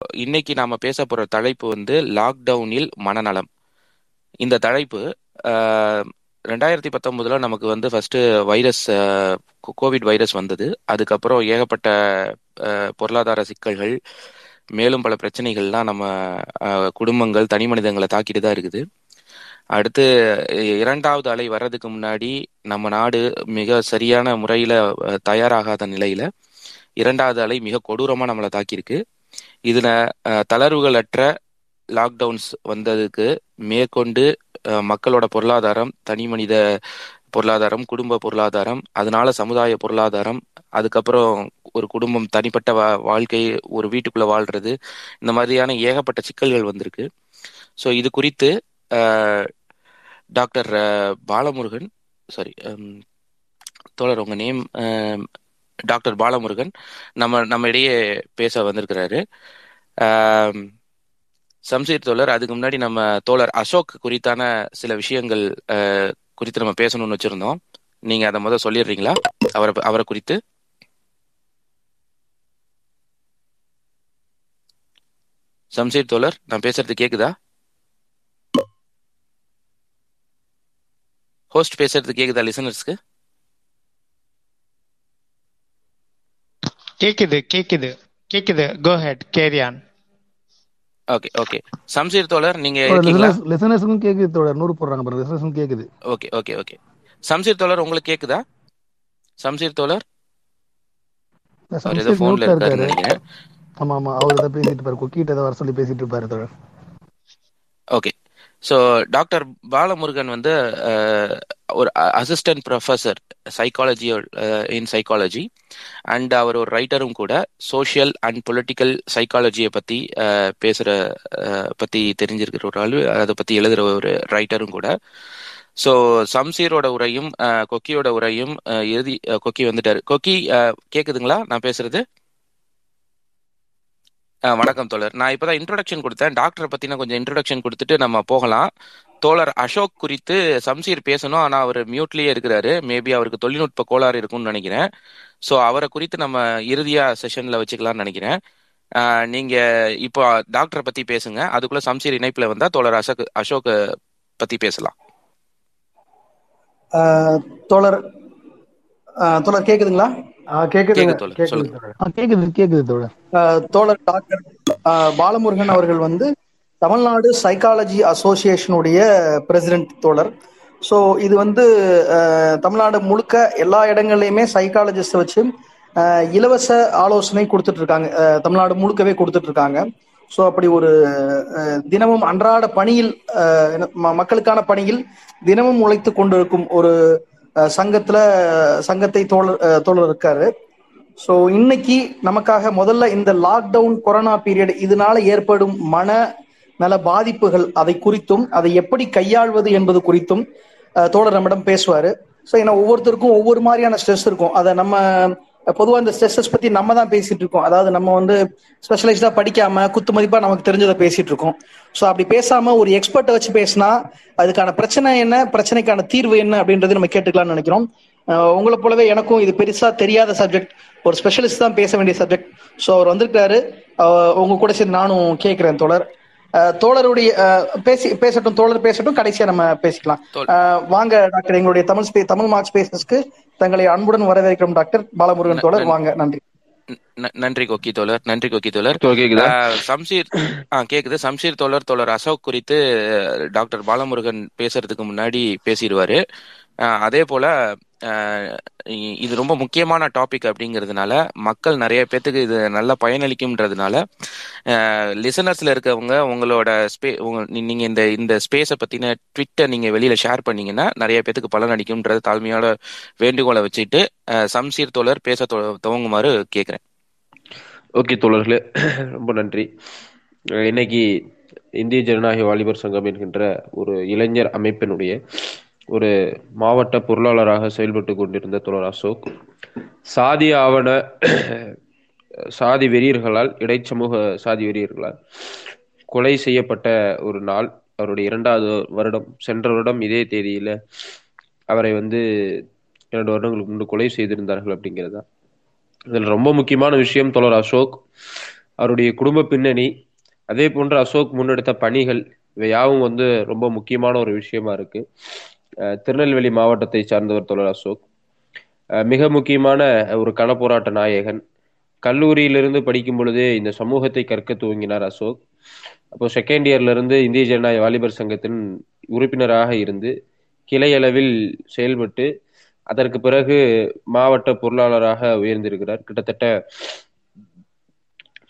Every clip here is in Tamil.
இன்னைக்கு நாம பேச போற தலைப்பு வந்து லாக்டவுனில் மனநலம். இந்த தலைப்பு ரெண்டாயிரத்தி பத்தொன்பதுல நமக்கு வந்து ஃபர்ஸ்ட் வைரஸ் கோவிட் வைரஸ் வந்தது. அதுக்கப்புறம் ஏகப்பட்ட பொருளாதார சிக்கல்கள் மேலும் பல பிரச்சனைகள்லாம் நம்ம குடும்பங்கள் தனி மனிதங்களை தாக்கிட்டு தான் இருக்குது. அடுத்து இரண்டாவது அலை வர்றதுக்கு முன்னாடி நம்ம நாடு மிக சரியான முறையில தயாராகாத நிலையில இரண்டாவது அலை மிக கொடூரமா நம்மளை தாக்கியிருக்கு. இதுல தளர்வுகளற்ற லாக்டவுன்ஸ் வந்ததுக்கு மேற்கொண்டு மக்களோட பொருளாதாரம் தனி மனித பொருளாதாரம் குடும்ப பொருளாதாரம் அதனால சமுதாய பொருளாதாரம் அதுக்கப்புறம் ஒரு குடும்பம் தனிப்பட்ட வா வாழ்க்கை ஒரு வீட்டுக்குள்ள வாழ்றது இந்த மாதிரியான ஏகப்பட்ட சிக்கல்கள் வந்திருக்கு. ஸோ இது குறித்து டாக்டர் பாலமுருகன் சாரி தோழர் உங்க நேம் டாக்டர் பாலமுருகன் நம்ம நம்ம இடையே பேச வந்திருக்கிறாரு. சம்சீர் தோழர் அதுக்கு முன்னாடி நம்ம தோழர் அசோக் குறித்தான சில விஷயங்கள் குறித்து நம்ம பேசணும்னு வச்சிருந்தோம். நீங்க அதை முதல் சொல்லிடுறீங்களா? அவரை அவரை குறித்து. சம்சீர் தோழர் நான் பேசுறது கேக்குதா? ஹோஸ்ட் பேசுறது கேக்குதா லிசனர்ஸ்க்கு? கேக்குது கேக்குது கேக்குது. Go ahead carry on okay okay Shamsheer தோழர் நீங்க லிசனர்ஸுக்கும் கேக்குது தோழர். நூறு போடுறாங்க பாருங்க. லிசனர்ஸுக்கும் கேக்குது. ஓகே ஓகே ஓகே சம்சீர் தோழர் உங்களுக்கு கேக்குதா? சம்சீர் தோழர்? ஏதோ போன்ல இருக்காரு. ஆமா ஆமா. அவர் ஏதோ பேசிட்டு இருப்பாரு குக்கிட்ட ஏதோ வர சொல்லி பேசிட்டு இருப்பாரு தோழர். ஓகே ஸோ டாக்டர் பாலமுருகன் வந்து uh, ஒரு assistant professor psychology in psychology and அவர் ஒரு ரைட்டரும் கூட சோஷியல் அண்ட் பொலிட்டிக்கல் சைக்காலஜியை பற்றி பேசுகிற பற்றி தெரிஞ்சிருக்கிற ஒரு ஆள் அதை பற்றி எழுதுகிற ஒரு ரைட்டரும் கூட. ஸோ சம்சீரோட உரையும் uh, கொக்கியோட உரையும் uh, எழுதி கொக்கி வந்துட்டாரு. கொக்கி கேட்குதுங்களா நான் பேசுறது? வணக்கம் தோழர். நான் இப்பதான் இன்ட்ரோடக்ஷன் கொடுத்தேன். டாக்டரை பத்தின கொஞ்சம் இன்ட்ரோடக்ஷன் கொடுத்துட்டு நம்ம போகலாம். தோழர் அசோக் குறித்து சம்சீர் பேசணும். ஆனா அவர் மியூட்லயே இருக்கிறாரு. மேபி அவருக்கு தொழில்நுட்ப கோளாறு இருக்கும்னு நினைக்கிறேன். ஸோ அவரை குறித்து நம்ம இறுதியா செஷன்ல வச்சுக்கலாம்னு நினைக்கிறேன். நீங்க இப்போ டாக்டரை பத்தி பேசுங்க. அதுக்குள்ள சம்சீர் இணைப்புல வந்தா தோழர் அசோக் அசோக் பத்தி பேசலாம். தோழர் தோழர் கேக்குதுங்களா? தோழர் டாக்டர் ஆஹ் பாலமுருகன் அவர்கள் வந்து தமிழ்நாடு சைக்காலஜி அசோசியேஷனுடைய பிரசிடென்ட் தோழர். ஸோ இது வந்து ஆஹ் தமிழ்நாடு முழுக்க எல்லா இடங்கள்லையுமே சைக்காலஜிஸ்ட் வச்சு ஆஹ் இலவச ஆலோசனை கொடுத்துட்டு இருக்காங்க தமிழ்நாடு முழுக்கவே கொடுத்துட்டு இருக்காங்க ஸோ அப்படி ஒரு தினமும் அன்றாட பணியில் மக்களுக்கான பணியில் தினமும் உழைத்து கொண்டிருக்கும் ஒரு சங்கத்துல சங்கத்தை தோழர் தோழர் இருக்காரு. ஸோ இன்னைக்கு நமக்காக முதல்ல இந்த லாக்டவுன் கொரோனா பீரியட் இதனால ஏற்படும் மன நல பாதிப்புகள் அதை குறித்தும் அதை எப்படி கையாள்வது என்பது குறித்தும் தோழர் நம்மிடம் பேசுவாரு. ஸோ ஏன்னா ஒவ்வொருத்தருக்கும் ஒவ்வொரு மாதிரியான ஸ்ட்ரெஸ் இருக்கும். அதை நம்ம பொதுவாக இந்த ஸ்ட்ரெஸ்ஸஸ் பத்தி நம்ம தான் பேசிட்டு இருக்கோம். அதாவது நம்ம வந்து ஸ்பெஷலைஸ்டா படிக்காம குத்து மதிப்பா நமக்கு தெரிஞ்சதை பேசிட்டு இருக்கோம். ஸோ அப்படி பேசாம ஒரு எக்ஸ்பர்ட்டை வச்சு பேசினா அதுக்கான பிரச்சனை என்ன பிரச்சனைக்கான தீர்வு என்ன அப்படின்றது நம்ம கேட்டுக்கலாம்னு நினைக்கிறோம். உங்களை போலவே எனக்கும் இது பெருசா தெரியாத சப்ஜெக்ட் ஒரு ஸ்பெஷலிஸ்ட் தான் பேச வேண்டிய சப்ஜெக்ட் ஸோ அவர் வந்திருக்காரு உங்க கூட சேர்ந்து நானும் கேட்கிறேன் தொடர் தோழருடைய அஹ் பேசி பேசட்டும் தோழர் பேசட்டும் கடைசியா நம்ம பேசிக்கலாம். வாங்க டாக்டர் எங்களுடைய தமிழ் தமிழ் மார்க் ஸ்பேசஸ்க்கு தங்களை அன்புடன் வரவேற்கிறோம் டாக்டர் பாலமுருகன் தோழர். வாங்க நன்றி. நன்றி கொக்கி தோழர். நன்றி கொக்கி தோழர். சம்சீர் கேக்குது. சம்சீர் தோழர் தோழர் அசோக் குறித்து டாக்டர் பாலமுருகன் பேசுறதுக்கு முன்னாடி பேசிடுவாரு. அதே போல இது ரொம்ப முக்கியமான டாபிக் அப்படிங்கிறதுனால மக்கள் நிறைய பேத்துக்கு இது நல்லா பயனளிக்கும்ன்றதுனால லிசனர்ஸ்ல இருக்கவங்க உங்களோட ஸ்பே நீங்க இந்த இந்த ஸ்பேஸை பத்தின ட்விட்டை நீங்க வெளியில ஷேர் பண்ணீங்கன்னா நிறைய பேத்துக்கு பலன் அடிக்கும்ன்றது தாழ்மையோட வேண்டுகோளை வச்சுட்டு சம்சீர் தோழர் பேச துவங்குமாறு கேட்கிறேன் ஓகே தோழர்களே ரொம்ப நன்றி. இன்னைக்கு இந்திய ஜனநாயக வாலிபர் சங்கம் என்கின்ற ஒரு இளைஞர் அமைப்பினுடைய ஒரு மாவட்ட பொருளாளராக செயல்பட்டு கொண்டிருந்த தொடர் அசோக் சாதி ஆவண சாதி வெறியர்களால் இடைச்சமூக சாதி வெறியர்களால் கொலை செய்யப்பட்ட ஒரு நாள் அவருடைய இரண்டாவது வருடம் சென்ற வருடம் இதே தேதியில அவரை வந்து இரண்டு வருடங்களுக்கு முன்பு கொலை செய்திருந்தார்கள் அப்படிங்கிறதா. இதில் ரொம்ப முக்கியமான விஷயம் தொடர் அசோக் அவருடைய குடும்ப பின்னணி அதே போன்று அசோக் முன்னெடுத்த பணிகள் இவை யாவும் வந்து ரொம்ப முக்கியமான ஒரு விஷயமா இருக்கு. திருநெல்வேலி மாவட்டத்தை சார்ந்தவர் தோழர் அசோக். மிக முக்கியமான ஒரு களப்போராட்ட நாயகன். கல்லூரியிலிருந்து படிக்கும் பொழுதே இந்த சமூகத்தை கற்க துவங்கினார் அசோக். அப்போ செகண்ட் இயர்ல இருந்து இந்திய ஜனநாயக வாலிபர் சங்கத்தின் உறுப்பினராக இருந்து கிளை அளவில் செயல்பட்டு அதற்கு பிறகு மாவட்ட பொருளாளராக உயர்ந்திருக்கிறார். கிட்டத்தட்ட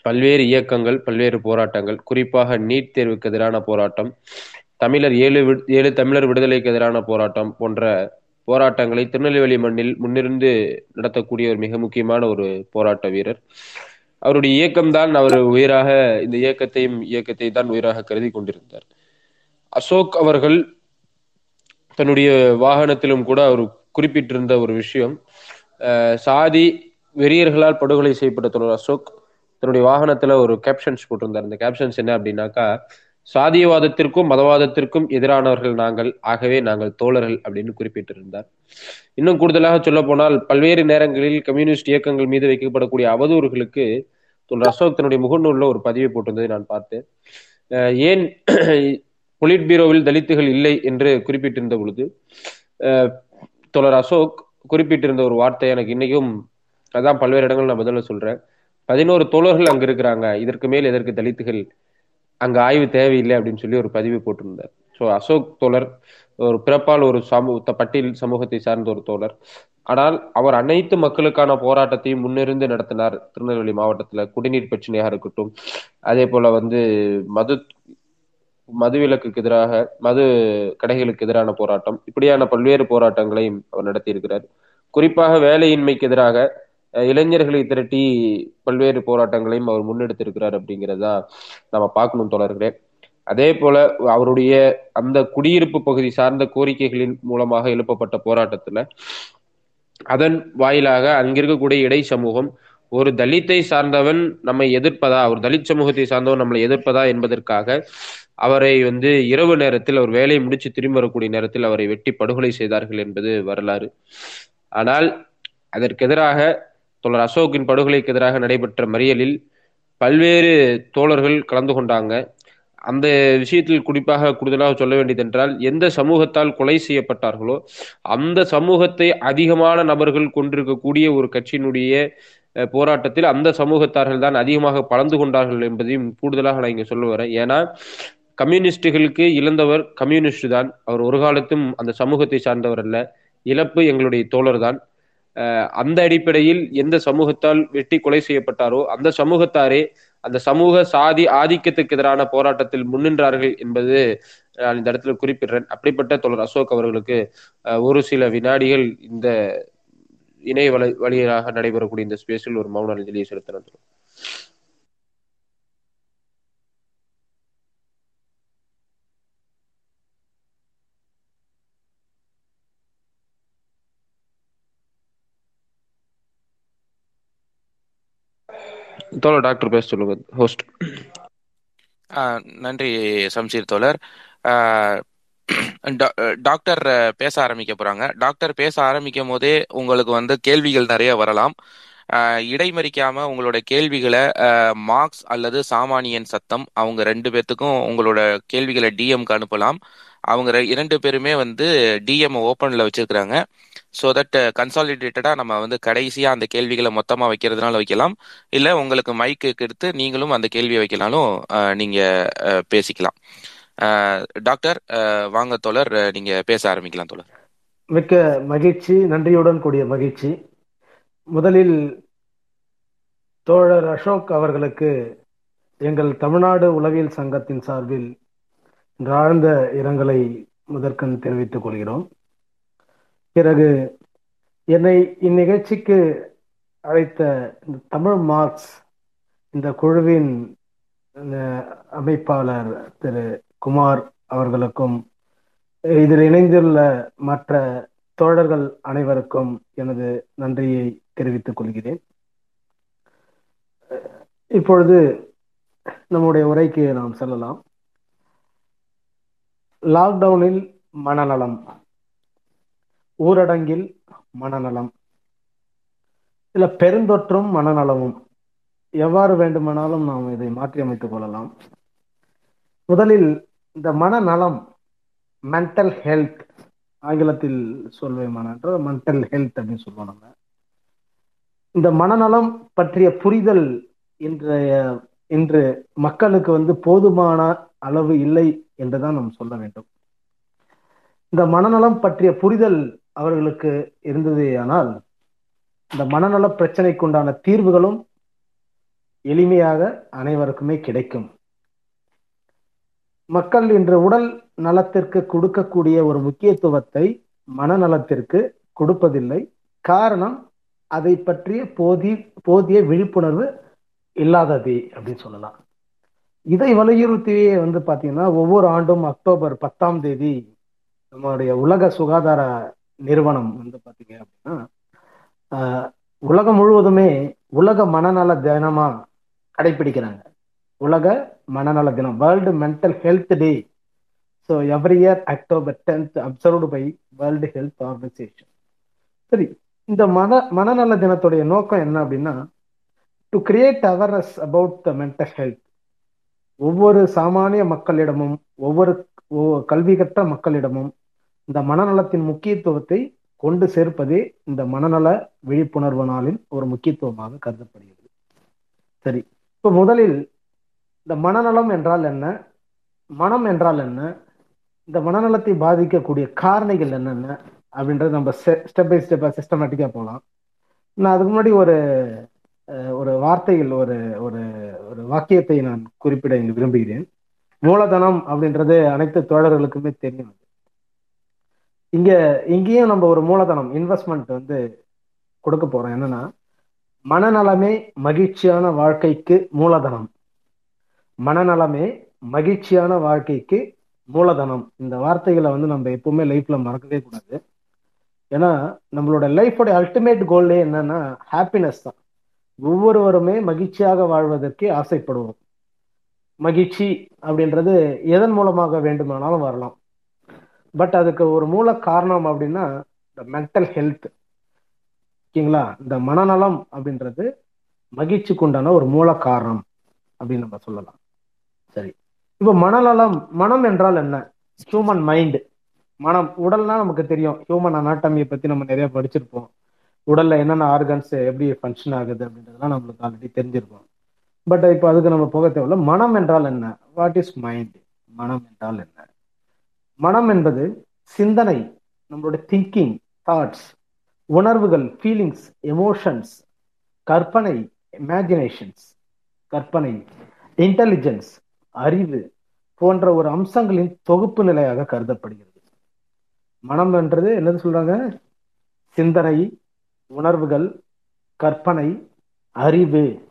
பல்வேறு இயக்கங்கள் பல்வேறு போராட்டங்கள் குறிப்பாக நீட் தேர்வுக்கு எதிரான போராட்டம் தமிழர் ஏழு ஏழு தமிழர் விடுதலைக்கு எதிரான போராட்டம் போன்ற போராட்டங்களை திருநெல்வேலி மண்ணில் முன்னிருந்து நடத்தக்கூடிய ஒரு மிக முக்கியமான ஒரு போராட்ட வீரர். அவருடைய இயக்கம்தான் அவர் உயிராக இந்த இயக்கத்தையும் இயக்கத்தை தான் உயிராக கருதி கொண்டிருந்தார். அசோக் அவர்கள் தன்னுடைய வாகனத்திலும் கூட அவர் குறிப்பிட்டிருந்த ஒரு விஷயம் சாதி வெறியர்களால் படுகொலை செய்யப்பட்ட அசோக் தன்னுடைய வாகனத்துல ஒரு கேப்ஷன்ஸ் போட்டிருந்தார். இந்த கேப்ஷன்ஸ் என்ன அப்படின்னாக்கா சாதியவாதத்திற்கும் மதவாதத்திற்கும் எதிரானவர்கள் நாங்கள். ஆகவே நாங்கள் தோழர்கள் அப்படின்னு குறிப்பிட்டிருந்தார். இன்னும் கூடுதலாக சொல்ல போனால் பல்வேறு நேரங்களில் கம்யூனிஸ்ட் இயக்கங்கள் மீது வைக்கப்படக்கூடிய அவதூறுகளுக்கு தோல் அசோக் தன்னுடைய முகநூல்ல ஒரு பதிவை போட்டிருந்ததை நான் பார்த்தேன். ஏன் பொலிட் பீரோவில் தலித்துகள் இல்லை என்று குறிப்பிட்டிருந்த பொழுது தோழர் அசோக் குறிப்பிட்டிருந்த ஒரு வார்த்தை எனக்கு இன்னைக்கும் அதான் பல்வேறு இடங்கள் நான் பதில சொல்றேன். பதினோரு தோழர்கள் அங்க இருக்கிறாங்க இதற்கு மேல் எதற்கு தலித்துகள் அங்க ஆய்வு தேவையில்லை அப்படின்னு சொல்லி ஒரு பதிவு போட்டிருந்தார். ஸோ அசோக் தோழர் ஒரு பிறப்பால் ஒரு சமூக பட்டியல் சமூகத்தை சார்ந்த ஒரு தோழர். ஆனால் அவர் அனைத்து மக்களுக்கான போராட்டத்தையும் முன்னிருந்து நடத்தினார். திருநெல்வேலி மாவட்டத்துல குடிநீர் பிரச்சனையாக இருக்கட்டும் அதே போல வந்து மது மதுவிலக்குக்கு எதிராக மது கடைகளுக்கு எதிரான போராட்டம் இப்படியான பல்வேறு போராட்டங்களையும் அவர் நடத்தியிருக்கிறார். குறிப்பாக வேலையின்மைக்கு எதிராக இளைஞர்களை திரட்டி பல்வேறு போராட்டங்களையும் அவர் முன்னெடுத்திருக்கிறார் அப்படிங்கிறதா நம்ம பார்க்கணும் தொடர்களே அதே போல அவருடைய அந்த குடியிருப்பு பகுதி சார்ந்த கோரிக்கைகளின் மூலமாக எழுப்பப்பட்ட போராட்டத்துல அதன் வாயிலாக அங்கிருக்கக்கூடிய இடை சமூகம் ஒரு தலித்தை சார்ந்தவன் நம்மை எதிர்ப்பதா ஒரு தலித் சமூகத்தை சார்ந்தவன் நம்மளை எதிர்ப்பதா என்பதற்காக அவரை வந்து இரவு நேரத்தில் அவர் வேலையை முடிச்சு திரும்பி வரக்கூடிய நேரத்தில் அவரை வெட்டி படுகொலை செய்தார்கள் என்பது வரலாறு. ஆனால் அதற்கு எதிராக தோழர் அசோக்கின் படுகொலைக்கு எதிராக நடைபெற்ற மறியலில் பல்வேறு தோழர்கள் கலந்து கொண்டாங்க. அந்த விஷயத்தில் குறிப்பாக கூடுதலாக சொல்ல வேண்டியதென்றால் எந்த சமூகத்தால் கொலை செய்யப்பட்டார்களோ அந்த சமூகத்தை அதிகமான நபர்கள் கொண்டிருக்கக்கூடிய ஒரு கட்சியினுடைய போராட்டத்தில் அந்த சமூகத்தார்கள் தான் அதிகமாக பலந்து கொண்டார்கள் என்பதையும் கூடுதலாக நான் இங்க சொல்ல வரேன். ஏன்னா கம்யூனிஸ்டுகளுக்கு இழந்தவர் கம்யூனிஸ்ட் தான் அவர் ஒரு காலத்தும் அந்த சமூகத்தை சார்ந்தவர் அல்ல. இழப்பு எங்களுடைய தோழர் தான் அந்த அடிப்படையில் எந்த சமூகத்தால் வெட்டி கொலை செய்யப்பட்டாரோ அந்த சமூகத்தாரே அந்த சமூக சாதி ஆதிக்கத்துக்கு எதிரான போராட்டத்தில் முன்னின்றார்கள் என்பது நான் இந்த இடத்துல குறிப்பிடுறேன். அப்படிப்பட்ட தொடர் அசோக் அவர்களுக்கு அஹ், ஒரு சில வினாடிகள் இந்த இணைய வழி வழியாக நடைபெறக்கூடிய இந்த ஸ்பேஸில் ஒரு மௌன அஞ்சலியை செலுத்தினோம். தோழர் டாக்டர் பேச சொல்லுங்க ஹோஸ்ட் ஆஹ் நன்றி சம்சீர் தோழர். ஆஹ் டாக்டர் பேச ஆரம்பிக்க போறாங்க. டாக்டர் பேச ஆரம்பிக்கும் போதே உங்களுக்கு வந்து கேள்விகள் நிறைய வரலாம். இடைமறிக்காம உங்களோட கேள்விகளை மார்க்ஸ் அல்லது சாமானியன் சத்தம் அவங்க ரெண்டு பேர்த்துக்கும் உங்களோட கேள்விகளை டிஎம்க்கு அனுப்பலாம். அவங்க இரண்டு பேருமே வந்து டிஎம் ஓப்பனில் வச்சிருக்கிறாங்க. ஸோ தட் கன்சாலிடேட்டடாக நம்ம வந்து கடைசியாக அந்த கேள்விகளை மொத்தமாக வைக்கிறதுனால வைக்கலாம். இல்லை உங்களுக்கு மைக்கு எடுத்து நீங்களும் அந்த கேள்வியை வைக்கலாலும் uh, நீங்கள் uh, பேசிக்கலாம். Uh, டாக்டர் வாங்க தோழர் நீங்கள் பேச ஆரம்பிக்கலாம் தோழர். மிக்க மகிழ்ச்சி நன்றியுடன் கூடிய மகிழ்ச்சி. முதலில் தோழர் அசோக் அவர்களுக்கு எங்கள் தமிழ்நாடு உளவியல் சங்கத்தின் சார்பில் ஆழ்ந்த இரங்கலை முதற்கண் தெரிவித்துக் கொள்கிறோம். பிறகு என்னை இந்நிகழ்ச்சிக்கு அழைத்த இந்த தமிழ் மார்க்ஸ் இந்த குழுவின் அமைப்பாளர் திரு குமார் அவர்களுக்கும் இதில் இணைந்துள்ள மற்ற தோழர்கள் அனைவருக்கும் எனது நன்றியை தெரிவித்துக் கொள்கிறேன். இப்பொழுது நம்முடைய உரைக்கு நாம் செல்லலாம். லாக்டவுனில் மனநலம். ஊரடங்கில் மனநலம். இல்ல பெருந்தொற்றும் மனநலமும் எவ்வாறு வேண்டுமானாலும் நாம் இதை மாற்றி அமைத்துக் கொள்ளலாம். முதலில் இந்த மனநலம் மென்டல் ஹெல்த் ஆங்கிலத்தில் சொல்வேமானன்ற மென்டல் ஹெல்த் அப்படின்னு சொல்லுவோம் நம்ம. இந்த மனநலம் பற்றிய புரிதல் இன்றைய இன்று மக்களுக்கு வந்து போதுமான அளவு இல்லை என்றுதான் நாம் சொல்ல வேண்டும். இந்த மனநலம் பற்றிய புரிதல் அவர்களுக்கு இருந்ததேயானால் இந்த மனநல பிரச்சனைக்குண்டான தீர்வுகளும் எளிமையாக அனைவருக்குமே கிடைக்கும். மக்கள் இன்று உடல் நலத்திற்கு கொடுக்கக்கூடிய ஒரு முக்கியத்துவத்தை மனநலத்திற்கு கொடுப்பதில்லை. காரணம் அதை பற்றிய போதிய போதிய விழிப்புணர்வு இல்லாததே அப்படின்னு சொல்லலாம். இதை வலியுறுத்தியே வந்து பாத்தீங்கன்னா ஒவ்வொரு ஆண்டும் அக்டோபர் பத்தாம் தேதி நம்மளுடைய உலக சுகாதார நிறுவனம் வந்து பாத்தீங்க அப்படின்னா உலகம் முழுவதுமே உலக மனநல தினமா கடைபிடிக்கிறாங்க. உலக மனநல தினம் world mental health day so every year October tenth observed by world health organisation சரி இந்த மன மனநல தினத்துடைய நோக்கம் என்ன அப்படின்னா to create awareness about the mental health ஒவ்வொரு சாமானிய மக்களிடமும் ஒவ்வொரு கல்வி கற்ற மக்களிடமும் இந்த மனநலத்தின் முக்கியத்துவத்தை கொண்டு சேர்ப்பதே இந்த மனநல விழிப்புணர்வு நாளின் ஒரு முக்கியத்துவமாக கருதப்படுகிறது. சரி இப்போ முதலில் இந்த மனநலம் என்றால் என்ன? மனம் என்றால் என்ன? இந்த மனநலத்தை பாதிக்கக்கூடிய காரணிகள் என்னென்ன? அப்படின்றது நம்ம ஸ்டெப் பை ஸ்டெப்பாக சிஸ்டமேட்டிக்காக போகலாம் நான் அதுக்கு முன்னாடி ஒரு ஒரு வார்த்தையில் ஒரு ஒரு ஒரு வாக்கியத்தை நான் குறிப்பிட இங்கு விரும்புகிறேன். மூலதனம் அப்படின்றது அனைத்து தோழர்களுக்குமே தெரியும். இங்க இங்கேயும் நம்ம ஒரு மூலதனம் இன்வெஸ்ட்மெண்ட் வந்து கொடுக்க போறோம். என்னன்னா மனநலமே மகிழ்ச்சியான வாழ்க்கைக்கு மூலதனம். மனநலமே மகிழ்ச்சியான வாழ்க்கைக்கு மூலதனம். இந்த வார்த்தைகளை வந்து நம்ம எப்பவுமே லைஃப்ல மறக்கவே கூடாது. ஏன்னா நம்மளோட லைஃபோட அல்டிமேட் கோல்லே என்னன்னா ஹாப்பினஸ் தான். ஒவ்வொருவருமே மகிழ்ச்சியாக வாழ்வதற்கு ஆசைப்படுவோம். மகிழ்ச்சி அப்படின்றது எதன் மூலமாக வேண்டுமானாலும் வரலாம். பட் அதுக்கு ஒரு மூல காரணம் அப்படின்னா இந்த மென்டல் ஹெல்த் ஓகேங்களா? இந்த மனநலம் அப்படின்றது மகிழ்ச்சிக்கு உண்டான ஒரு மூல காரணம் அப்படின்னு நம்ம சொல்லலாம். சரி. இப்போ மனநலம் மனம் என்றால் என்ன? ஹியூமன் மைண்டு மனம் உடல்னா நமக்கு தெரியும். ஹியூமன் அனாட்டமியை பற்றி நம்ம நிறைய படிச்சிருப்போம். உடல்ல என்னென்ன ஆர்கன்ஸ் எப்படி ஃபங்க்ஷன் ஆகுது அப்படின்றதெல்லாம் நம்மளுக்கு ஆல்ரெடி தெரிஞ்சிருக்கும். பட் இப்போ அதுக்கு நம்ம போக தேவையில்ல. மனம் என்றால் என்ன? வாட் இஸ் மைண்ட் மனம் என்றால் என்ன? மனம் என்பது சிந்தனை நம்மளுடைய திங்கிங் தாட்ஸ் உணர்வுகள் ஃபீலிங்ஸ் எமோஷன்ஸ் கற்பனை இமேஜினேஷன்ஸ் கற்பனை இன்டெலிஜென்ஸ் அறிவு போன்ற ஒரு அம்சங்களின் தொகுப்பு நிலையாக கருதப்படுகிறது. மனம் என்றது என்னது சொல்றாங்க? சிந்தனை உணர்வுகள் கற்பனை அறிவு.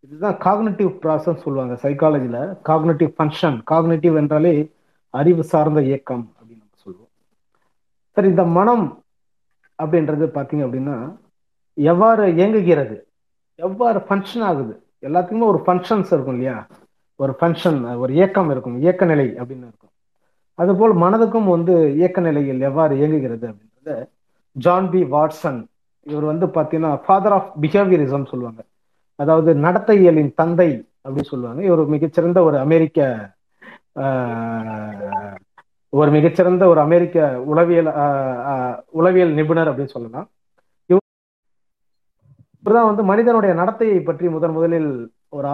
இதுதான் காக்னட்டிவ் ப்ராசஸ் சொல்லுவாங்க சைக்காலஜியில் காக்னட்டிவ் ஃபங்க்ஷன் காக்னட்டிவ் என்றாலே அறிவு சார்ந்த இயக்கம் அப்படின்னு நம்ம சொல்லுவோம். சரி இந்த மனம் அப்படின்றது பார்த்தீங்க அப்படின்னா எவ்வாறு இயங்குகிறது? எவ்வாறு ஃபங்க்ஷன் ஆகுது? எல்லாத்துக்குமே ஒரு ஃபங்க்ஷன்ஸ் இருக்கும் இல்லையா? ஒரு ஃபங்க்ஷன் ஒரு இயக்கம் இருக்கும் இயக்க நிலை அப்படின்னு இருக்கும். அதுபோல் மனதுக்கும் வந்து இயக்க நிலையில் எவ்வாறு இயங்குகிறது அப்படின்றத ஜான் பி வாட்சன் இவர் வந்து பார்த்தீங்கன்னா ஃபாதர் ஆஃப் பிஹேவியரிசம் சொல்லுவாங்க. அதாவது நடத்தையியலின் தந்தை அப்படின்னு சொல்லுவாங்க. இவர் மிகச்சிறந்த ஒரு அமெரிக்க ஆஹ், ஒரு மிகச்சிறந்த ஒரு அமெரிக்க உளவியல் ஆஹ், ஆஹ், உளவியல் நிபுணர் அப்படின்னு சொல்லலாம். இவர் இவர்தான் வந்து மனிதனுடைய நடத்தையை பற்றி முதன் முதலில் ஒரு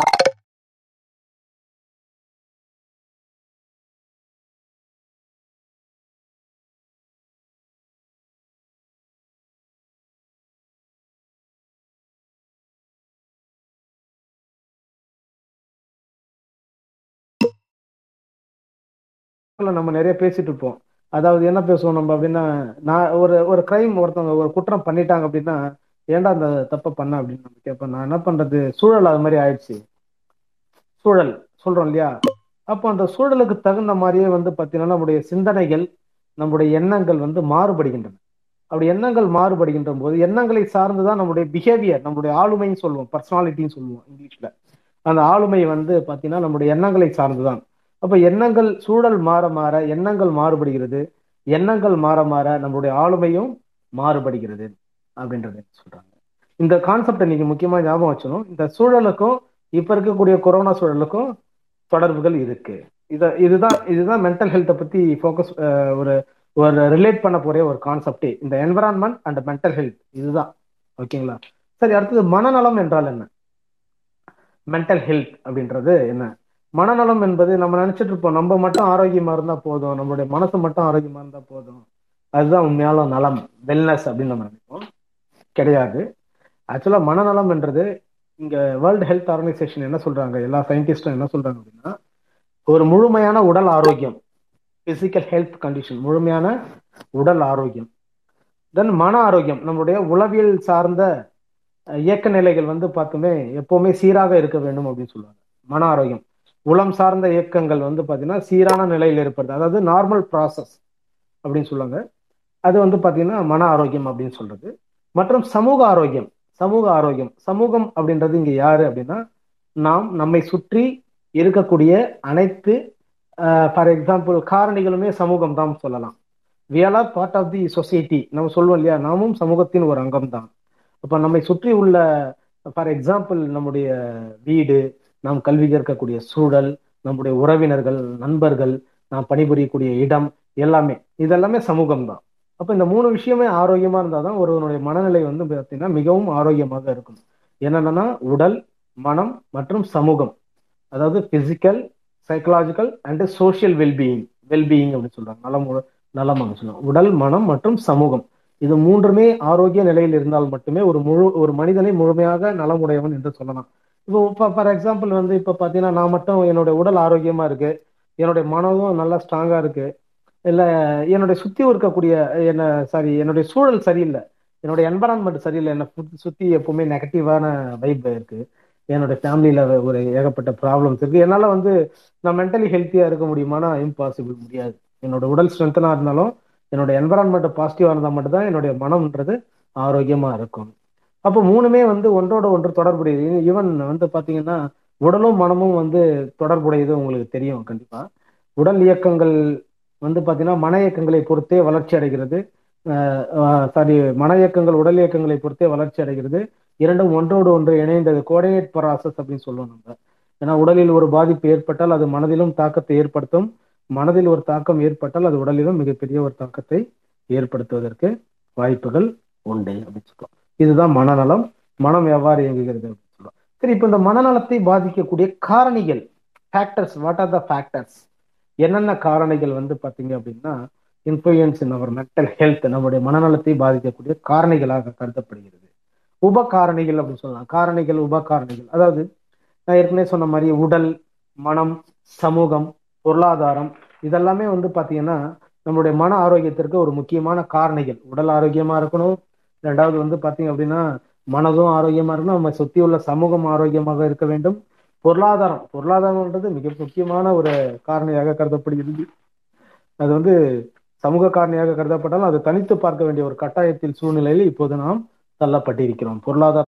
ஆ- நம்ம நிறைய பேசிட்டு இருப்போம். அதாவது என்ன பேசுவோம் நம்ம அப்படின்னா நான் ஒரு ஒரு கிரைம் ஒருத்தவங்க ஒரு குற்றம் பண்ணிட்டாங்க அப்படின்னா ஏன்டா அந்த தப்பை பண்ண அப்படின்னு நம்ம கேட்போம். நான் என்ன பண்றது? சூழல் அது மாதிரி ஆயிடுச்சு. சூழல் சொல்றோம் இல்லையா? அப்போ அந்த சூழலுக்கு தகுந்த மாதிரியே வந்து பார்த்தீங்கன்னா நம்முடைய சிந்தனைகள் நம்முடைய எண்ணங்கள் வந்து மாறுபடுகின்றன. அப்படி எண்ணங்கள் மாறுபடுகின்ற போது எண்ணங்களை சார்ந்துதான் நம்முடைய பிஹேவியர் நம்முடைய ஆளுமைன்னு சொல்லுவோம். பர்சனாலிட்டின்னு சொல்லுவோம் இங்கிலீஷ்ல. அந்த ஆளுமை வந்து பார்த்தீங்கன்னா நம்முடைய எண்ணங்களை சார்ந்துதான். அப்ப எண்ணங்கள் சூழல் மாற மாற எண்ணங்கள் மாறுபடுகிறது. எண்ணங்கள் மாற மாற நம்மளுடைய ஆளுமையும் மாறுபடுகிறது அப்படின்றத சொல்றாங்க. இந்த கான்செப்டை நீங்க முக்கியமா ஞாபகம் வச்சணும் இந்த சூழலுக்கும் இப்ப இருக்கக்கூடிய கொரோனா சூழலுக்கும் தொடர்புகள் இருக்கு. இத இதுதான் இதுதான் மென்டல் ஹெல்த்தை பத்தி ஃபோக்கஸ் ஒரு ஒரு ரிலேட் பண்ண போற ஒரு கான்செப்டே இந்த என்வரான்மெண்ட் அண்ட் மென்டல் ஹெல்த் இதுதான். ஓகேங்களா? சரி அடுத்தது மனநலம் என்றால் என்ன? மென்டல் ஹெல்த் அப்படின்றது என்ன? மனநலம் என்பது நம்ம நினைச்சிட்டு இருப்போம். நம்ம மட்டும் ஆரோக்கியமா இருந்தா போதும். நம்மளுடைய மனசு மட்டும் ஆரோக்கியமா இருந்தா போதும். அதுதான் உண்மையான நலம். வெல்னஸ் அப்படின்னு நம்ம நினைப்போம். கிடையாது. ஆக்சுவலா மனநலம் என்றது இங்க வேர்ல்டு ஹெல்த் ஆர்கனைசேஷன் என்ன சொல்றாங்க? எல்லா சயின்டிஸ்டும் என்ன சொல்றாங்க அப்படின்னா ஒரு முழுமையான உடல் ஆரோக்கியம் பிசிக்கல் ஹெல்த் கண்டிஷன் முழுமையான உடல் ஆரோக்கியம். தென் மன ஆரோக்கியம் நம்மளுடைய உளவியல் சார்ந்த இயக்க நிலைகள் வந்து பார்த்துமே எப்பவுமே சீராக இருக்க வேண்டும் அப்படின்னு சொல்லுவாங்க. மன ஆரோக்கியம். உளம் சார்ந்த இயக்கங்கள் வந்து பார்த்தீங்கன்னா சீரான நிலையில் இருப்பது. அதாவது நார்மல் ப்ராசஸ் அப்படின்னு சொல்லுவாங்க. அது வந்து பார்த்தீங்கன்னா மன ஆரோக்கியம் அப்படின்னு சொல்றது. மற்றும் சமூக ஆரோக்கியம். சமூக ஆரோக்கியம். சமூகம் அப்படின்றது இங்கே யாரு அப்படின்னா நாம் நம்மை சுற்றி இருக்கக்கூடிய அனைத்து ஃபார் எக்ஸாம்பிள் காரணிகளுமே சமூகம் தான் சொல்லலாம். We are are part of the society நம்ம சொல்லுவோம் இல்லையா? நாமும் சமூகத்தின் ஒரு அங்கம் தான் அப்போ நம்மை சுற்றி உள்ள ஃபார் எக்ஸாம்பிள் நம்முடைய வீடு நாம் கல்வி கற்கக்கூடிய சூழல் நம்முடைய உறவினர்கள் நண்பர்கள் நாம் பணிபுரியக்கூடிய இடம் எல்லாமே. இதெல்லாமே சமூகம் தான் அப்போ இந்த மூணு விஷயமே ஆரோக்கியமா இருந்தால் தான் ஒருவனுடைய மனநிலை வந்து பார்த்தீங்கன்னா மிகவும் ஆரோக்கியமாக இருக்கும். என்னென்னா உடல் மனம் மற்றும் சமூகம். அதாவது physical psychological and social wellbeing wellbeing அப்படின்னு சொல்றாங்க. நலம் நலம் அப்படின்னு சொல்லுவாங்க உடல் மனம் மற்றும் சமூகம். இது மூன்றுமே ஆரோக்கிய நிலையில் இருந்தால் மட்டுமே ஒரு முழு ஒரு மனிதனை முழுமையாக நலமுடையவன் என்று சொல்லலாம். இப்போ இப்போ ஃபார் எக்ஸாம்பிள் வந்து இப்போ பார்த்தீங்கன்னா நான் மட்டும் என்னுடைய உடல் ஆரோக்கியமாக இருக்கு. என்னுடைய மனதும் நல்லா ஸ்ட்ராங்காக இருக்கு. இல்லை என்னுடைய சுற்றி இருக்கக்கூடிய என்ன சாரி என்னுடைய சூழல் சரியில்லை. என்னுடைய என்வரான்மெண்ட் சரியில்லை. என்னை சுத்தி எப்பவுமே நெகட்டிவான வைப் இருக்கு. என்னோட ஃபேமிலியில் ஒரு ஏகப்பட்ட ப்ராப்ளம்ஸ் இருக்கு. என்னால் வந்து நான் மென்டலி ஹெல்த்தியாக இருக்க முடியுமானா இம்பாசிபிள் முடியாது. என்னோட உடல் ஸ்ட்ரென்த்தனாக இருந்தாலும் என்னோட என்வரான்மெண்ட் பாசிட்டிவாக இருந்தால் மட்டும்தான் என்னுடைய மனம்ன்றது ஆரோக்கியமாக இருக்கும். அப்போ மூணுமே வந்து ஒன்றோட ஒன்று தொடர்புடையது. ஈவன் வந்து பாத்தீங்கன்னா உடலும் மனமும் வந்து தொடர்புடையது உங்களுக்கு தெரியும் கண்டிப்பா. உடல் இயக்கங்கள் வந்து பாத்தீங்கன்னா மன இயக்கங்களை பொறுத்தே வளர்ச்சி அடைகிறது. சாரி மன இயக்கங்கள் உடல் இயக்கங்களை பொறுத்தே வளர்ச்சி அடைகிறது. இரண்டும் ஒன்றோடு ஒன்று இணைந்தது. கோஆர்டினேட் ப்ராசஸ் அப்படின்னு சொல்லுவோம் நம்ம. ஏன்னா உடலில் ஒரு பாதிப்பு ஏற்பட்டால் அது மனதிலும் தாக்கத்தை ஏற்படுத்தும். மனதில் ஒரு தாக்கம் ஏற்பட்டால் அது உடலிலும் மிகப்பெரிய ஒரு தாக்கத்தை ஏற்படுத்துவதற்கு வாய்ப்புகள் உண்டு அப்படின்னு சொல்லுவோம். இதுதான் மனநலம். மனம் எவ்வாறு இயங்குகிறது அப்படின்னு சொல்லுவோம் சரி இப்போ இந்த மனநலத்தை பாதிக்கக்கூடிய காரணிகள் factors what are the factors என்னென்ன காரணிகள் வந்து பார்த்தீங்க அப்படின்னா influence in our mental health நம்முடைய மனநலத்தை பாதிக்கக்கூடிய காரணிகளாக கருதப்படுகிறது. உப காரணிகள் அப்படின்னு சொல்லலாம். காரணிகள் உப காரணிகள் அதாவது நான் ஏற்கனவே சொன்ன மாதிரி உடல் மனம் சமூகம் பொருளாதாரம் இதெல்லாமே வந்து பார்த்தீங்கன்னா நம்முடைய மன ஆரோக்கியத்திற்கு ஒரு முக்கியமான காரணிகள். உடல் ஆரோக்கியமா இருக்கணும் ரெண்டாவது வந்து பார்த்தீங்க அப்படின்னா மனதும் ஆரோக்கியமா இருக்கணும். நம்ம சுத்தி உள்ள சமூகம் ஆரோக்கியமாக இருக்க வேண்டும். பொருளாதாரம். பொருளாதாரம்ன்றது மிக முக்கியமான ஒரு காரணியாக கருதப்படுகிறது. அது வந்து சமூக காரணியாக கருதப்பட்டாலும் அதை தனித்து பார்க்க வேண்டிய ஒரு கட்டாயத்தில் சூழ்நிலையில் இப்போது நாம் தள்ளப்பட்டிருக்கிறோம். பொருளாதார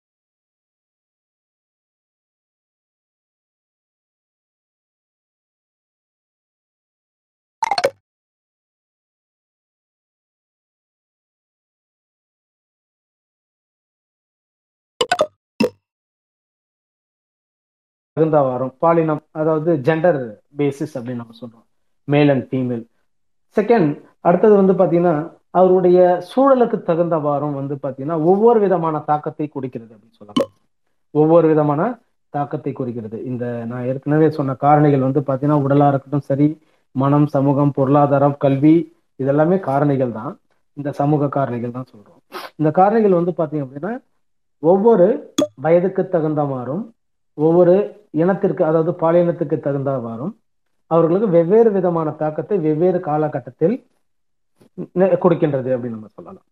தகுந்தாவாரம் பாலினம் அதாவது ஜெண்டர் பேசிஸ் அப்படின்னு நம்ம சொல்றோம். மேல் அண்ட் ஃபீமேல் செகண்ட் அடுத்தது வந்து பாத்தீங்கன்னா அவருடைய சூழலுக்கு தகுந்தவாறும் வந்து பாத்தீங்கன்னா ஒவ்வொரு விதமான தாக்கத்தை குறிக்கிறது அப்படின்னு சொல்லலாம். ஒவ்வொரு விதமான தாக்கத்தை குறிக்கிறது. இந்த நான் ஏற்கனவே சொன்ன காரணிகள் வந்து பாத்தீங்கன்னா உடலா இருக்கட்டும் சரி மனம் சமூகம் பொருளாதாரம் கல்வி இதெல்லாமே காரணிகள் தான். இந்த சமூக காரணிகள் தான் சொல்றோம். இந்த காரணிகள் வந்து பாத்தீங்க அப்படின்னா ஒவ்வொரு வயதுக்கு தகுந்தவாறும் ஒவ்வொரு இனத்திற்கு அதாவது பாலினத்துக்கு தகுந்தவாறும் அவர்களுக்கு வெவ்வேறு விதமான தாக்கத்தை வெவ்வேறு காலகட்டத்தில் கொடுக்கின்றது அப்படின்னு நம்ம சொல்லலாம்.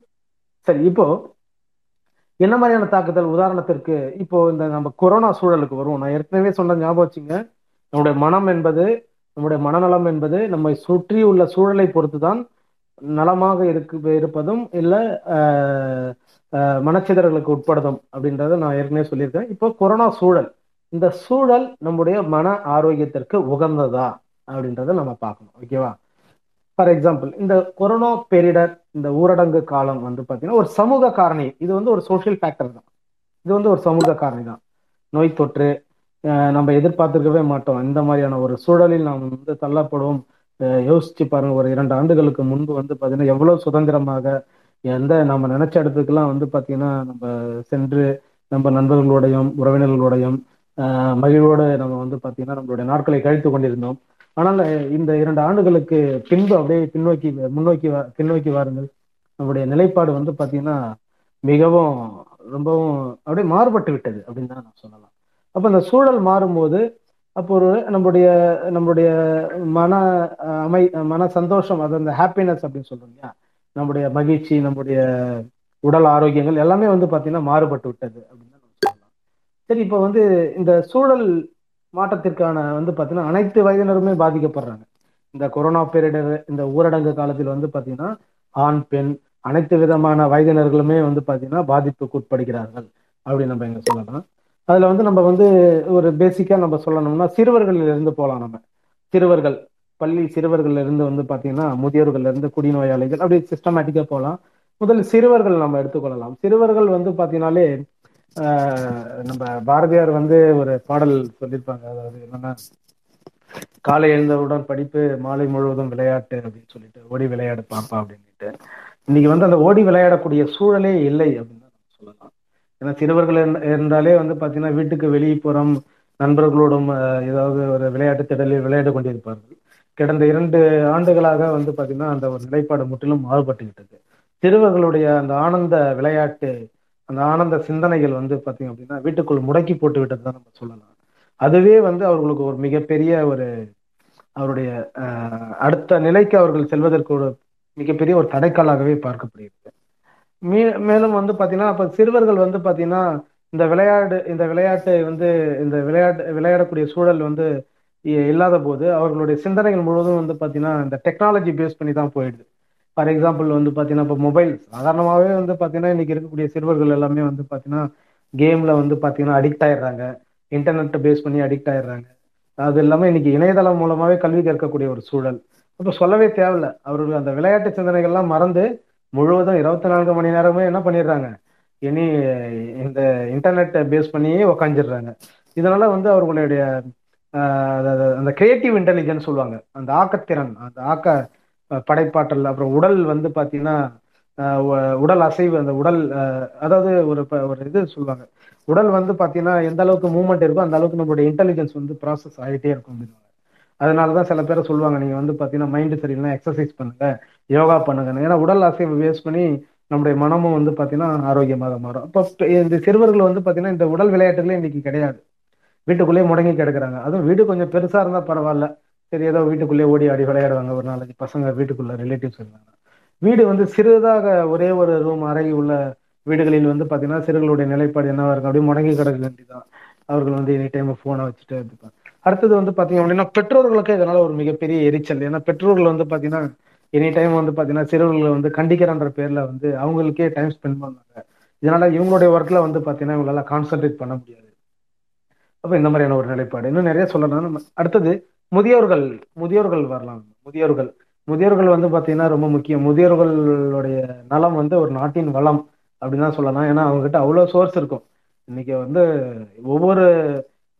சரி இப்போ என்ன மாதிரியான தாக்குதல்? உதாரணத்திற்கு இப்போ இந்த நம்ம கொரோனா சூழலுக்கு வருவோம். நான் ஏற்கனவே சொன்ன ஞாபகம் வச்சுங்க. நம்முடைய மனம் என்பது நம்முடைய மனநலம் என்பது நம்மை சுற்றி உள்ள சூழலை பொறுத்துதான் நலமாக இருக்கு இருப்பதும் இல்லை மனச்சிதறலுக்கு உட்படுதும் அப்படின்றத நான் ஏற்கனவே சொல்லியிருக்கேன். இப்போ கொரோனா சூழல். இந்த சூழல் நம்முடைய மன ஆரோக்கியத்திற்கு உகந்ததா அப்படின்றத நம்ம பார்க்கணும் ஓகேவா ஃபார் எக்ஸாம்பிள் இந்த கொரோனா பேரிடர் இந்த ஊரடங்கு காலம் வந்து பார்த்தீங்கன்னா ஒரு சமூக காரணி. இது வந்து ஒரு சோசியல் ஃபேக்டர் தான். இது வந்து ஒரு சமூக காரணி தான். நோய் தொற்று நம்ம எதிர்பார்த்துருக்கவே மாட்டோம். இந்த மாதிரியான ஒரு சூழலில் நாம் வந்து தள்ளப்படுவோம். யோசிச்சு பாருங்க ஒரு இரண்டு ஆண்டுகளுக்கு முன்பு வந்து பார்த்தீங்கன்னா எவ்வளவு சுதந்திரமாக எந்த நம்ம நினைச்ச இடத்துக்கெல்லாம் வந்து பார்த்தீங்கன்னா நம்ம சென்று நம்ம நண்பர்களுடையும் உறவினர்களுடையும் மகிழ்வோடு நம்ம வந்து பாத்தீங்கன்னா நம்மளுடைய நாட்களை கழித்து கொண்டிருந்தோம். ஆனால் இந்த இரண்டு ஆண்டுகளுக்கு பின்பு அப்படியே பின்னோக்கி முன்னோக்கி பின்னோக்கி வாருங்கள். நம்முடைய நிலைப்பாடு வந்து பாத்தீங்கன்னா மிகவும் ரொம்பவும் அப்படியே மாறுபட்டு விட்டது அப்படின்னு தான் நான் சொல்லலாம். அப்ப இந்த சூழல் மாறும்போது அப்போ ஒரு நம்முடைய நம்முடைய மன அஹ், அமை மன சந்தோஷம் அது அந்த ஹாப்பினஸ் அப்படின்னு சொல்றோம் இல்லையா? நம்முடைய மகிழ்ச்சி நம்முடைய உடல் ஆரோக்கியங்கள் எல்லாமே வந்து பாத்தீங்கன்னா மாறுபட்டு விட்டது அப்படின்னு தான் நம்ம சொல்லலாம் சரி இப்போ வந்து இந்த சூழல் மாற்றத்திற்கான வந்து பாத்தீங்கன்னா அனைத்து வயதினருமே பாதிக்கப்படுறாங்க. இந்த கொரோனா பேரிடர் இந்த ஊரடங்கு காலத்தில் வந்து பாத்தீங்கன்னா ஆண் பெண் அனைத்து விதமான வயதினர்களுமே வந்து பாத்தீங்கன்னா பாதிப்புக்கு உட்படுகிறார்கள் அப்படின்னு நம்ம எங்க சொல்லலாம். அதுல வந்து நம்ம வந்து ஒரு பேசிக்கா நம்ம சொல்லணும்னா சிறுவர்களில் இருந்து போகலாம் நம்ம. சிறுவர்கள் பள்ளி சிறுவர்கள்ல இருந்து வந்து பாத்தீங்கன்னா முதியோர்கள்ல இருந்து குடிநோயாளிகள் அப்படி சிஸ்டமேட்டிக்காக போகலாம் முதல் சிறுவர்கள் நம்ம எடுத்துக்கொள்ளலாம். சிறுவர்கள் வந்து பாத்தீங்கன்னாலே நம்ம பாரதியார் வந்து ஒரு பாடல் சொல்லியிருப்பாங்க. அதாவது என்னன்னா காலை எழுந்தவுடன் படிப்பு மாலை முழுவதும் விளையாட்டு அப்படின்னு சொல்லிட்டு ஓடி விளையாடு பாப்பா அப்படின்ட்டு இன்னைக்கு வந்து அந்த ஓடி விளையாடக்கூடிய சூழலே இல்லை அப்படின்னு தான் சொல்லலாம். ஏன்னா சிறுவர்கள் இருந்தாலே வந்து பாத்தீங்கன்னா வீட்டுக்கு வெளியே போறோம் நண்பர்களோடும் ஏதாவது ஒரு விளையாட்டு திடலில் விளையாடி கொண்டிருப்பார்கள். கடந்த இரண்டு ஆண்டுகளாக வந்து பாத்தீங்கன்னா அந்த ஒரு நிலைப்பாடு முற்றிலும் மாறுபட்டு விட்டது சிறுவர்களுடைய அந்த ஆனந்த விளையாட்டு அந்த ஆனந்த சிந்தனைகள் வந்து பாத்தீங்க அப்படின்னா வீட்டுக்குள் முடக்கி போட்டு விட்டது தான் நம்ம சொல்லலாம். அதுவே வந்து அவர்களுக்கு ஒரு மிகப்பெரிய ஒரு அவருடைய அடுத்த நிலைக்கு அவர்கள் செல்வதற்கு ஒரு மிகப்பெரிய ஒரு தடைக்காலாகவே பார்க்கப்படுகிறது. மீ மேலும் வந்து பாத்தீங்கன்னா அப்ப சிறுவர்கள் வந்து பாத்தீங்கன்னா இந்த விளையாடு இந்த விளையாட்டு வந்து இந்த விளையாட்டு விளையாடக்கூடிய சூழல் வந்து இல்லாத போது அவர்களுடைய சிந்தனைகள் முழுவதும் வந்து பார்த்தீங்கன்னா இந்த டெக்னாலஜி பேஸ் பண்ணி தான் போயிடுது. ஃபார் எக்ஸாம்பிள் வந்து பார்த்தீங்கன்னா இப்போ மொபைல் சாதாரணமாகவே வந்து பார்த்தீங்கன்னா இன்னைக்கு இருக்கக்கூடிய சிறுவர்கள் எல்லாமே வந்து பார்த்தீங்கன்னா கேமில் வந்து பார்த்தீங்கன்னா அடிக்ட் ஆயிடுறாங்க. இன்டர்நெட்டை பேஸ் பண்ணி அடிக்ட் ஆயிடுறாங்க. அது இல்லாமல் இன்னைக்கு இணையதளம் மூலமாகவே கல்வி கற்கக்கூடிய ஒரு சூழல். அப்போ சொல்லவே தேவையில்ல. அவர்கள் அந்த விளையாட்டு சிந்தனைகள்லாம் மறந்து முழுவதும் இருபத்தி நான்கு மணி நேரமே என்ன பண்ணிடுறாங்க? இனி இந்த இன்டர்நெட்டை பேஸ் பண்ணியே உக்காஞ்சிடுறாங்க இதனால வந்து அவர்களுடைய அதாவது அந்த கிரியேட்டிவ் இன்டெலிஜென்ஸ் சொல்லுவாங்க. அந்த ஆக்கத்திறன் அந்த ஆக்க படைப்பாற்றல் அப்புறம் உடல் வந்து பாத்தீங்கன்னா உடல் அசைவு அந்த உடல் அதாவது ஒரு ஒரு இது சொல்லுவாங்க. உடல் வந்து பாத்தீங்கன்னா எந்த அளவுக்கு மூவ்மெண்ட் இருக்கோ அந்த அளவுக்கு நம்மளுடைய இன்டெலிஜென்ஸ் வந்து ப்ராசஸ் ஆகிட்டே இருக்கும் அப்படின்னுவாங்க அதனால தான் சில பேர் சொல்லுவாங்க நீங்க வந்து பாத்தீங்கன்னா மைண்டு சரியில்லைனா எக்ஸசைஸ் பண்ணுங்க யோகா பண்ணுங்க ஏன்னா உடல் அசைவு வேஸ்ட் பண்ணி நம்முடைய மனமும் வந்து பாத்தீங்கன்னா ஆரோக்கியமாக மாறும். அப்போ இந்த சிறுவர்கள் வந்து பாத்தீங்கன்னா இந்த உடல் விளையாட்டுகளே இன்னைக்கு கிடையாது. வீட்டுக்குள்ளேயே முடங்கி கிடக்குறாங்க. அதுவும் வீடு கொஞ்சம் பெருசா இருந்தா பரவாயில்ல. சரி ஏதோ வீட்டுக்குள்ளேயே ஓடி ஆடி விளையாடுவாங்க ஒரு நாளைக்கு பசங்க வீட்டுக்குள்ள ரிலேட்டிவ்ஸ் இருந்தாங்க. வீடு வந்து சிறிதாக ஒரே ஒரு ரூம் அறை உள்ள வீடுகளில் வந்து பாத்தீங்கன்னா சிறுகளுடைய நிலைப்பாடு என்னவா இருக்கும் அப்படியே முடங்கி கிடக்க வேண்டியதான் அவர்கள் வந்து எனி டைம் ஃபோனை வச்சுட்டு இருப்பாங்க அடுத்தது வந்து பாத்தீங்க அப்படின்னா பெற்றோர்களுக்கு இதனால ஒரு மிகப்பெரிய எரிச்சல். ஏன்னா பெற்றோர்கள் வந்து பாத்தீங்கன்னா எனி டைம் வந்து பாத்தீங்கன்னா சிறுவர்களை வந்து கண்டிக்கிறன்ற பேர்ல வந்து அவங்களுக்கே டைம் ஸ்பெண்ட் பண்ணாங்க இதனால இவங்களுடைய ஒர்க்ல வந்து பாத்தீங்கன்னா இவங்களால கான்சென்ட்ரேட் பண்ண முடியாது. அப்போ இந்த மாதிரியான ஒரு நிலைப்பாடு. இன்னும் நிறைய சொல்லலாம் நம்ம அடுத்தது முதியோர்கள் முதியோர்கள் வரலாம். முதியோர்கள். முதியோர்கள் வந்து பார்த்தீங்கன்னா ரொம்ப முக்கியம். முதியோர்களுடைய நலம் வந்து ஒரு நாட்டின் வளம் அப்படின்னு தான் சொல்லலாம். ஏன்னா அவங்க கிட்ட அவ்வளோ சோர்ஸ் இருக்கும். இன்னைக்கு வந்து ஒவ்வொரு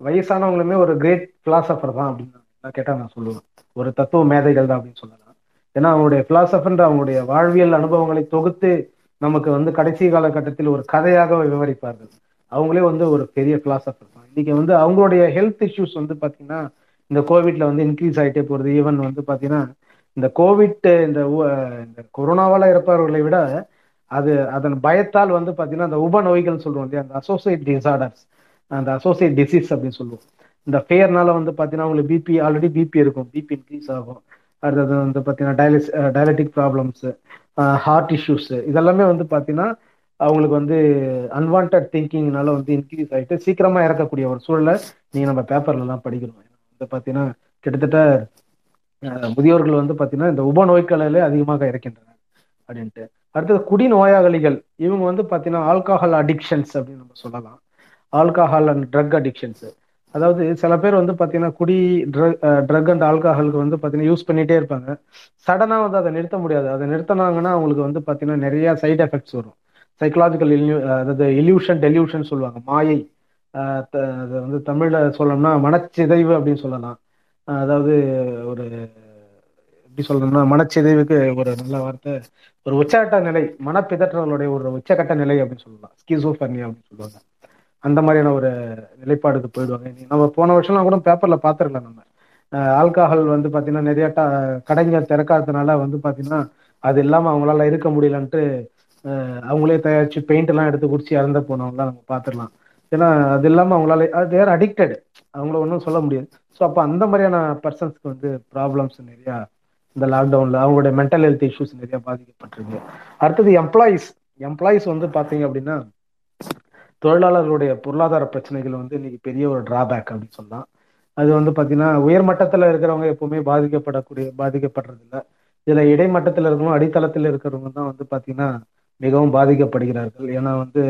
வயசானவங்களுமே ஒரு கிரேட் பிலாசபர் தான் அப்படின்னு கேட்டால் நான் சொல்லுவேன். ஒரு தத்துவ மேதைகள் தான் அப்படின்னு சொல்லலாம். ஏன்னா அவங்களுடைய பிலாசபர்ன்ற அவங்களுடைய வாழ்வியல் அனுபவங்களை தொகுத்து நமக்கு வந்து கடைசி காலகட்டத்தில் ஒரு கதையாக விவரிப்பார்கள். அவங்களே வந்து ஒரு பெரிய பிலாசபர் தான். இன்னைக்கு வந்து அவங்களுடைய ஹெல்த் இஷ்யூஸ் வந்து பார்த்தீங்கன்னா இந்த கோவிட்ல வந்து இன்க்ரீஸ் ஆகிட்டே போகிறது ஈவன் வந்து பார்த்தீங்கன்னா இந்த கோவிட் இந்த உ- இந்த கொரோனாவால் இறப்பவர்களை விட அது அதன் பயத்தால் வந்து பார்த்தீங்கன்னா அந்த உப நோய்கள் சொல்றோம் இல்லையா? அந்த அசோசியேட் டிசார்டர்ஸ் அந்த அசோசியேட் டிசீஸ் அப்படின்னு சொல்லுவோம். இந்த ஃபேர்னால வந்து பார்த்தீங்கன்னா உங்களுக்கு பிபி ஆல்ரெடி பிபி இருக்கும். பிபி இன்க்ரீஸ் ஆகும். அடுத்தது வந்து பார்த்தீங்கன்னா டயலிஸ் டயலட்டிக் ப்ராப்ளம்ஸு ஹார்ட் இஷ்யூஸு இதெல்லாமே வந்து பார்த்தீங்கன்னா அவங்களுக்கு வந்து அன்வான்ட் திங்கிங்னால வந்து இன்க்ரீஸ் ஆகிட்டு சீக்கிரமா இறக்கக்கூடிய ஒரு சூழலை நீங்க நம்ம பேப்பர்லலாம் படிக்கிறோம். பார்த்தீங்கன்னா பாத்தீங்கன்னா கிட்டத்தட்ட முதியோர்கள் வந்து பாத்தீங்கன்னா இந்த உப நோய்களிலே அதிகமாக இறக்கின்றனர் அப்படின்ட்டு. அடுத்தது குடிநோயாளிகள் இவங்க வந்து பாத்தீங்கன்னா ஆல்கஹால் அடிக்ஷன்ஸ் அப்படின்னு நம்ம சொல்லலாம். ஆல்கஹால் அண்ட் ட்ரக் அடிக்ஷன்ஸ் அதாவது சில பேர் வந்து பாத்தீங்கன்னா குடி ட்ரக் ட்ரக் அண்ட் ஆல்கஹாலுக்கு வந்து பாத்தீங்கன்னா யூஸ் பண்ணிகிட்டே இருப்பாங்க. சடனா வந்து அதை நிறுத்த முடியாது. அதை நிறுத்தினாங்கன்னா அவங்களுக்கு வந்து பாத்தீங்கன்னா நிறைய சைட் எஃபெக்ட்ஸ் வரும். சைக்கலாஜிக்கல் அதாவது இல்யூஷன் டெல்யூஷன் சொல்லுவாங்க. மாயை. அதை வந்து தமிழில் சொல்லணும்னா மனச்சிதைவு அப்படின்னு சொல்லலாம். அதாவது ஒரு எப்படி சொல்லணும்னா மனச்சிதைவுக்கு ஒரு நல்ல வார்த்தை ஒரு உச்சகட்ட நிலை மனப்பிதற்றங்களுடைய ஒரு உச்சகட்ட நிலை அப்படின்னு சொல்லலாம். ஸ்கிசோஃபர்னியா அப்படின்னு சொல்லுவாங்க. அந்த மாதிரியான ஒரு நிலைப்பாடுக்கு போயிடுவாங்க. நம்ம போன வருஷம்லாம் கூட பேப்பர்ல பார்த்துருக்கலாம் நம்ம. ஆல்கஹால் வந்து பாத்தீங்கன்னா நிறைய கடைங்க திறக்காததுனால வந்து பாத்தீங்கன்னா அது இல்லாம அவங்களால இருக்க முடியலன்ட்டு அவங்களே தயாரிச்சு பெயிண்ட் எல்லாம் எடுத்து குடிச்சு இறந்து போனவங்களாம் நம்ம பார்த்துடலாம் ஏன்னா அது இல்லாமல் அவங்களால தேர் அடிக்டட் அவங்கள ஒன்றும் சொல்ல முடியாது. ஸோ அப்போ அந்த மாதிரியான பர்சன்ஸ்க்கு வந்து ப்ராப்ளம்ஸ் நிறையா இந்த லாக்டவுனில் அவங்களுடைய மென்டல் ஹெல்த் இஷ்யூஸ் நிறையா பாதிக்கப்பட்டிருக்கு. அடுத்தது எம்ப்ளாயீஸ் எம்ப்ளாயீஸ் வந்து பார்த்தீங்க அப்படின்னா தொழிலாளர்களுடைய பொருளாதார பிரச்சனைகள் வந்து இன்னைக்கு பெரிய ஒரு டிராபேக் அப்படின்னு சொல்லலாம். அது வந்து பார்த்தீங்கன்னா உயர் மட்டத்தில் இருக்கிறவங்க எப்பவுமே பாதிக்கப்படக்கூடிய பாதிக்கப்படுறதில்ல. இதில் இடைமட்டத்தில் இருக்கிறவங்க அடித்தளத்தில் இருக்கிறவங்க தான் வந்து பார்த்தீங்கன்னா மிகவும் பாதிக்கப்படுகிறார்கள். ஏன்னா வந்து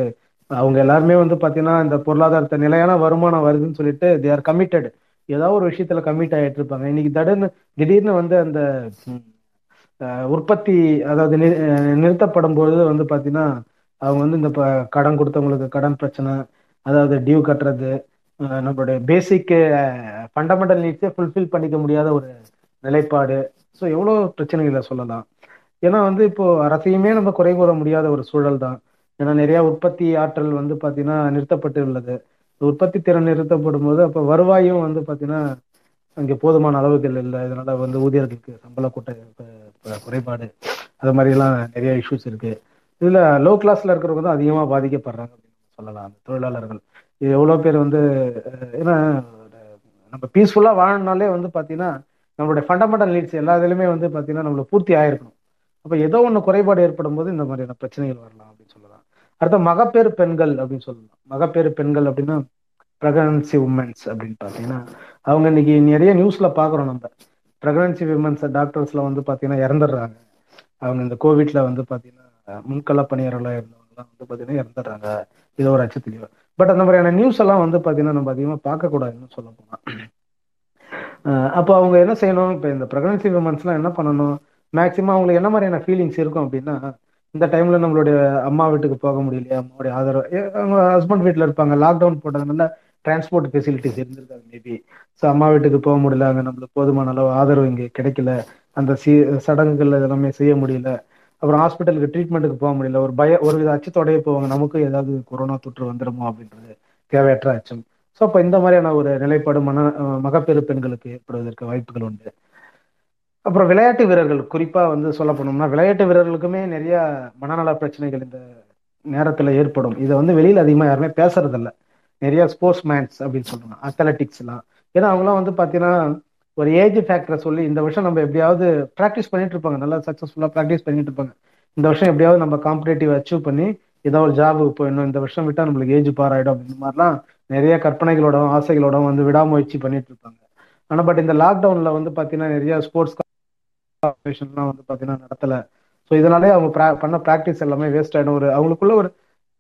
அவங்க எல்லாருமே வந்து பாத்தீங்கன்னா இந்த பொருளாதாரத்தை நிலையான வருமானம் வருதுன்னு சொல்லிட்டு தே ஆர் கமிட்டட் ஏதாவது ஒரு விஷயத்துல கமிட் ஆயிட்டு இருப்பாங்க. இன்னைக்கு திடீர்னு திடீர்னு வந்து அந்த உற்பத்தி அதாவது நிறுத்தப்படும் பொழுது வந்து பாத்தீங்கன்னா அவங்க வந்து இந்த ப- கடன் கொடுத்தவங்களுக்கு கடன் பிரச்சனை அதாவது டியூ கட்டுறது நம்மளுடைய பேசிக்கு ஃபண்டமெண்டல் நீட்ஸே ஃபுல்ஃபில் பண்ணிக்க முடியாத ஒரு நிலைப்பாடு. ஸோ எவ்வளோ பிரச்சனைகளை சொல்லலாம். ஏன்னா வந்து இப்போ அரசையுமே நம்ம குறை கூற முடியாத ஒரு சூழல் தான் ஏன்னா நிறைய உற்பத்தி ஆற்றல் வந்து பாத்தீங்கன்னா நிறுத்தப்பட்டு உள்ளது. உற்பத்தி திறன் நிறுத்தப்படும் போது அப்போ வருவாயும் வந்து பாத்தீங்கன்னா அங்கே போதுமான அளவுகள் இல்லை. இதனால வந்து ஊதியர்களுக்கு சம்பள கூட்ட குறைபாடு அது மாதிரி எல்லாம் நிறைய இஷ்யூஸ் இருக்கு. இதுல லோ கிளாஸ்ல இருக்கிறவங்க தான் அதிகமா பாதிக்கப்படுறாங்க அப்படின்னு சொல்லலாம். அந்த தொழிலாளர்கள். இது எவ்வளோ பேர் வந்து ஏன்னா நம்ம பீஸ்ஃபுல்லாக வாழணும்னாலே வந்து பார்த்தீங்கன்னா நம்மளுடைய ஃபண்டமெண்டல் நீட்ஸ் எல்லா இதுலையுமே வந்து பார்த்தீங்கன்னா நம்மளை பூர்த்தி ஆயிருக்கணும். அப்போ ஏதோ ஒன்று குறைபாடு ஏற்படும் போது இந்த மாதிரியான பிரச்சனைகள் வரலாம். அடுத்த மகப்பேறு பெண்கள் அப்படின்னு சொல்லலாம். மகப்பேறு பெண்கள் அப்படின்னா பிரெக்னன்சி உமன்ஸ் அப்படின்னு பாத்தீங்கன்னா அவங்க இன்னைக்கு நிறைய நியூஸ்ல பாக்குறோம் நம்ம. பிரெக்னன்சி விமன்ஸ் டாக்டர்ஸ்ல வந்து பாத்தீங்கன்னா இறந்துடுறாங்க. அவங்க இந்த கோவிட்ல வந்து பாத்தீங்கன்னா முன்கள பணியாளர்களாக இருந்தவங்க வந்து பாத்தீங்கன்னா இறந்துடுறாங்க. இது ஒரு அச்சத்திலேயோ. பட் அந்த மாதிரியான நியூஸ் எல்லாம் வந்து பாத்தீங்கன்னா நம்ம அதிகமா பார்க்க கூடாதுன்னு சொல்ல போனா அப்போ அவங்க என்ன செய்யணும்? இப்போ இந்த பிரெக்னன்சி விமன்ஸ்லாம் என்ன பண்ணணும்? மேக்சிமம் அவங்களுக்கு என்ன மாதிரியான ஃபீலிங்ஸ் இருக்கும் அப்படின்னா இந்த டைம்ல நம்மளுடைய அம்மா வீட்டுக்கு போக முடியலையா? அம்மாவுடைய ஆதரவு. அவங்க ஹஸ்பண்ட் வீட்டில் இருப்பாங்க. லாக்டவுன் போட்டதுனால டிரான்ஸ்போர்ட் ஃபெசிலிட்டிஸ் இருந்திருக்காது மேபி ஸோ அம்மா வீட்டுக்கு போக முடியல. அங்கே நம்மளுக்கு போதுமான அளவு ஆதரவு இங்கே கிடைக்கல. அந்த சி சடங்குகள் இதெல்லாமே செய்ய முடியல. அப்புறம் ஹாஸ்பிட்டலுக்கு ட்ரீட்மெண்ட்டுக்கு போக முடியல. ஒரு பய ஒரு வித அச்சத்தோடய போவாங்க. நமக்கு ஏதாவது கொரோனா தொற்று வந்துடுமோ அப்படின்றது தேவையற்ற அச்சம். ஸோ அப்போ இந்த மாதிரியான ஒரு நிலைப்பாடு மன அஹ் மகப்பேறு பெண்களுக்கு ஏற்படுவதற்கு வாய்ப்புகள் உண்டு. அப்புறம் விளையாட்டு வீரர்கள் குறிப்பா வந்து சொல்ல போனோம்னா விளையாட்டு வீரர்களுக்குமே நிறைய மனநல பிரச்சனைகள் இந்த நேரத்துல ஏற்படும். இதை வந்து வெளியில அதிகமா யாருமே பேசுறது இல்ல நிறைய ஸ்போர்ட்ஸ் மேன்ஸ் அப்படின்னு சொல்றாங்க. அத்லட்டிக்ஸ் எல்லாம். ஏன்னா அவங்கலாம் வந்து பாத்தீங்கன்னா ஒரு ஏஜ் ஃபேக்டரை சொல்லி இந்த வருஷம் நம்ம எப்படியாவது ப்ராக்டிஸ் பண்ணிட்டு இருப்பாங்க. நல்லா சக்சஸ்ஃபுல்லா ப்ராக்டிஸ் பண்ணிட்டு இருப்பாங்க. இந்த வருஷம் எப்படியாவது நம்ம காம்படேட்டிவ் அச்சீவ் பண்ணி ஏதோ ஒரு ஜாபுக்கு போயிடணும். இந்த வருஷம் விட்டா நம்மளுக்கு ஏஜ் பாராயிடும் அப்படின்ற மாதிரிலாம் நிறைய கற்பனைகளோட ஆசைகளோட வந்து விடாமுயற்சி பண்ணிட்டு இருப்பாங்க. ஆனா பட் இந்த லாக்டவுன்ல வந்து பாத்தீங்கன்னா நிறைய ஸ்போர்ட்ஸ் ஆப்ரேஷன்லாம் வந்து பாத்தீங்கன்னா நடத்தலை. ஸோ இதனாலே அவங்க ப்ரா பண்ண ப்ராக்டிஸ் எல்லாமே வேஸ்ட் ஆயிடும். ஒரு அவங்களுக்குள்ள ஒரு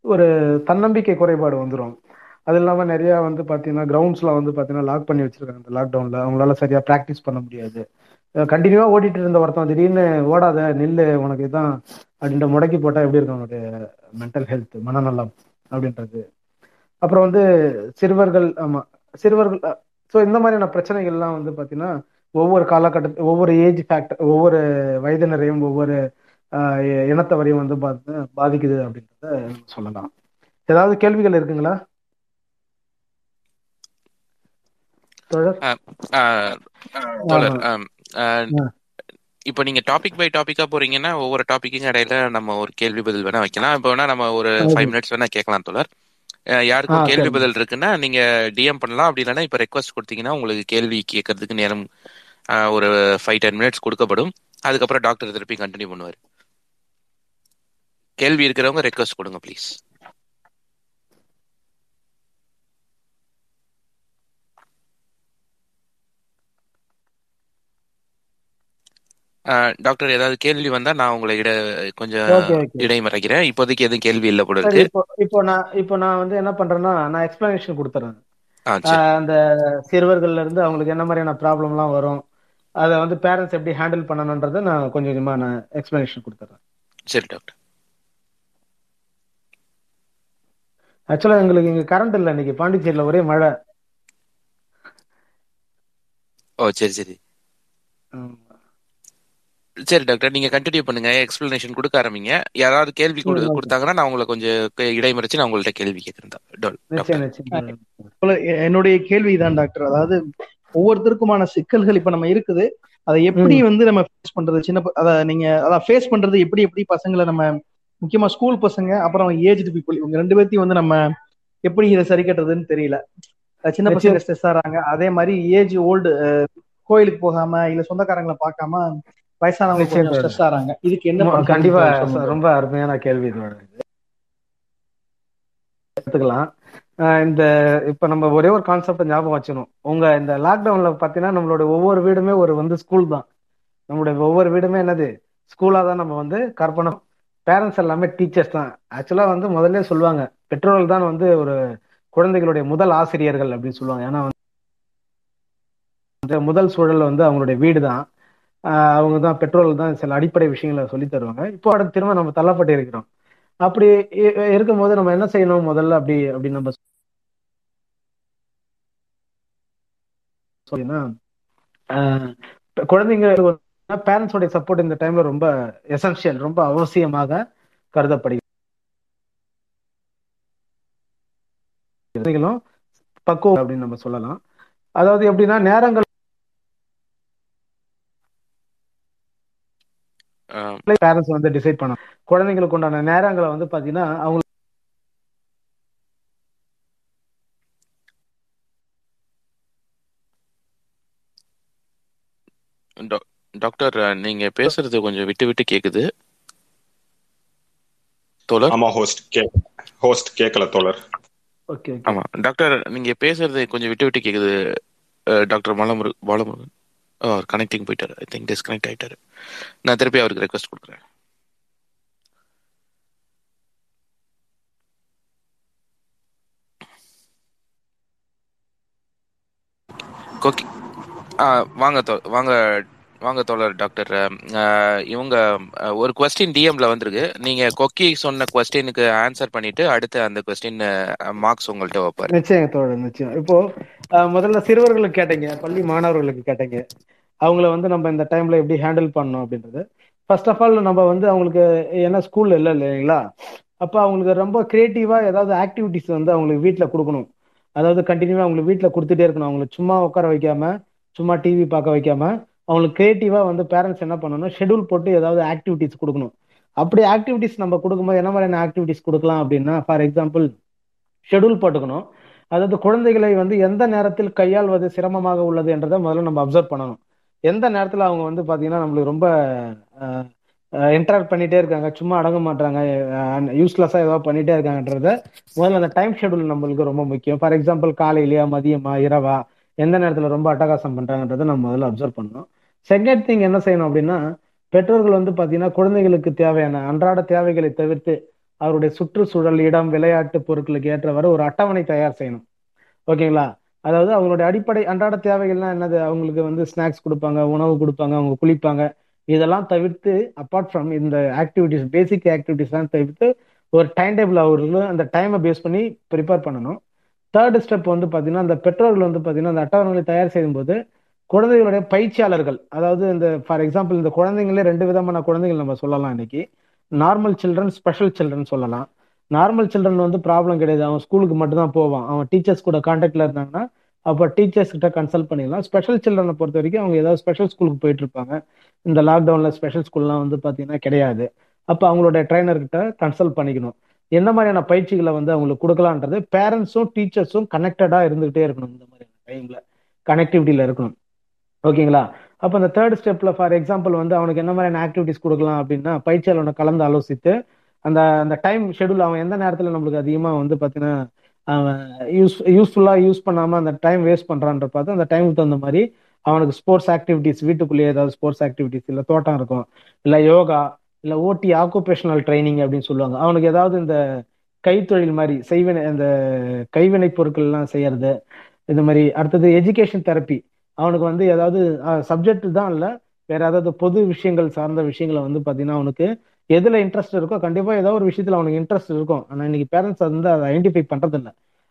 ஒரு தன்னம்பிக்கை குறைபாடு வந்துடும் அது இல்லாம நிறைய வந்து பாத்தீங்கன்னா கிரவுண்ட்ஸ்லாம் வந்து பாத்தீங்கன்னா லாக் பண்ணி வச்சிருக்காங்க இந்த லாக்டவுனில் அவங்களால சரியா ப்ராக்டிஸ் பண்ண முடியாது. கண்டினியூவா ஓடிட்டு இருந்த ஒருத்தன் திடீர்னு ஓடாத நில்லு உனக்கு இதான் அப்படின்ற முடக்கி போட்டா எப்படி இருக்கும் அவனுடைய மென்டல் ஹெல்த் மனநலம் அப்படின்றது. அப்புறம் வந்து சிறுவர்கள் ஆமா சிறுவர்கள் ஸோ இந்த மாதிரியான பிரச்சனைகள்லாம் வந்து பாத்தீங்கன்னா ஒவ்வொரு காலகட்ட ஒவ்வொரு ஏஜ் ஃபேக்டர் ஒவ்வொரு வயதினரையும் ஒவ்வொரு இனத்தவரையும் வந்து பார்த்து பாதிக்குது அப்படின்றத சொல்லலாம். ஏதாவது கேள்விகள் இருக்குங்களா. இப்போ நீங்க டாபிக் பை டாபிக்கா போறீங்கன்னா ஒவ்வொரு டாபிக்கும் இடையில நம்ம ஒரு கேள்வி பதில் வேணா வைக்கலாம். இப்போ வேணா நம்ம ஒரு. ஃபைவ் மினிட்ஸ் வேணா கேட்கலாம் தோழர். யாருக்கும் கேள்வி. பதில் இருக்குன்னா நீங்க டிஎம் பண்ணலாம். அப்படி இல்லைன்னா இப்போ ரெக்வஸ்ட் கொடுத்தீங்கன்னா உங்களுக்கு கேள்வி கேட்கறதுக்கு நேரம் ஒரு ஃபைவ் டென் மினிட்ஸ் கொடுக்கப்படும். அதுக்கப்புறம் டாக்டர் திருப்பி கண்டினியூ பண்ணுவார். கேள்வி இருக்கிறவங்க ரெக்வஸ்ட் கொடுங்க ப்ளீஸ் டாக்டர் ஏதாவது கேள்வி வந்தா நான் உங்களை இட கொஞ்சம் இடைமறைக்கிறேன். இப்போதைக்கு எதுவும் கேள்வி இல்லை போல இருக்கு. இப்போ நான் இப்போ நான் வந்து என்ன பண்றேன்னா நான் எக்ஸ்பிளனேஷன் கொடுத்துறேன். அந்த சிறுவர்கள்ல இருந்து அவங்களுக்கு என்ன மாதிரியான ப்ராப்ளம்லாம் வரும்? அதை வந்து பேரண்ட்ஸ் எப்படி ஹேண்டில் பண்ணணுன்றதை நான் கொஞ்சம் கொஞ்சமா நான் எக்ஸ்பிளனேஷன் கொடுத்துறேன். சரி டாக்டர் ஆக்சுவலா எங்களுக்கு இங்க கரண்ட் இல்லை இன்னைக்கு பாண்டிச்சேரியில ஒரே மழை. ஓ சரி சரி. சரி டாக்டர் நீங்க கண்டினியூ பண்ணுங்க. எக்ஸ்பிளனேஷன் கொடுக்க ஆரம்பிங்க. யாராவது கேள்வி கொடுத்தாங்கன்னா நான் உங்களை கொஞ்சம் இடைமறிச்சு நான் உங்கள்ட்ட கேள்வி கேட்கிறேன் என்னுடைய கேள்விதான் டாக்டர் அதாவது ஒவ்வொருத்தருக்குமான சிக்கல்கள் இப்ப நம்ம இருக்குது. அதை எப்படி வந்து நம்ம ஃபேஸ் பண்றது? சின்ன அத நீங்க அதான் ஃபேஸ் பண்றது எப்படி எப்படி பசங்களை நம்ம முக்கியமா ஸ்கூல் பசங்க அப்புறம் ஏஜ்டு பீப்புள் இவங்க ரெண்டு பேர்த்தையும் வந்து நம்ம எப்படி இதை சரி கட்டுறதுன்னு தெரியல. சின்ன பசங்க ஸ்ட்ரெஸ் ஆறாங்க அதே மாதிரி ஏஜ் ஓல்டு கோயிலுக்கு போகாம இல்ல சொந்தக்காரங்களை பார்க்காம வயசானவங்க. ஸ்ட்ரெஸ் ஆறாங்க இதுக்கு என்ன கண்டிப்பா. ரொம்ப அருமையான கேள்வி எடுத்துக்கலாம். இந்த uh, இப்ப நம்ம ஒரே ஒரு கான்செப்ட் ஞாபகம் வச்சுக்கணும். உங்க இந்த லாக்டவுன்ல பாத்தீங்கன்னா நம்மளோட ஒவ்வொரு வீடுமே ஒரு வந்து ஸ்கூல் தான். நம்மளுடைய ஒவ்வொரு வீடுமே என்னது? ஸ்கூலா தான் நம்ம வந்து கற்பனை பேரண்ட்ஸ் எல்லாமே டீச்சர்ஸ் தான். ஆக்சுவலா வந்து முதல்ல சொல்லுவாங்க பெற்றோர்கள் தான் வந்து ஒரு குழந்தைகளுடைய முதல் ஆசிரியர்கள் அப்படின்னு சொல்லுவாங்க. ஏன்னா வந்து முதல் சூழல் வந்து அவங்களுடைய வீடு தான். அவங்க தான் பெற்றோர்கள் தான் சில அடிப்படை விஷயங்களை சொல்லி தருவாங்க. இப்போ அடுத்து திரும்ப நம்ம தள்ளப்பட்டு இருக்கிறோம். அப்படி இருக்கும்போது நம்ம என்ன செய்யணும் முதல்ல அப்படி அப்படி நம்ம சொல்லினா குழந்தைங்க பேரண்ட்ஸோடைய சப்போர்ட் இந்த டைம்ல ரொம்ப எசென்ஷியல் ரொம்ப அவசியமாக கருதப்படுகிறது. பக்குவம் அப்படின்னு நம்ம சொல்லலாம். அதாவது எப்படின்னா நேரங்கள் பேரண்ட்ஸ் வந்து டிசைட் பண்ணணும். குழந்தைங்களுக்கு உண்டான நேரங்களை வந்து பாத்தீங்கன்னா அவங்க டா- டாக்டர் நீங்க பேசுறது கொஞ்சம் விட்டு விட்டு கேக்குது. தோழர்? ஆமா ஹோஸ்ட் கே ஹோஸ்ட் கேட்கல தோழர். ஓகே ஆமா டாக்டர் நீங்க பேசுறது கொஞ்சம் விட்டு விட்டு கேக்குது. டாக்டர் பாலமுரு பாலமுருகன். கனெக்டிங் போயிட்டாரு. ஐ திங்க் டிஸ்கனெக்ட் ஆயிட்டாரு. நான் திருப்பி அவருக்கு ரெக்வஸ்ட் கொடுக்குறேன். கோகி ஆ வாங்க தோ- வாங்க வாங்க தோழர் டாக்டர் இவங்க ஒரு கொஸ்டின் டிஎம்ல வந்திருக்கு. நீங்க கொக்கி சொன்ன கொஸ்டினுக்கு ஆன்சர் பண்ணிட்டு அடுத்து அந்த கொஸ்டின் மார்க்ஸ் உங்கள்கிட்ட வைப்பாரு. நிச்சயம் தோழர் நிச்சயம். இப்போ முதல்ல சிறுவர்களுக்கு கேட்டீங்க பள்ளி மாணவர்களுக்கு கேட்டீங்க. அவங்கள வந்து நம்ம இந்த டைம்ல எப்படி ஹேண்டில் பண்ணணும் அப்படின்றது. ஃபர்ஸ்ட் ஆஃப் ஆல் நம்ம வந்து அவங்களுக்கு ஏன்னா ஸ்கூல்ல இல்லை இல்லைங்களா? அப்போ அவங்களுக்கு ரொம்ப கிரியேட்டிவா ஏதாவது ஆக்டிவிட்டிஸ் வந்து அவங்களுக்கு வீட்டில் கொடுக்கணும். அதாவது கண்டினியூவா அவங்களுக்கு வீட்டில் கொடுத்துட்டே இருக்கணும். அவங்களுக்கு சும்மா உட்கார வைக்காம சும்மா டிவி பார்க்க வைக்காம அவங்களுக்கு கிரியேட்டிவா வந்து பேரண்ட்ஸ் என்ன பண்ணணும்? ஷெட்யூல் போட்டு ஏதாவது ஆக்டிவிட்டிஸ் கொடுக்கணும். அப்படி ஆக்டிவிட்டிஸ் நம்ம கொடுக்கும்போது என்ன மாதிரியான ஆக்டிவிட்டிஸ் கொடுக்கலாம் அப்படின்னா ஃபார் எக்ஸாம்பிள் ஷெட்யூல் போட்டுக்கணும். அதாவது குழந்தைகளை வந்து எந்த நேரத்தில் கையாள்வது சிரமமாக உள்ளது என்றதை முதல்ல நம்ம அப்சர்வ் பண்ணணும். எந்த நேரத்தில் அவங்க வந்து பார்த்தீங்கன்னா நம்மளுக்கு ரொம்ப இன்டராக்ட் பண்ணிட்டே இருக்காங்க சும்மா அடங்க மாட்டாங்க யூஸ்லெஸ்ஸாக ஏதோ பண்ணிட்டே இருக்காங்கன்றத முதல்ல அந்த டைம் ஷெட்யூல் நம்மளுக்கு ரொம்ப முக்கியம். ஃபார் எக்ஸாம்பிள் காலையிலையா மதியமா இரவா எந்த நேரத்தில் ரொம்ப அட்டகாசம் பண்ணுறாங்கன்றதை நம்ம முதல்ல அப்சர்வ் பண்ணணும். செகண்ட் திங் என்ன செய்யணும் அப்படின்னா பெற்றோர்கள் வந்து பார்த்தீங்கன்னா குழந்தைகளுக்கு தேவையான அன்றாட தேவைகளை தவிர்த்து அவருடைய சுற்றுச்சூழல் இடம் விளையாட்டு பொருட்களுக்கு ஏற்றவாறு ஒரு அட்டவணை தயார் செய்யணும். ஓகேங்களா அதாவது அவங்களுடைய அடிப்படை அன்றாட தேவைகள்லாம் என்னது? அவங்களுக்கு வந்து ஸ்நாக்ஸ் கொடுப்பாங்க உணவு கொடுப்பாங்க அவங்க குளிப்பாங்க. இதெல்லாம் தவிர்த்து அப்பார்ட் ஃப்ரம் இந்த ஆக்டிவிட்டிஸ் பேசிக் ஆக்டிவிட்டிஸ்லாம் தவிர்த்து ஒரு டைம் டேபிள் அவர்களும் அந்த டைமை பேஸ் பண்ணி ப்ரிப்பேர் பண்ணணும். தேர்ட் ஸ்டெப் வந்து பார்த்தீங்கன்னா அந்த பெற்றோர்கள் வந்து பார்த்தீங்கன்னா அந்த அட்டவணைகளை தயார் செய்யும்போது குழந்தைகளுடைய பயிற்சியாளர்கள் அதாவது இந்த ஃபார் எக்ஸாம்பிள் இந்த குழந்தைங்களே ரெண்டு விதமான குழந்தைகள் நம்ம சொல்லலாம் இன்னைக்கு. நார்மல் சில்ட்ரன் ஸ்பெஷல் சில்ட்ரன் சொல்லலாம். நார்மல் சில்ட்ரன் வந்து ப்ராப்ளம் கிடையாது. அவன் ஸ்கூலுக்கு மட்டும் தான் போவான். அவன் டீச்சர்ஸ் கூட கான்டாக்டில் இருந்தாங்கன்னா அப்போ டீச்சர்ஸ் கிட்ட கன்சல்ட் பண்ணிக்கலாம் ஸ்பெஷல் சில்ட்ரனை பொறுத்த வரைக்கும் அவங்க ஏதாவது ஸ்பெஷல் ஸ்கூலுக்கு போயிட்டு இருப்பாங்க. இந்த லாக்டவுனில் ஸ்பெஷல் ஸ்கூல்லாம் வந்து பார்த்தீங்கன்னா கிடையாது. அப்போ அவங்களுடைய ட்ரைனர்கிட்ட கன்சல்ட் பண்ணிக்கணும். என்ன மாதிரியான பயிற்சிகளை வந்து அவங்களுக்கு கொடுக்கலான்றது பேரண்ட்ஸும் டீச்சர்ஸும் கனெக்டடாக இருந்துகிட்டே இருக்கணும் இந்த மாதிரியான டைமில் கனெக்டிவிட்டியில் இருக்கணும். ஓகேங்களா? அப்போ அந்த தேர்ட் ஸ்டெப்ல ஃபார் எக்ஸாம்பிள் வந்து அவனுக்கு என்ன மாதிரியான ஆக்டிவிட்டிஸ் கொடுக்கலாம் அப்படின்னா பயிற்சியாளனை கலந்து ஆலோசித்து அந்த அந்த டைம் ஷெடியூல் அவன் எந்த நேரத்தில் நம்மளுக்கு அதிகமாக வந்து பார்த்தீங்கன்னா அவன் யூஸ் யூஸ்ஃபுல்லாக யூஸ் பண்ணாமல் அந்த டைம் வேஸ்ட் பண்ணுறான்ற பார்த்து அந்த டைமுக்கு தகுந்த மாதிரி அவனுக்கு ஸ்போர்ட்ஸ் ஆக்டிவிட்டிஸ் வீட்டுக்குள்ளேயே ஏதாவது ஸ்போர்ட்ஸ் ஆக்டிவிட்டிஸ் இல்லை தோட்டம் இருக்கும் இல்லை யோகா இல்லை ஓடி ஆக்குபேஷனல் ட்ரைனிங் அப்படின்னு சொல்லுவாங்க. அவனுக்கு ஏதாவது இந்த கைத்தொழில் மாதிரி செய்வினை அந்த கைவினை பொருட்கள்லாம் செய்யறது இந்த மாதிரி அடுத்தது எஜுகேஷன் தெரப்பி அவனுக்கு வந்து ஏதாவது சப்ஜெக்ட் தான் இல்லை. வேற ஏதாவது பொது விஷயங்கள் சார்ந்த விஷயங்களை வந்து பார்த்தீங்கன்னா அவனுக்கு எதுல இன்ட்ரெஸ்ட் இருக்கோ கண்டிப்பாக ஏதோ ஒரு விஷயத்துல அவனுக்கு இன்ட்ரெஸ்ட் இருக்கும். ஆனால் இன்னைக்கு பேரண்ட்ஸ் வந்து அதை ஐடென்டிஃபை பண்றது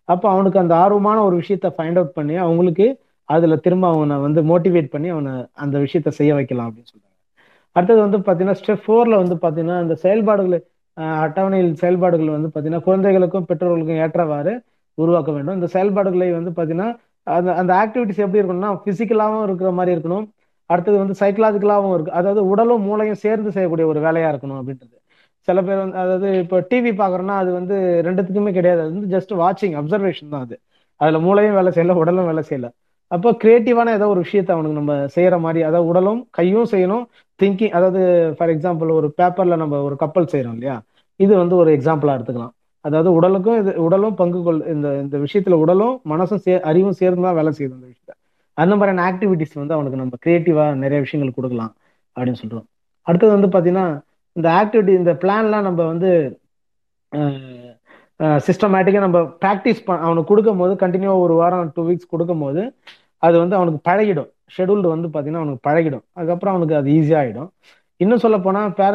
அப்போ அவனுக்கு அந்த ஆர்வமான ஒரு விஷயத்த ஃபைண்ட் அவுட் பண்ணி அவங்களுக்கு அதுல திரும்ப அவனை வந்து மோட்டிவேட் பண்ணி அவனை அந்த விஷயத்த செய்ய வைக்கலாம் அப்படின்னு சொல்றாங்க. அடுத்தது வந்து பார்த்தீங்கன்னா ஸ்டெப் ஃபோர்ல வந்து பார்த்தீங்கன்னா அந்த செயல்பாடுகள் அட்டவணையில் செயல்பாடுகள் வந்து பார்த்தீங்கன்னா குழந்தைகளுக்கும் பெற்றோர்களுக்கும் ஏற்றவாறு உருவாக்க வேண்டும். இந்த செயல்பாடுகளை வந்து பார்த்தீங்கன்னா அந்த அந்த ஆக்டிவிட்டிஸ் எப்படி இருக்கணும்னா பிசிக்கலாகவும் இருக்கிற மாதிரி இருக்கணும். அடுத்தது வந்து சைக்கலாஜிக்கலாகவும் இருக்கு. அதாவது உடலும் மூளையும் சேர்ந்து செய்யக்கூடிய ஒரு வேலையா இருக்கணும் அப்படின்றது. சில பேர் வந்து அதாவது இப்போ டிவி பார்க்குறோன்னா அது வந்து ரெண்டுத்துக்குமே கிடையாது. அது வந்து ஜஸ்ட் வாட்சிங் அப்சர்வேஷன் தான் அது. அதில் மூளையும் வேலை செய்யல உடலும் வேலை செய்யல. அப்போ கிரியேட்டிவான ஏதோ ஒரு விஷயத்த அவனுக்கு நம்ம செய்யற மாதிரி அதாவது உடலும் கையும் செய்யணும். திங்கிங் அதாவது ஃபார் எக்ஸாம்பிள் ஒரு பேப்பர்ல நம்ம ஒரு கப்பல் செய்யறோம் இல்லையா? இது வந்து ஒரு எக்ஸாம்பிளா எடுத்துக்கலாம். அதாவது உடலுக்கும் இது உடலும் பங்கு கொள் இந்த இந்த விஷயத்துல உடலும் மனசும் சே அறிவும் சேர்ந்து தான் வேலை செய்யுது அந்த விஷயத்த அந்த மாதிரியான ஆக்டிவிட்டிஸ் வந்து அவனுக்கு நம்ம கிரியேட்டிவா நிறைய விஷயங்கள் கொடுக்கலாம் அப்படின்னு சொல்றோம். அடுத்தது வந்து பாத்தீங்கன்னா இந்த ஆக்டிவிட்டி இந்த பிளான்லாம் நம்ம வந்து சிஸ்டமேட்டிக்காக நம்ம ப்ராக்டிஸ் ப அவனுக்கு கொடுக்கும் போது கண்டினியூவாக ஒரு வாரம் டூ வீக்ஸ் கொடுக்கும் போது அது வந்து அவனுக்கு பழகிடும். ஷெடியூல்டு வந்து பார்த்தீங்கன்னா அவனுக்கு பழகிடும். அதுக்கப்புறம் அவனுக்கு அது ஈஸியாக ஆகிடும் இன்னும் சொல்ல போனால் பேர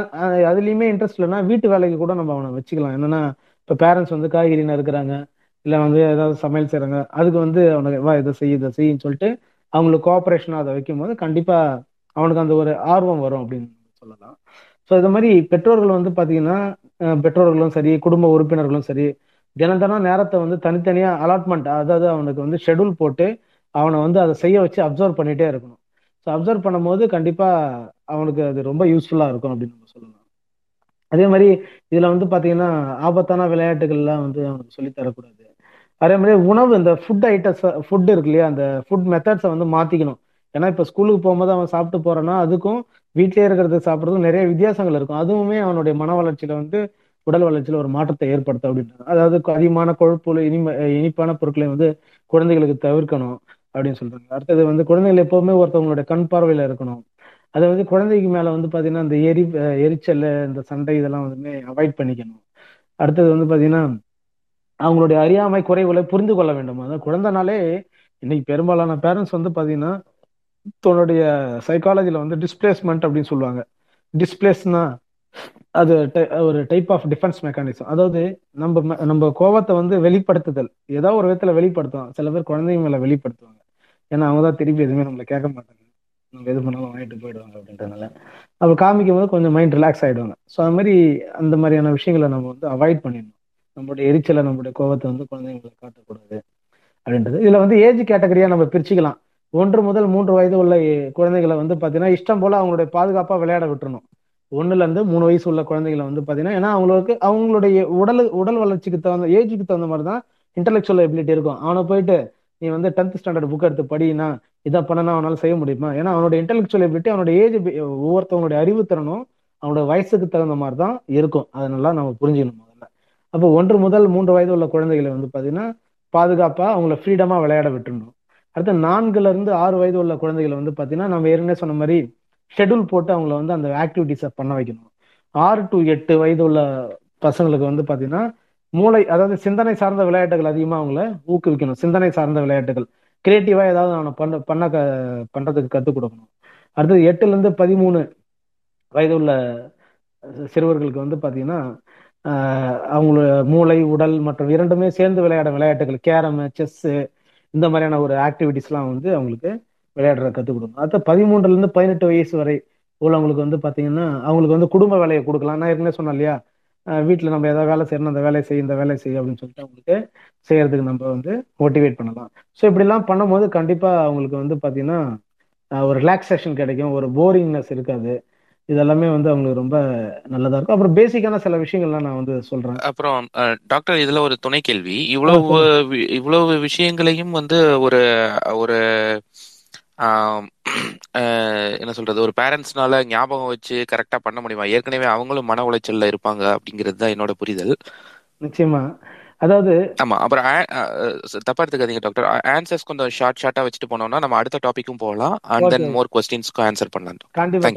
அதுலேயுமே இன்ட்ரெஸ்ட் இல்லைன்னா வீட்டு வேலைக்கு கூட நம்ம அவனை வச்சுக்கலாம். என்னன்னா இப்போ பேரண்ட்ஸ் வந்து காய்கறி நறுக்கிறாங்க இல்லை வந்து ஏதாவது சமையல் செய்கிறாங்க அதுக்கு வந்து அவனுக்கு வா இதை செய் இதை செய்யின்னு சொல்லிட்டு அவங்களுக்கு கோஆப்ரேஷனாக அதை வைக்கும் போது கண்டிப்பாக அவனுக்கு அந்த ஒரு ஆர்வம் வரும் அப்படின்னு சொல்லலாம். ஸோ இது மாதிரி பெற்றோர்கள் வந்து பார்த்தீங்கன்னா பெற்றோர்களும் சரி குடும்ப உறுப்பினர்களும் சரி தினம் தினம் நேரத்தை வந்து தனித்தனியாக அலாட்மெண்ட் அதாவது அவனுக்கு வந்து ஷெடியூல் போட்டு அவனை வந்து அதை செய்ய வச்சு அப்சர்வ் பண்ணிட்டே இருக்கணும். ஸோ அப்சர்வ் பண்ணும்போது கண்டிப்பாக அவனுக்கு அது ரொம்ப யூஸ்ஃபுல்லாக இருக்கும் அப்படின்னு நம்ம சொல்லலாம். அதே மாதிரி இதில் வந்து பார்த்தீங்கன்னா ஆபத்தான விளையாட்டுகள்லாம் வந்து அவனுக்கு சொல்லித் தரக்கூடாது. அதே மாதிரி உணவு இந்த ஃபுட் ஐட்டம்ஸ் ஃபுட் இருக்கு இல்லையா அந்த ஃபுட் மெத்தட்ஸை வந்து மாற்றிக்கணும் ஏன்னா இப்போ ஸ்கூலுக்கு போகும்போது அவன் சாப்பிட்டு போறான்னா அதுக்கும் வீட்டிலே இருக்கிறது சாப்பிட்றதுக்கும் நிறைய வித்தியாசங்கள் இருக்கும். அதுவுமே அவனுடைய மன வளர்ச்சியில வந்து உடல் வளர்ச்சியில ஒரு மாற்றத்தை ஏற்படுத்த அப்படின்றது அதாவது அதிகமான கொழுப்பு இனிம இனிப்பான பொருட்களை வந்து குழந்தைகளுக்கு தவிர்க்கணும் அப்படின்னு சொல்றாங்க. அடுத்தது வந்து குழந்தைகள் எப்பவுமே ஒருத்தவங்களுடைய கண் பார்வையில இருக்கணும். அதாவது குழந்தைக்கு மேல வந்து பாத்தீங்கன்னா இந்த எரி எரிச்சல் இந்த சண்டை இதெல்லாம் வந்து அவாய்ட் பண்ணிக்கணும். அடுத்தது வந்து பாத்தீங்கன்னா அவங்களுடைய அறியாமை குறைவுகளை புரிந்து கொள்ள வேண்டும். அதாவது குழந்தைனாலே இன்னைக்கு பெரும்பாலான பேரண்ட்ஸ் வந்து பாத்தீங்கன்னா தன்னுடைய சைக்காலஜில வந்து டிஸ்பிளேஸ்மெண்ட் அப்படின்னு சொல்லுவாங்க. டிஸ்பிளேஸ்னா அது ஒரு டைப் ஆஃப் டிஃபென்ஸ் மெக்கானிசம் அதாவது நம்ம நம்ம கோபத்தை வந்து வெளிப்படுத்துதல். ஏதோ ஒரு விதத்துல வெளிப்படுத்துவோம் சில பேர் குழந்தைங்க மேல வெளிப்படுத்துவாங்க. ஏன்னா அவங்க தான் திருப்பி எதுவுமே நம்மளை கேட்க மாட்டாங்க. நம்ம எது பண்ணாலும் வாங்கிட்டு போயிடுவாங்க அப்படின்றதுனால. அப்போ காமிக்கும் போது கொஞ்சம் மைண்ட் ரிலாக்ஸ் ஆயிடுவாங்க. ஸோ அது மாதிரி அந்த மாதிரியான விஷயங்களை நம்ம வந்து அவாய்ட் பண்ணிடணும். நம்மளுடைய எரிச்சலை நம்மளுடைய கோபத்தை வந்து குழந்தைங்களுக்கு காட்டக்கூடாது அப்படின்றது. இதில் வந்து ஏஜ் கேட்டகரியா நம்ம பிரிச்சுக்கலாம். ஒன்று முதல் மூன்று வயது உள்ள குழந்தைகளை வந்து பார்த்தீங்கன்னா இஷ்டம் போல அவங்களுடைய பாதுகாப்பாக விளையாட விட்டுறணும். ஒன்றுலேருந்து மூணு வயசு உள்ள குழந்தைகளை வந்து பார்த்தீங்கன்னா ஏன்னா அவங்களுக்கு அவங்களுடைய உடல் உடல் வளர்ச்சிக்கு தகுந்த ஏஜுக்கு தகுந்த மாதிரி தான் இன்டெலெக்சுவல் எபிலிட்டி இருக்கும். அவனை போயிட்டு நீ வந்து டென்த் ஸ்டாண்டர்ட் புக் எடுத்து படினா இதை பண்ணனா அவனால செய்ய முடியுமா? ஏன்னா அவனோட இன்டெலக்சுவல் எபிலிட்டி அவனோட ஏஜ் ஒவ்வொருத்தவங்களுடைய அறிவுத்திறனும் அவனோட வயசுக்கு தகுந்த மாதிரி தான் இருக்கும். அதனால நம்ம புரிஞ்சுக்கணும் முதல்ல. அப்போ ஒன்று முதல் மூன்று வயது உள்ள குழந்தைகளை வந்து பாத்தீங்கன்னா பாதுகாப்பா அவங்கள ஃப்ரீடமா விளையாட விட்டுருணும் அடுத்து நான்குல இருந்து ஆறு வயது உள்ள குழந்தைகளை வந்து பாத்தீங்கன்னா நம்ம ஏற்கனவே சொன்ன மாதிரி ஷெடியூல் போட்டு அவங்கள வந்து அந்த ஆக்டிவிட்டிஸை பண்ண வைக்கணும். ஆறு டு எட்டு வயது உள்ள பசங்களுக்கு வந்து பாத்தீங்கன்னா மூளை அதாவது சிந்தனை சார்ந்த விளையாட்டுகள் அதிகமா அவங்கள ஊக்குவிக்கணும். சிந்தனை சார்ந்த விளையாட்டுகள். கிரியேட்டிவா ஏதாவது அவனை பண்ண பண்ண க பண்றதுக்கு கற்றுக் கொடுக்கணும். அடுத்தது எட்டுல இருந்து பதிமூணு வயது உள்ள சிறுவர்களுக்கு வந்து பாத்தீங்கன்னா அவங்கள மூளை உடல் மற்றும் இரண்டுமே சேர்ந்து விளையாட விளையாட்டுகள் கேரம் செஸ் இந்த மாதிரியான ஒரு ஆக்டிவிட்டிஸ்லாம் வந்து அவங்களுக்கு விளையாடுற கற்றுக் கொடுக்கணும். அடுத்த பதிமூன்றுல இருந்து பதினெட்டு வயசு வரை உள்ளவங்களுக்கு வந்து பாத்தீங்கன்னா அவங்களுக்கு வந்து குடும்ப வேலையை கொடுக்கலாம். நான் ஏற்கனவே சொன்னேன் இல்லையா? வீட்டில் நம்ம ஏதாவது வேலை செய்யணும் அந்த வேலையை செய்ய இந்த வேலையை செய்ய அப்படின்னு சொல்லிட்டு அவங்களுக்கு செய்யறதுக்கு நம்ம வந்து மோட்டிவேட் பண்ணலாம். ஸோ இப்படிலாம் பண்ணும்போது கண்டிப்பாக அவங்களுக்கு வந்து பார்த்தீங்கன்னா ஒரு ரிலாக்ஸேஷன் கிடைக்கும் ஒரு போரிங்னஸ் இருக்காது. இதெல்லாமே வந்து அவங்களுக்கு ரொம்ப நல்லதா இருக்கும். அப்புறம் பேசிக்கான சில விஷயங்கள்லாம் நான் வந்து சொல்றேன். அப்புறம் டாக்டர் இதுல ஒரு துணை கேள்வி இவ்வளவு இவ்வளவு விஷயங்களையும் வந்து ஒரு ஒரு என்ன சொல்றது? ஒரு பேரண்ட்ஸ்னால ஞாபகம் வச்சு கரெக்டா பண்ண முடியுமா? ஏற்கனவே அவங்களும் மன உளைச்சல்ல இருப்பாங்க அப்படிங்கிறது தான் என்னோட புரிதல். நிச்சயமா. அதாவது ஆமா. அப்புறம் தப்பா எடுத்துக்காதீங்க டாக்டர் ஆன்சர்ஸ் கொஞ்சம் ஷார்ட் ஷார்ட்டா வச்சுட்டு போனோம்னா நம்ம அடுத்த டாபிக்கும் போகலாம். அண்ட் தென் மோர் கொஸ்டின்ஸ்க்கு ஆன்சர் பண்ணலாம். கண்டிப்பா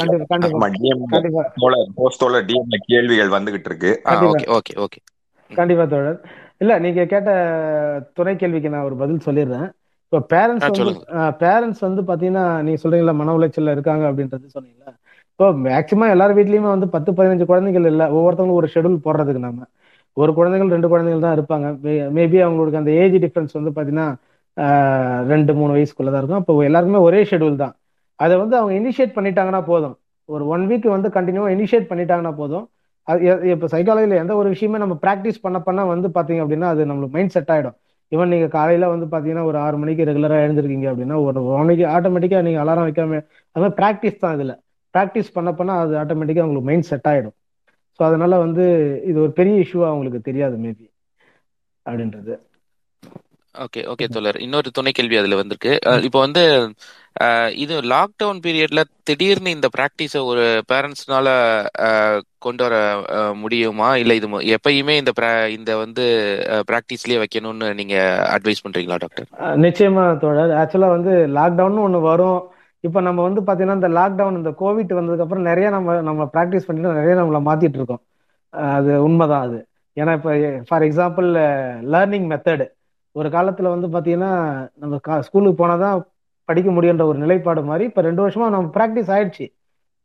கேள்விகள் வந்துகிட்டு இருக்கு. ஓகே ஓகே ஓகே கண்டிப்பா தோழர். இல்ல நீங்க கேட்ட துணை கேள்விக்கு நான் ஒரு பதில் சொல்லிடுறேன். இப்போ பேரண்ட்ஸ் வந்து பேரண்ட்ஸ் வந்து பாத்தீங்கன்னா நீங்க சொல்றீங்களா மன உளைச்சல்ல இருக்காங்க அப்படின்றது சொன்னீங்களா இப்போ மேக்சிமம் எல்லார் வீட்லயுமே வந்து பத்து பதினஞ்சு குழந்தைகள் இல்லை. ஒவ்வொருத்தவங்களும் ஒரு ஷெடியூல் போடுறதுக்கு நம்ம ஒரு குழந்தைகள் ரெண்டு குழந்தைகள் தான் இருப்பாங்க. மேபி அவங்களுக்கு அந்த ஏஜ் டிஃபரன்ஸ் வந்து பார்த்தீங்கன்னா ரெண்டு மூணு வயசுக்குள்ள தான் இருக்கும். அப்போ எல்லாருக்குமே ஒரே ஷெடியூல் தான். அதை வந்து அவங்க இனிஷியேட் பண்ணிட்டாங்கன்னா போதும். ஒரு ஒன் வீக் வந்து கண்டினியூவா இனிஷியேட் பண்ணிட்டாங்கன்னா போதும். அது இப்போ சைக்காலஜியில் எந்த ஒரு விஷயமே நம்ம ப்ராக்டிஸ் பண்ண பண்ண வந்து பார்த்தீங்க அப்படின்னா அது நம்மளுக்கு மைண்ட் செட் ஆகிடும் ஈவன் நீங்கள் காலையில் வந்து பார்த்தீங்கன்னா ஒரு ஆறு மணிக்கு ரெகுலராக எழுந்திருக்கீங்க அப்படின்னா ஒரு மணிக்கு ஆட்டோமேட்டிக்காக நீங்கள் அலாரம் வைக்காம அது மாதிரி ப்ராக்டிஸ் தான் இதில். ப்ராக்டிஸ் பண்ண பண்ண அது ஆட்டோமேட்டிக்காக உங்களுக்கு மைண்ட் செட் ஆகிடும் ஸோ அதனால வந்து இது ஒரு பெரிய இஷ்யூவாக அவங்களுக்கு தெரியாது மேபி அப்படின்றது. ஓகே ஓகே தோழர். இன்னொரு துணை கேள்வி அதுல வந்திருக்கு. இப்போ வந்து இது லாக்டவுன் பீரியட்ல திடீர்னு இந்த ப்ராக்டிஸை ஒரு பேரண்ட்ஸ்னால கொண்டு வர முடியுமா? இல்ல இது எப்பயுமே இந்த இந்த வந்து ப்ராக்டிஸ்லயே வைக்கணும்னு நீங்க அட்வைஸ் பண்றீங்களா டாக்டர் நிச்சயமா தோழர். ஆக்சுவலா வந்து லாக்டவுன் ஒன்று வரும். இப்போ நம்ம வந்து பார்த்தீங்கன்னா இந்த லாக்டவுன் இந்த கோவிட் வந்ததுக்கு அப்புறம் நிறைய நம்ம நம்ம ப்ராக்டிஸ் பண்ணிட்டு நிறைய நம்மள மாத்திட்டு இருக்கோம். அது உண்மைதான் அது. ஏன்னா இப்போ ஃபார் எக்ஸாம்பிள் லேர்னிங் மெத்தடு ஒரு காலத்துல வந்து பார்த்தீங்கன்னா நம்ம கா ஸ்கூலுக்கு போனால் தான் படிக்க முடியுன்ற ஒரு நிலைப்பாடு மாதிரி இப்போ ரெண்டு வருஷமா நம்ம ப்ராக்டிஸ் ஆயிடுச்சு.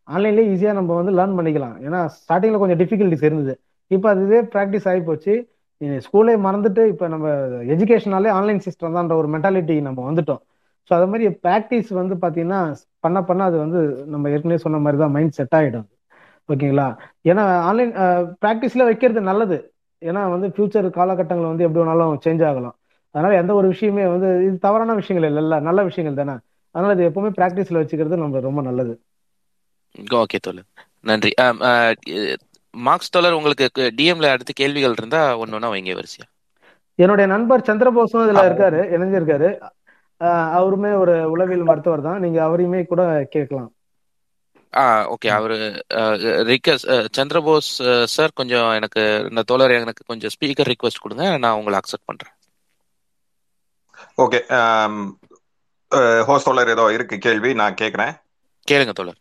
ஆன்லைன்லேயே ஈஸியாக நம்ம வந்து லேர்ன் பண்ணிக்கலாம். ஏன்னா ஸ்டார்டிங்கில் கொஞ்சம் டிஃபிகல்ட்டிஸ் இருந்தது. இப்போ அதுவே ப்ராக்டிஸ் ஆகி போச்சு. ஸ்கூலே மறந்துட்டு இப்போ நம்ம எஜுகேஷனாலே ஆன்லைன் சிஸ்டம் தான்ற ஒரு மென்டாலிட்டி நம்ம வந்துட்டோம். ஸோ அது மாதிரி ப்ராக்டிஸ் வந்து பார்த்தீங்கன்னா பண்ண பண்ண அது வந்து நம்ம ஏற்கனவே சொன்ன மாதிரி தான் மைண்ட் செட் ஆகிடும் ஓகேங்களா? ஏன்னா ஆன்லைன் ப்ராக்டிஸில் வைக்கிறது நல்லது. ஏன்னா வந்து ஃபியூச்சர் காலகட்டங்கள் வந்து எப்படி வேணாலும் சேஞ்ச் ஆகலாம். அதனால எந்த ஒரு விஷயமே வந்து இது தவறான விஷயங்கள் இல்லைல்ல நல்ல விஷயங்கள் தானே. அதனால இது எப்பவுமே ப்ராக்டிஸில் வச்சுக்கிறது நம்ம ரொம்ப நல்லது. ஓகே தோழர். நன்றி. மார்க்ஸ் தோழர் உங்களுக்கு டிஎம்ல அடுத்த கேள்விகள் இருந்தா ஒன்னு ஒண்ணா வைங்க வரிசையா. என்னுடைய நண்பர் சந்திரபோஸும் இதுல இருக்காரு இணைஞ்சிருக்காரு. அவருமே ஒரு உளவியல் மருத்துவர் தான். நீங்க அவரையுமே கூட கேட்கலாம். ஆ ஓகே. அவரு ரிக்வஸ்ட் சந்திரபோஸ் சார் கொஞ்சம் எனக்கு இந்த தோழர் எனக்கு கொஞ்சம் ஸ்பீக்கர் ரிக்வெஸ்ட் கொடுங்க நான் உங்களை அக்செப்ட் பண்றேன். ஓகே ஹோஸ்டோலர் ஏதோ இருக்கு கேள்வி நான் கேட்குறேன் கேளுங்க தோழர்.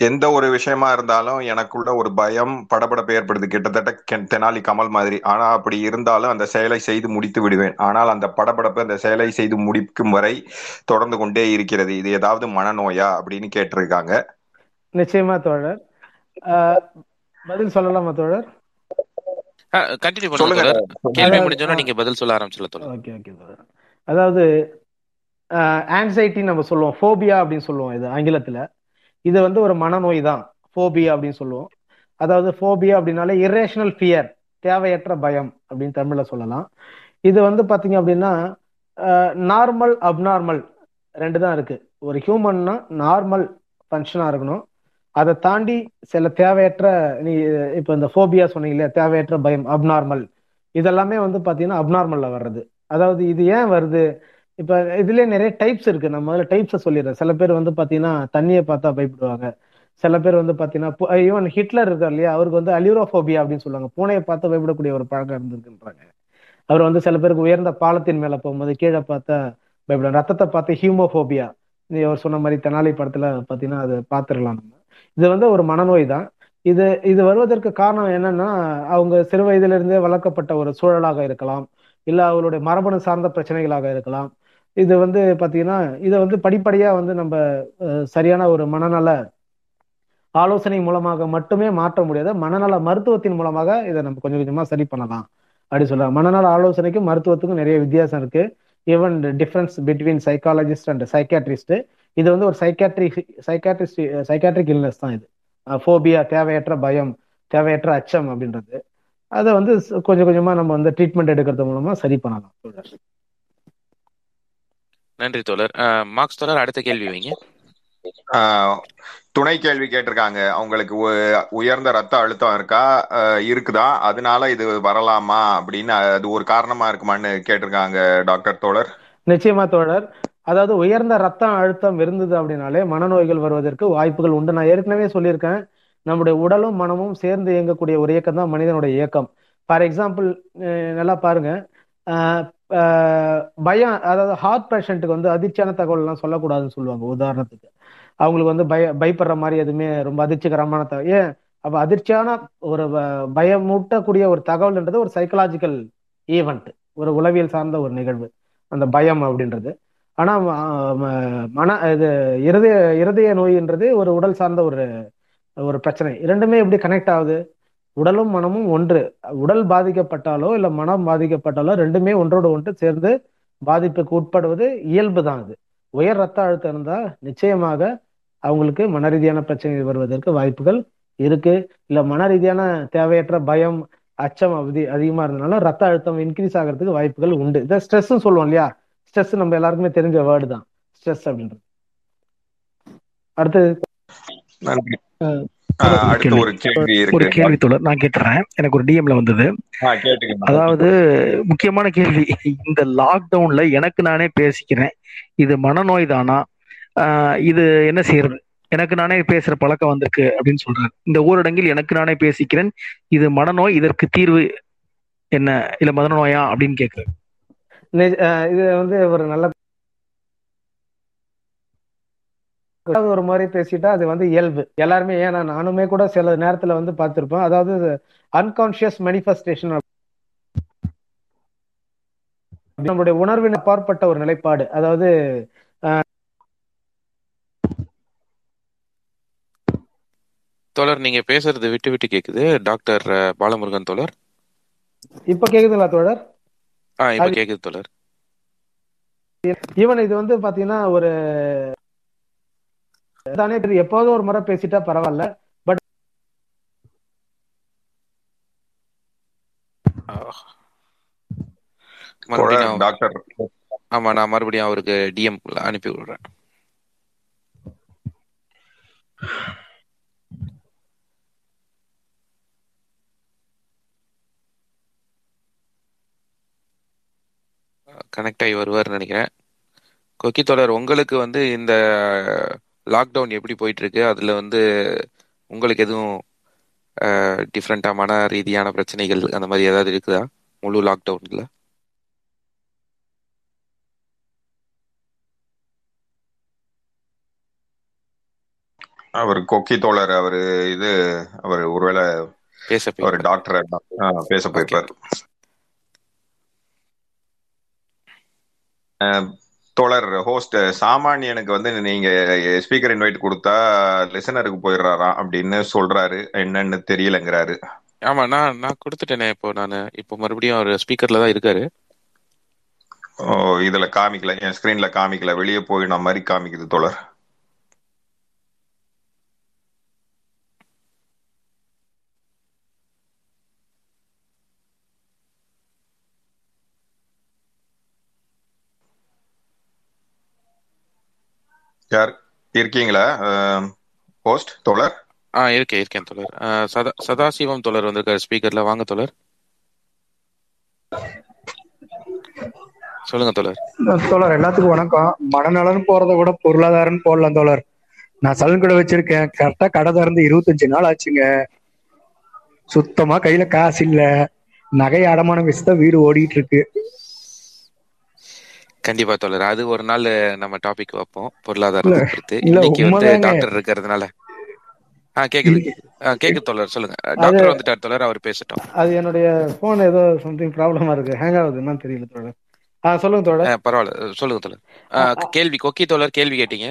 எந்த ஒரு விஷயமா இருந்தாலும் எனக்குள்ள ஒரு பயம் படபடப்பு ஏற்படுது. கிட்டத்தட்ட தெனாலி கமல் மாதிரி. ஆனா அப்படி இருந்தாலும் அந்த செயலை செய்து முடித்து விடுவேன். ஆனால் அந்த படபடப்பு அந்த செயலை செய்து முடிக்கும் வரை தொடர்ந்து கொண்டே இருக்கிறது. இது ஏதாவது மனநோயா அப்படின்னு கேட்டிருக்காங்க. நிச்சயமா தோழர். பதில் சொல்லலாமா தோழர்? கண்டினியூ பண்ணுங்க சொல்லுங்க. தோழர் கேள்வி அதாவது முடிஞ்சோன்னா நீங்க பதில் சொல்ல ஆரம்பிச்சல தோழர். ஓகே ஓகே அதாவது ஆன்சைட்டி நம்ம சொல்லுவோம். ஃபோபியா அப்படின்னு சொல்லுவோம் இது ஆங்கிலத்துல. இது வந்து ஒரு மனநோய் தான். ஃபோபியா அப்படின்னு சொல்லுவோம். அதாவது ஃபோபியா அப்படின்னாலே இரேஷனல் ஃபியர் தேவையற்ற பயம் அப்படின்னு தமிழ்ல சொல்லலாம். இது வந்து பாத்தீங்க அப்படின்னா நார்மல் அப்நார்மல் ரெண்டு தான் இருக்கு. ஒரு ஹியூமன்னா நார்மல் ஃபங்க்ஷனா இருக்கணும். அதை தாண்டி சில தேவையற்ற நீ இப்போ இந்த ஃபோபியா சொன்னீங்க இல்லையா தேவையற்ற பயம் அப்நார்மல் இதெல்லாமே வந்து பாத்தீங்கன்னா அப்நார்மலில் வர்றது. அதாவது இது ஏன் வருது? இப்ப இதுலயே நிறைய டைப்ஸ் இருக்கு. நான் முதல்ல டைப்ஸை சொல்லிடுறேன். சில பேர் வந்து பாத்தீங்கன்னா தண்ணியை பார்த்தா பயப்படுவாங்க. சில பேர் வந்து பாத்தீங்கன்னா ஈவன் ஹிட்லர் இருக்கார் இல்லையா? அவருக்கு வந்து அலியூரோஃபோபியா அப்படின்னு சொல்லுவாங்க. பூனையை பார்த்து பயப்படக்கூடிய ஒரு பழக்கம் இருந்திருக்குன்றாங்க. அவர் வந்து சில பேருக்கு உயர்ந்த பாலத்தின் மேல போகும்போது கீழே பார்த்தா பயப்படுவாங்க ரத்தத்தை பார்த்து ஹியூமோஃபோபியா நீ அவர் சொன்ன மாதிரி தெனாலி படத்துல பாத்தீங்கன்னா அது பார்த்துடலாம் நம்ம. இது வந்து ஒரு மனநோய் தான். இது இது வருவதற்கு காரணம் என்னன்னா அவங்க சிறு வயதிலிருந்தே வளர்க்கப்பட்ட ஒரு சூழலாக இருக்கலாம். இல்ல அவளுடைய மரபணு சார்ந்த பிரச்சனைகளாக இருக்கலாம். இது வந்து பாத்தீங்கன்னா இதை வந்து படிப்படியா வந்து நம்ம சரியான ஒரு மனநல ஆலோசனை மூலமாக மட்டுமே மாற்ற முடியாது. மனநல மருத்துவத்தின் மூலமாக இதை நம்ம கொஞ்சம் கொஞ்சமா சரி பண்ணலாம். அப்படி சொல்லலாம். மனநல ஆலோசனைக்கும் மருத்துவத்துக்கும் நிறைய வித்தியாசம் இருக்கு. Even difference between psychologist and psychiatrist இது வந்து ஒரு சைக்காட்ரி சைக்காட்ரிஸ்ட் சைக்காட்ரிக் இல்னஸ் தான் இது. ஃபோபியா தேவையற்ற பயம் தேவையற்ற அச்சம் அப்படின்றது. அதை வந்து கொஞ்சம் கொஞ்சமா நம்ம வந்து ட்ரீட்மெண்ட் எடுக்கிறது மூலமா சரி பண்ணலாம் தோழர். நன்றி தோழர். மார்க்ஸ் தோழர் அடுத்த கேள்வி வைங்க. ஆஹ் துணை கேள்வி கேட்டிருக்காங்க. அவங்களுக்கு உ- உயர்ந்த ரத்த அழுத்தம் இருக்கா? இருக்குதா? அதனால இது வரலாமா அப்படின்னு அது ஒரு காரணமா இருக்குமான்னு கேட்டிருக்காங்க டாக்டர் தோழர். நிச்சயமா தோழர். அதாவது உயர்ந்த ரத்த அழுத்தம் இருந்தது அப்படின்னாலே மனநோய்கள் வருவதற்கு வாய்ப்புகள் உண்டு. நான் ஏற்கனவே சொல்லியிருக்கேன். நம்முடைய உடலும் மனமும் சேர்ந்து இயங்கக்கூடிய ஒரு இயக்கம் தான் மனிதனுடைய இயக்கம். ஃபார் எக்ஸாம்பிள் நல்லா பாருங்க. பயம் அதாவது ஹார்ட் பேஷண்ட்டுக்கு வந்து அதிர்ச்சியான தகவல் எல்லாம் சொல்லக்கூடாதுன்னு சொல்லுவாங்க உதாரணத்துக்கு. அவங்களுக்கு வந்து பய பயப்படுற மாதிரி எதுவுமே ரொம்ப அதிர்ச்சிகரமான தகவல் ஏன்? அப்ப அதிர்ச்சியான ஒரு ப- பயமூட்டக்கூடிய ஒரு தகவல்ன்றது ஒரு சைக்கலாஜிக்கல் ஈவெண்ட் ஒரு உளவியல் சார்ந்த ஒரு நிகழ்வு. அந்த பயம் அப்படின்றது. ஆனா மன இது இருதய இருதய நோய்ன்றது ஒரு உடல் சார்ந்த ஒரு ஒரு பிரச்சனை. இரண்டுமே எப்படி கனெக்ட் ஆகுது? உடலும் மனமும் ஒன்று. உடல் பாதிக்கப்பட்டாலோ இல்ல மனம் பாதிக்கப்பட்டாலோ ரெண்டுமே ஒன்றோடு ஒன்று சேர்ந்து பாதிப்புக்கு உட்படுவது இயல்பு தான் அது. உயர் ரத்த அழுத்தம் இருந்தா நிச்சயமாக அவங்களுக்கு மன ரீதியான பிரச்சனைகள் வருவதற்கு வாய்ப்புகள் இருக்கு. இல்ல மன ரீதியான தேவையற்ற பயம் அச்சம் அவதி அதிகமா இருந்ததுனால ரத்த அழுத்தம் இன்க்ரீஸ் ஆகிறதுக்கு வாய்ப்புகள் உண்டு. இதை ஸ்ட்ரெஸ் சொல்லுவோம் இல்லையா? ஸ்ட்ரெஸ் நம்ம எல்லாருக்குமே தெரிஞ்ச வேர்டு தான். ஸ்ட்ரெஸ் அப்படின்றது. அடுத்தது ஒரு அடுத்து கேள்வி. ஒரு கேள்வி ஒரு இருக்கு கேள்வி தொடர் நான் கேட்டுறேன். எனக்கு ஒரு டிஎம்ல வந்தது. அதாவது முக்கியமான கேள்வி. இந்த லாக்டவுன்ல எனக்கு நானே பேசிக்கிறேன். இது மனநோய் தானா ஆஹ் இது என்ன செய்யறது? எனக்கு நானே பேசுற பழக்கம் வந்திருக்கு அப்படின்னு சொல்றாரு. இந்த ஊரடங்கில் எனக்கு நானே பேசிக்கிறேன். இது மனநோய் இதற்கு தீர்வு என்ன? இல்ல மனநோயா அப்படின்னு கேக்குறேன் இது வந்து ஒரு நல்ல ஒரு மாதிரி பேசிட்டா அது வந்து இயல்பு. எல்லாருமே ஏன்னா நானுமே கூட சில நேரத்துல வந்து பார்த்திருப்பேன். அதாவது அன்கான்சியஸ் மேனிஃபெஸ்டேஷன் நம்மளுடைய உணர்வின் அப்பாற்பட்ட ஒரு நிலைப்பாடு. அதாவது தோழர் நீங்க பேசுறது விட்டு விட்டு கேக்குது. டாக்டர் பாலமுருகன் தோழர். இப்ப கேக்குதுங்களா தோழர்? இப்ப கேக்குது தோழர். ஈவன் இது வந்து பாத்தீங்கன்னா ஒரு தானே. எப்போதும் ஒரு முறை பேசிட்டா பரவாயில்ல பட் டாக்டர். ஆமா நான் மறுபடியும் அவருக்கு டிஎம் அனுப்பி விடுறேன். கனெக்ட் ஆகி வருவார்னு நினைக்கிறேன். கொக்கி தோழர் உங்களுக்கு வந்து இந்த லாக்டவுன் எப்படி போயிட்டு இருக்கு அதுல வந்து உங்களுக்கு எதுவும் டிஃப்ரெண்டா மன ரீதியான பிரச்சனைகள் அந்த மாதிரி ஏதாவது இருக்குதா? முழு லாக்டவுன்ல அவர் கொக்கி தோழர் அவரு இது அவர் ஒருவேளை பேச போயிருப்பார். டாக்டர் பேச போயிருப்பார். தோழர் ஹோஸ்ட் சாமானியனுக்கு வந்து நீங்க ஸ்பீக்கர் இன்வைட் கொடுத்தா லிசனருக்கு போயிடுறாராம் அப்படின்னு சொல்றாரு. என்னன்னு தெரியலங்கிறாரு. ஆமா நான் நான் கொடுத்துட்டேனே இப்போ நான். இப்போ மறுபடியும் அவர் ஸ்பீக்கர்ல தான் இருக்காரு. ஓ இதுல காமிக்கல. என் ஸ்கிரீன்ல காமிக்கல. வெளியே போயின மாதிரி காமிக்குது தோழர். யார்? இருக்கீங்களா? ஹோஸ்ட் தோழர்? ஆ இருக்கேன் இருக்கேன் தோழர். சதா சதாசிவம் தோழர் வந்திருக்காரு ஸ்பீக்கர்ல. வாங்க தோழர். சொல்லுங்க தோழர். தோழர் எல்லாத்துக்கும் வணக்கம். மனநலன் போறத விட பொருளாதாரம் போடலாம் தோழர். நான் சலன் கடை வச்சிருக்கேன். கரெக்டா கடை திறந்து இருபத்தஞ்சு நாள் ஆச்சுங்க. சுத்தமா கையில காசு இல்ல. நகை அடமானம் வச்சு தான் வீடு ஓடிட்டு இருக்கு. கண்டிப்பா தோழர். அது ஒரு நாள் நம்ம டாபிக் வைப்போம். பொருளாதாரத்தை இல்ல இன்னைக்கு வந்து டாக்டர் இருக்கிறதுனால. ஆ கேக்குது. கேக்குது தோழர். சொல்லுங்க. டாக்டர் வந்துட்டார் தோழர். அவர் பேசட்டும். அது என்னுடைய போன் ஏதோ சம்திங் ப்ராப்ளமா இருக்கு. ஹேங் ஆகுது. என்னன்னு தெரியல தோழர். ஆ சொல்லுங்க ஆ, தோழர். பரவாயில்ல சொல்லுங்க ஆ, கேள்வி கொக்கி தோழர் கேள்வி கேட்டீங்க.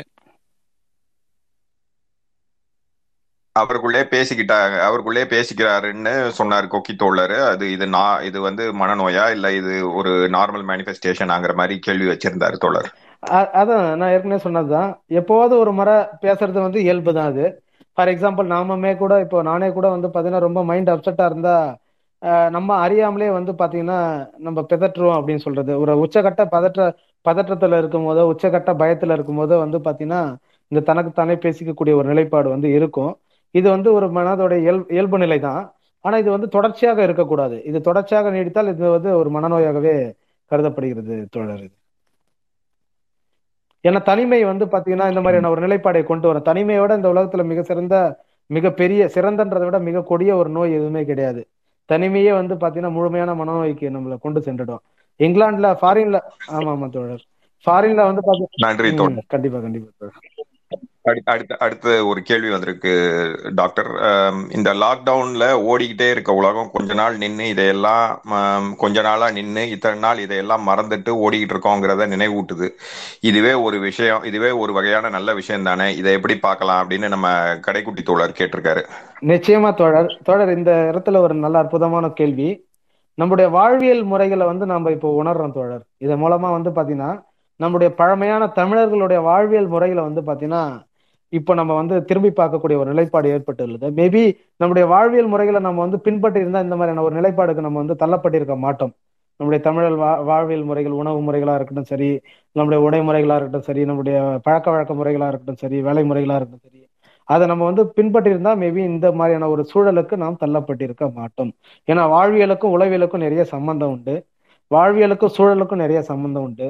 அவருக்குள்ளே பேசிக்கிட்டாங்க அவருக்குள்ளே பேசிக்கிறாருன்னு சொன்னார் கொக்கி தோழர். அது இது நான் இது வந்து மனநோயா இல்ல இது ஒரு நார்மல் மேனிஃபெஸ்டேஷன் ஆங்கிற மாதிரி கேள்வி வச்சிருந்தாரு தோழர். அதான் நான் ஏற்கனவே சொன்னதுதான். எப்போவாவது ஒரு முறை பேசுறது வந்து இயல்பு தான் அது. ஃபார் எக்ஸாம்பிள் நாமமே கூட இப்போ நானே கூட வந்து பாத்தீங்கன்னா ரொம்ப மைண்ட் அப்செட்டா இருந்தா நம்ம அறியாமலே வந்து பாத்தீங்கன்னா நம்ம பிதற்றுவோம் அப்படின்னு சொல்றது. ஒரு உச்சகட்ட பதற்ற பதற்றத்துல இருக்கும் போதோ உச்சகட்ட பயத்துல இருக்கும் போதோ வந்து பாத்தீங்கன்னா இந்த தனக்கு தானே பேசிக்கக்கூடிய ஒரு நிலைப்பாடு வந்து இருக்கும். இது வந்து ஒரு மனதோட இயல் இயல்பு நிலை தான் ஆனா இது வந்து தொடர்ச்சியாக இருக்கக்கூடாது. இது தொடர்ச்சியாக நீடித்தால் இது வந்து ஒரு மனநோயாகவே கருதப்படுகிறது தோழர் இது. ஏன்னா தனிமை வந்து பாத்தீங்கன்னா இந்த மாதிரியான ஒரு நிலைப்பாடை கொண்டு வரும். தனிமையோட இந்த உலகத்துல மிக சிறந்த மிக பெரிய சிறந்தன்றதை விட மிக கொடிய ஒரு நோய் எதுவுமே கிடையாது. தனிமையே வந்து பாத்தீங்கன்னா முழுமையான மனநோய்க்கு நம்மளை கொண்டு சென்றுடும். இங்கிலாந்துல ஃபாரின்ல ஆமா ஆமா தோழர். ஃபாரின்ல வந்து பாத்தீங்கன்னா கண்டிப்பா கண்டிப்பா தோழர். அடுத்த அடுத்த ஒரு கேள்வி வந்திருக்கு டாக்டர். இந்த லாக்டவுன்ல ஓடிக்கிட்டே இருக்க உலகம் கொஞ்ச நாள் நின்று இதையெல்லாம் கொஞ்ச நாளா நின்று இத்தனை நாள் இதையெல்லாம் மறந்துட்டு ஓடிக்கிட்டு இருக்கோங்கிறத நினைவூட்டுது. இதுவே ஒரு விஷயம் இதுவே ஒரு வகையான நல்ல விஷயம் தானே இதை எப்படி பார்க்கலாம் அப்படின்னு நம்ம கடைக்குட்டி தோழர் கேட்டிருக்காரு. நிச்சயமா தோழர். தோழர் இந்த இடத்துல ஒரு நல்ல அற்புதமான கேள்வி. நம்முடைய வாழ்வியல் முறைகளை வந்து நம்ம இப்போ உணர்றோம் தோழர். இதன் மூலமா வந்து பாத்தீங்கன்னா நம்முடைய பழமையான தமிழர்களுடைய வாழ்வியல் முறைகளை வந்து பாத்தீங்கன்னா இப்போ நம்ம வந்து திரும்பி பார்க்கக்கூடிய ஒரு நிலைப்பாடு ஏற்பட்டுள்ளது. மேபி நம்முடைய வாழ்வியல் முறைகளை நம்ம வந்து பின்பற்றி இந்த மாதிரியான ஒரு நிலைப்பாடுக்கு நம்ம வந்து தள்ளப்பட்டிருக்க மாட்டோம். நம்முடைய தமிழர் வா வாழ்வியல் முறைகள் உணவு முறைகளாக இருக்கட்டும் சரி நம்முடைய உடை முறைகளாக இருக்கட்டும் சரி நம்முடைய பழக்க வழக்க முறைகளாக இருக்கட்டும் சரி வேலை முறைகளாக இருக்கட்டும் சரி அதை நம்ம வந்து பின்பற்றியிருந்தா மேபி இந்த மாதிரியான ஒரு சூழலுக்கு நாம் தள்ளப்பட்டிருக்க மாட்டோம். ஏன்னா வாழ்வியலுக்கும் உளவியலுக்கும் நிறைய சம்பந்தம் உண்டு. வாழ்வியலுக்கும் சூழலுக்கும் நிறைய சம்பந்தம் உண்டு.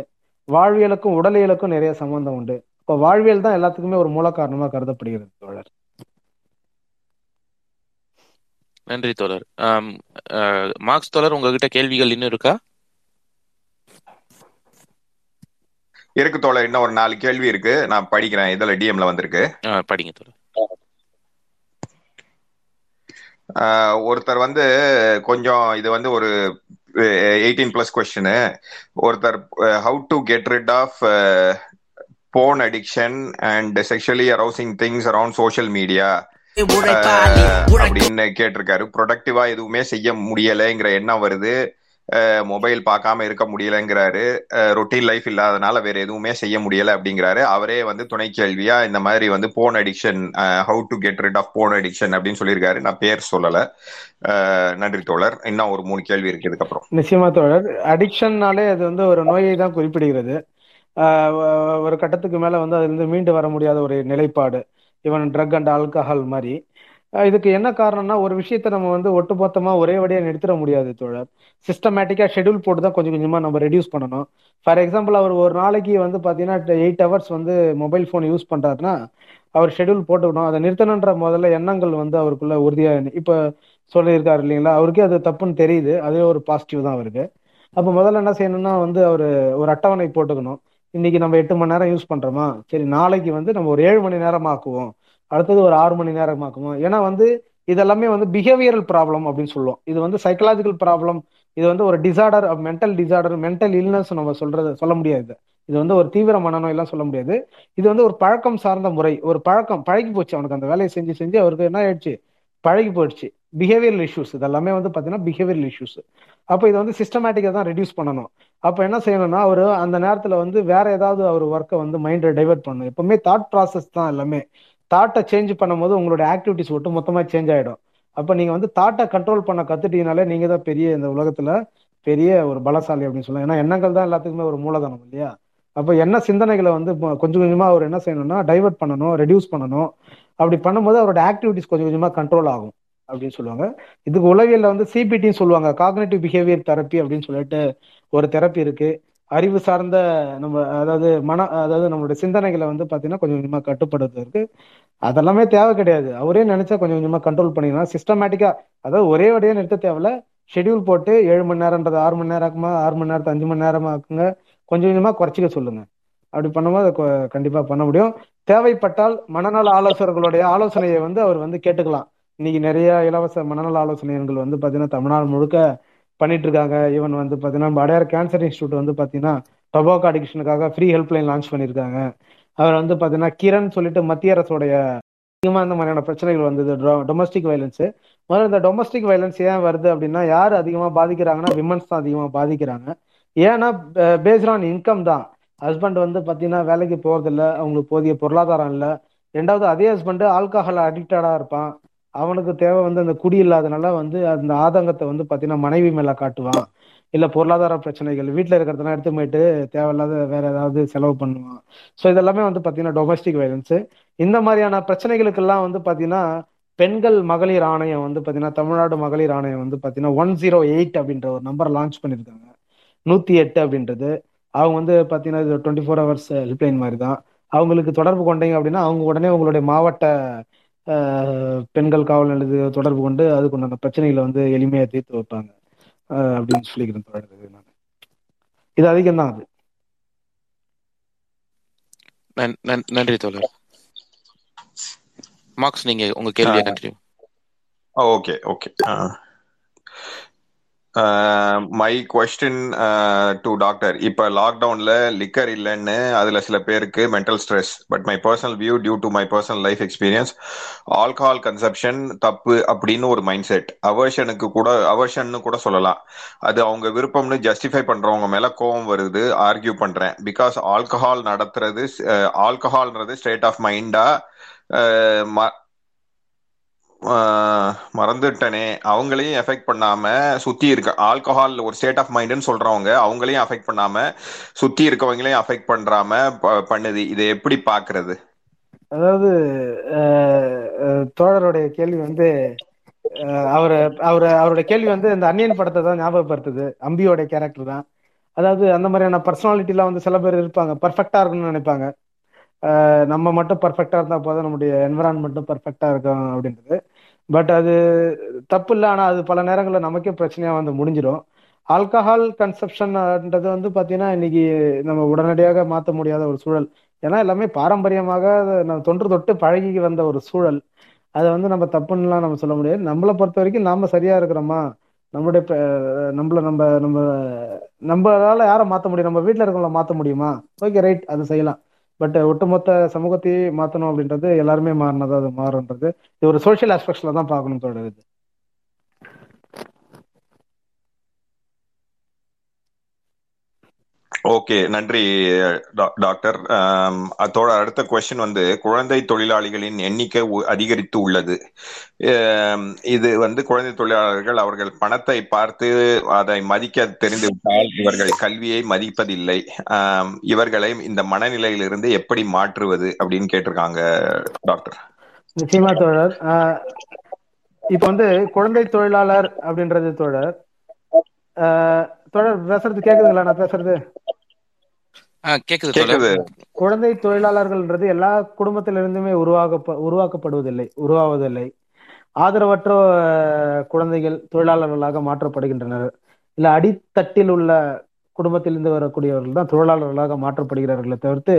வாழ்வியலுக்கும் உடலியலுக்கும் நிறைய சம்பந்தம் உண்டு. இப்போ வாழ்வியல் தான் எல்லாத்துக்குமே ஒரு மூல காரணமா கருதப்படுகிறது தோழர். நன்றி தோழர். மார்க்ஸ் தோழர் உங்ககிட்ட கேள்விகள் இன்னும் இருக்கா? இருக்கு தோழர். இன்னும் ஒரு நாலு கேள்வி இருக்கு. நான் படிக்கிறேன். இதுல டிஎம்ல வந்திருக்கு. படிங்க தோழர். ஆஹ் ஒருத்தர் வந்து கொஞ்சம் இது வந்து ஒரு எயிட்டீன் பிளஸ் கொஸ்டின் ஒருத்தர் how to get rid of phone addiction and sexually arousing things around social media அப்படின்னு கேட்டிருக்காரு. ப்ரொடக்டிவா எதுவுமே செய்ய முடியலைங்கிற எண்ணம் வருது. மொபைல் பார்க்காம இருக்க முடியலங்கிறாரு. ரொட்டீன் லைஃப் இல்லாதனால வேற எதுவுமே செய்ய முடியல அப்படிங்கிறாரு. அவரே வந்து துணை கேள்வியா இந்த மாதிரி வந்து phone addiction how to get rid of phone addiction அப்படின்னு சொல்லியிருக்காரு. நான் பேர் சொல்லல. நன்றி தோழர். இன்னும் ஒரு மூணு கேள்வி இருக்கு இதுக்கப்புறம் நிச்சயமா தோழர். அடிக்ஷன்னாலே அது வந்து ஒரு நோயை தான் குறிப்பிடுகிறது. ஒரு கட்டத்துக்கு மேலே வந்து அதுலேருந்து மீண்டு வர முடியாத ஒரு நிலைப்பாடு. ஈவன் ட்ரக் அண்ட் ஆல்கஹால் மாதிரி. இதுக்கு என்ன காரணம்னா ஒரு விஷயத்தை நம்ம வந்து ஒட்டுமொத்தமா ஒரே வழியா நிறுத்திட முடியாது தோழர். சிஸ்டமேட்டிக்கா ஷெட்யூல் போட்டு தான் கொஞ்சம் கொஞ்சமா நம்ம ரெடியூஸ் பண்ணணும். ஃபார் எக்ஸாம்பிள் அவர் ஒரு நாளைக்கு வந்து பாத்தீங்கன்னா எயிட் ஹவர்ஸ் வந்து மொபைல் ஃபோன் யூஸ் பண்றாருன்னா அவர் ஷெட்யூல் போட்டுக்கணும். அதை நிறுத்தணுன்ற முதல்ல எண்ணங்கள் வந்து அவருக்குள்ள உறுதியா இப்ப சொல்லியிருக்காரு இல்லைங்களா? அவருக்கே அது தப்புன்னு தெரியுது. அதே ஒரு பாசிட்டிவ் தான் அவருக்கு. அப்போ முதல்ல என்ன செய்யணும்னா வந்து அவர் ஒரு அட்டவணை போட்டுக்கணும். இன்னைக்கு நம்ம எட்டு மணி நேரம் யூஸ் பண்றோமா? சரி நாளைக்கு வந்து நம்ம ஒரு ஏழு மணி நேரம் ஆக்குவோம் அடுத்தது ஒரு ஆறு மணி நேரம் ஆக்குவோம் ஏன்னா வந்து இதெல்லாமே வந்து பிஹேவியரல் ப்ராப்ளம் அப்படின்னு சொல்லுவோம். இது வந்து சைக்கலாஜிக்கல் ப்ராப்ளம் இது வந்து ஒரு disorder mental disorder mental illness நம்ம சொல்றது சொல்ல முடியாது. இது வந்து ஒரு தீவிர மனநோயெல்லாம் சொல்ல முடியாது. இது வந்து ஒரு பழக்கம் சார்ந்த முறை. ஒரு பழக்கம் பழகி போச்சு அவனுக்கு அந்த வேலையை செஞ்சு செஞ்சு அவருக்கு என்ன ஆயிடுச்சு? பழகி போயிடுச்சு. பிஹேவியரல் இஷ்யூஸ் இதெல்லாமே வந்து பார்த்தீங்கன்னா பிஹேவியரல் இஷ்யூஸ் அப்போ இதை வந்து சிஸ்டமேட்டிக்காக தான் ரெடியூஸ் பண்ணணும். அப்போ என்ன செய்யணும்னா அவர் அந்த நேரத்தில் வந்து வேற ஏதாவது அவர் ஒர்க்கை வந்து மைண்டை டைவர்ட் பண்ணணும். எப்பவுமே தாட் ப்ராசஸ் தான் எல்லாமே. தாட்டை சேஞ்ச் பண்ணும்போது உங்களுடைய ஆக்டிவிட்டிஸ் ஒட்டு மொத்தமாக சேஞ்ச் ஆகிடும் அப்போ நீங்கள் வந்து தாட்டை கண்ட்ரோல் பண்ண கற்றுட்டீங்கனாலே நீங்கள் தான் பெரிய இந்த உலகத்தில் பெரிய ஒரு பலசாலி அப்படின்னு சொல்லலாம். ஏன்னா எண்ணங்கள் தான் எல்லாத்துக்குமே ஒரு மூலதனம் இல்லையா? அப்போ என்ன சிந்தனைகளை வந்து கொஞ்சம் கொஞ்சமாக அவர் என்ன செய்யணும்னா டைவர்ட் பண்ணணும் ரெடியூஸ் பண்ணணும். அப்படி பண்ணும்போது அவரோட ஆக்டிவிட்டிஸ் கொஞ்சம் கொஞ்சமாக கண்ட்ரோல் ஆகும் அப்படின்னு சொல்லுவாங்க. இதுக்கு உளவியல்ல வந்து சிபிடின்னு சொல்லுவாங்க. காக்னேட்டிவ் பிஹேவியர் தெரப்பி அப்படின்னு சொல்லிட்டு ஒரு தெரப்பி இருக்கு. அறிவு சார்ந்த நம்ம அதாவது மன அதாவது நம்மளுடைய சிந்தனைகளை வந்து பார்த்தீங்கன்னா கொஞ்சம் கொஞ்சமாக கட்டுப்படுத்துறதுக்கு அதெல்லாமே தேவை கிடையாது. அவரே நினைச்சா கொஞ்சம் கொஞ்சமாக கண்ட்ரோல் பண்ணிக்கலாம். சிஸ்டமேட்டிக்கா அதாவது ஒரே வழியா நிறுத்த தேவையில்ல. ஷெட்யூல் போட்டு ஏழு மணி நேரம்ன்றது ஆறு மணி நேரமா ஆறு மணி நேரத்தை அஞ்சு மணி நேரம் ஆக்குங்க கொஞ்சம் கொஞ்சமாக குறைச்சிக்க சொல்லுங்க. அப்படி பண்ணும்போது அதை கண்டிப்பாக பண்ண முடியும். தேவைப்பட்டால் மனநல ஆலோசகர்களுடைய ஆலோசனையை வந்து அவர் வந்து கேட்டுக்கலாம். இன்னைக்கு நிறைய இலவச மனநல ஆலோசனைகள் வந்து பாத்தீங்கன்னா தமிழ்நாடு முழுக்க பண்ணிட்டு இருக்காங்க ஈவன் வந்து பாத்தீங்கன்னா நம்ம அடையார் கேன்சர் இன்ஸ்டியூட் வந்து பாத்தீங்கன்னா டொபாக்கோ அடிக்ஷனுக்காக ஃப்ரீ ஹெல்ப்லைன் லான்ச் பண்ணியிருக்காங்க. அவர் வந்து பாத்தீங்கன்னா கிரண் சொல்லிட்டு மத்திய அரசோடைய அதிகமாக இந்த மாதிரியான பிரச்சனைகள் வந்தது. டொமஸ்டிக் வயலன்ஸு முதல்ல இந்த டொமஸ்டிக் வயலன்ஸ் ஏன் வருது அப்படின்னா யார் அதிகமாக பாதிக்கிறாங்கன்னா விமன்ஸ் தான் அதிகமாக பாதிக்கிறாங்க. ஏன்னா பேஸ்ட் ஆன் இன்கம் தான். ஹஸ்பண்ட் வந்து பார்த்தீங்கன்னா வேலைக்கு போகிறதில்ல அவங்களுக்கு போதிய பொருளாதாரம் இல்லை. ரெண்டாவது அதே ஹஸ்பண்டு ஆல்கஹால் அடிக்டடாக இருப்பான். அவனுக்கு தேவை வந்து அந்த குடி இல்லாதனால வந்து அந்த ஆதங்கத்தை வந்து பார்த்தீங்கன்னா மனைவி மேலே காட்டுவான். இல்லை பொருளாதார பிரச்சனைகள் வீட்டில் இருக்கிறதெல்லாம் எடுத்து போயிட்டு தேவையில்லாத வேற ஏதாவது செலவு பண்ணுவான். ஸோ இதெல்லாமே வந்து பார்த்தீங்கன்னா டொமஸ்டிக் வயலன்ஸ் இந்த மாதிரியான பிரச்சனைகளுக்கெல்லாம் வந்து பார்த்தீங்கன்னா பெண்கள் மகளிர் ஆணையம் வந்து பார்த்தீங்கன்னா தமிழ்நாடு மகளிர் ஆணையம் வந்து பார்த்தீங்கன்னா ஒன் ஜீரோ எயிட் அப்படின்ற ஒரு நம்பர் லான்ச் பண்ணியிருக்காங்க. நூற்றி எட்டு அப்படின்றது. அவங்க வந்து பாத்தீங்கன்னா இது டுவெண்ட்டி ஃபோர் ஹவர்ஸ் ஹெல்ப்லைன் மாதிரி தான் அவங்களுக்கு தொடர்பு கொண்டீங்க அப்படின்னா அவங்க உடனே உங்களுடைய மாவட்ட பெண்கள் காவல் நிலையத்து தொடர்பு கொண்டு அதுக்கு உண்டான பிரச்சனைகளை வந்து எளிமையா தீர்த்து வைப்பாங்க. அப்படின்னு சொல்லிக்கிறேன் தோழர். நான். இது அதிகம் தான் அது. நன்- நன்- நன்றி தோழர். மார்க்ஸ் நீங்க உங்க கேள்வியை continue okay okay. My question to doctor இப்போ லாக்டவுன்ல லிக்கர் இல்லைன்னு அதில் சில பேருக்கு mental stress but my personal view due to my personal life experience alcohol consumption தப்பு அப்படின்னு ஒரு மைண்ட் செட் அவர்ஷனுக்கு கூட அவர்ஷன்னு கூட சொல்லலாம். அது அவங்க விருப்பம்னு ஜஸ்டிஃபை பண்றவங்க மேல கோவம் வருது ஆர்கியூ பண்றேன். பிகாஸ் ஆல்கஹால் நடத்துறது ஆல்கஹால்ன்றது ஸ்டேட் ஆஃப் மைண்டா மறந்துட்டனே. அவங்களையும் எஃபெக்ட் பண்ணாம சுத்தி இருக்க ஆல்கஹால் ஒரு ஸ்டேட் ஆஃப் மைண்டுன்னு சொல்றவங்க அவங்களையும் அஃபெக்ட் பண்ணாம சுத்தி இருக்கவங்களையும் அஃபெக்ட் பண்றாம ப- பண்ணுது. இதை எப்படி பாக்குறது? அதாவது தோழருடைய கேள்வி வந்து அவர் அவர் அவருடைய கேள்வி வந்து இந்த அன்னியன் படத்தை தான் ஞாபகப்படுத்துது. அம்பியோட கேரக்டர் தான். அதாவது அந்த மாதிரியான பர்சனாலிட்டிலாம் வந்து சில பேர் இருப்பாங்க. பர்ஃபெக்டா இருக்கணும்னு நினைப்பாங்க. நம்ம மட்டும் பர்ஃபெக்டா இருந்தா போதும் நம்முடைய என்விரான்மெண்ட்டும் பர்ஃபெக்டா இருக்கும் அப்படின்றது. பட் அது தப்பு இல்லை ஆனா அது பல நேரங்களில் நமக்கே பிரச்சனையா வந்து முடிஞ்சிடும் ஆல்கஹால் கன்சப்ஷன்ன்றது வந்து பார்த்தீங்கன்னா இன்னைக்கு நம்ம உடனடியாக மாற்ற முடியாத ஒரு சூழல். ஏன்னா எல்லாமே பாரம்பரியமாக நம்ம தொன்று தொட்டு பழகி வந்த ஒரு சூழல். அதை வந்து நம்ம தப்புன்னுலாம் நம்ம சொல்ல முடியாது. நம்மளை பொறுத்த வரைக்கும் நாம சரியா இருக்கிறோமா? நம்மளுடைய நம்மள நம்ம நம்ம நம்மளால யாரை மாற்ற முடியும்? நம்ம வீட்டில் இருக்கவங்கள மாற்ற முடியுமா? ஓகே ரைட் அது செய்யலாம். பட் uh, ஒட்டுமொத்த சமூகத்தையே மாத்தணும் அப்படின்றது எல்லாருமே மாறினதா அது மாறுன்றது இது ஒரு சோஷியல் ஆஸ்பெக்ட்ஸ்ல தான் பார்க்கணும் தொடருது ஓகே நன்றி டாக்டர். அதோட அடுத்த கொஸ்டின் வந்து குழந்தை தொழிலாளிகளின் எண்ணிக்கை அதிகரித்து உள்ளது. இது வந்து குழந்தை தொழிலாளர்கள் அவர்கள் பணத்தை பார்த்து அதை மதிக்க தெரிந்துவிட்டால் இவர்கள் கல்வியை மதிப்பதில்லை. இவர்களை இந்த மனநிலையிலிருந்து எப்படி மாற்றுவது அப்படின்னு கேட்டிருக்காங்க டாக்டர். நிச்சயமா தோழர். இப்போ வந்து குழந்தை தொழிலாளர் அப்படின்றது தோழர் ஆஹ் தோழர் பேசுறது கேக்குதுங்களா? நான் பேசுறது? ஆ கேக்குது குழந்தை தொழிலாளர்கள்ன்றது எல்லா குடும்பத்திலிருந்துமே உருவாக்க உருவாக்கப்படுவதில்லை உருவாவதில்லை. ஆதரவற்ற குழந்தைகள் தொழிலாளர்களாக மாற்றப்படுகின்றனர். இல்ல அடித்தட்டில் உள்ள குடும்பத்திலிருந்து வரக்கூடியவர்கள் தான் தொழிலாளர்களாக மாற்றப்படுகிறார்களே தவிர்த்து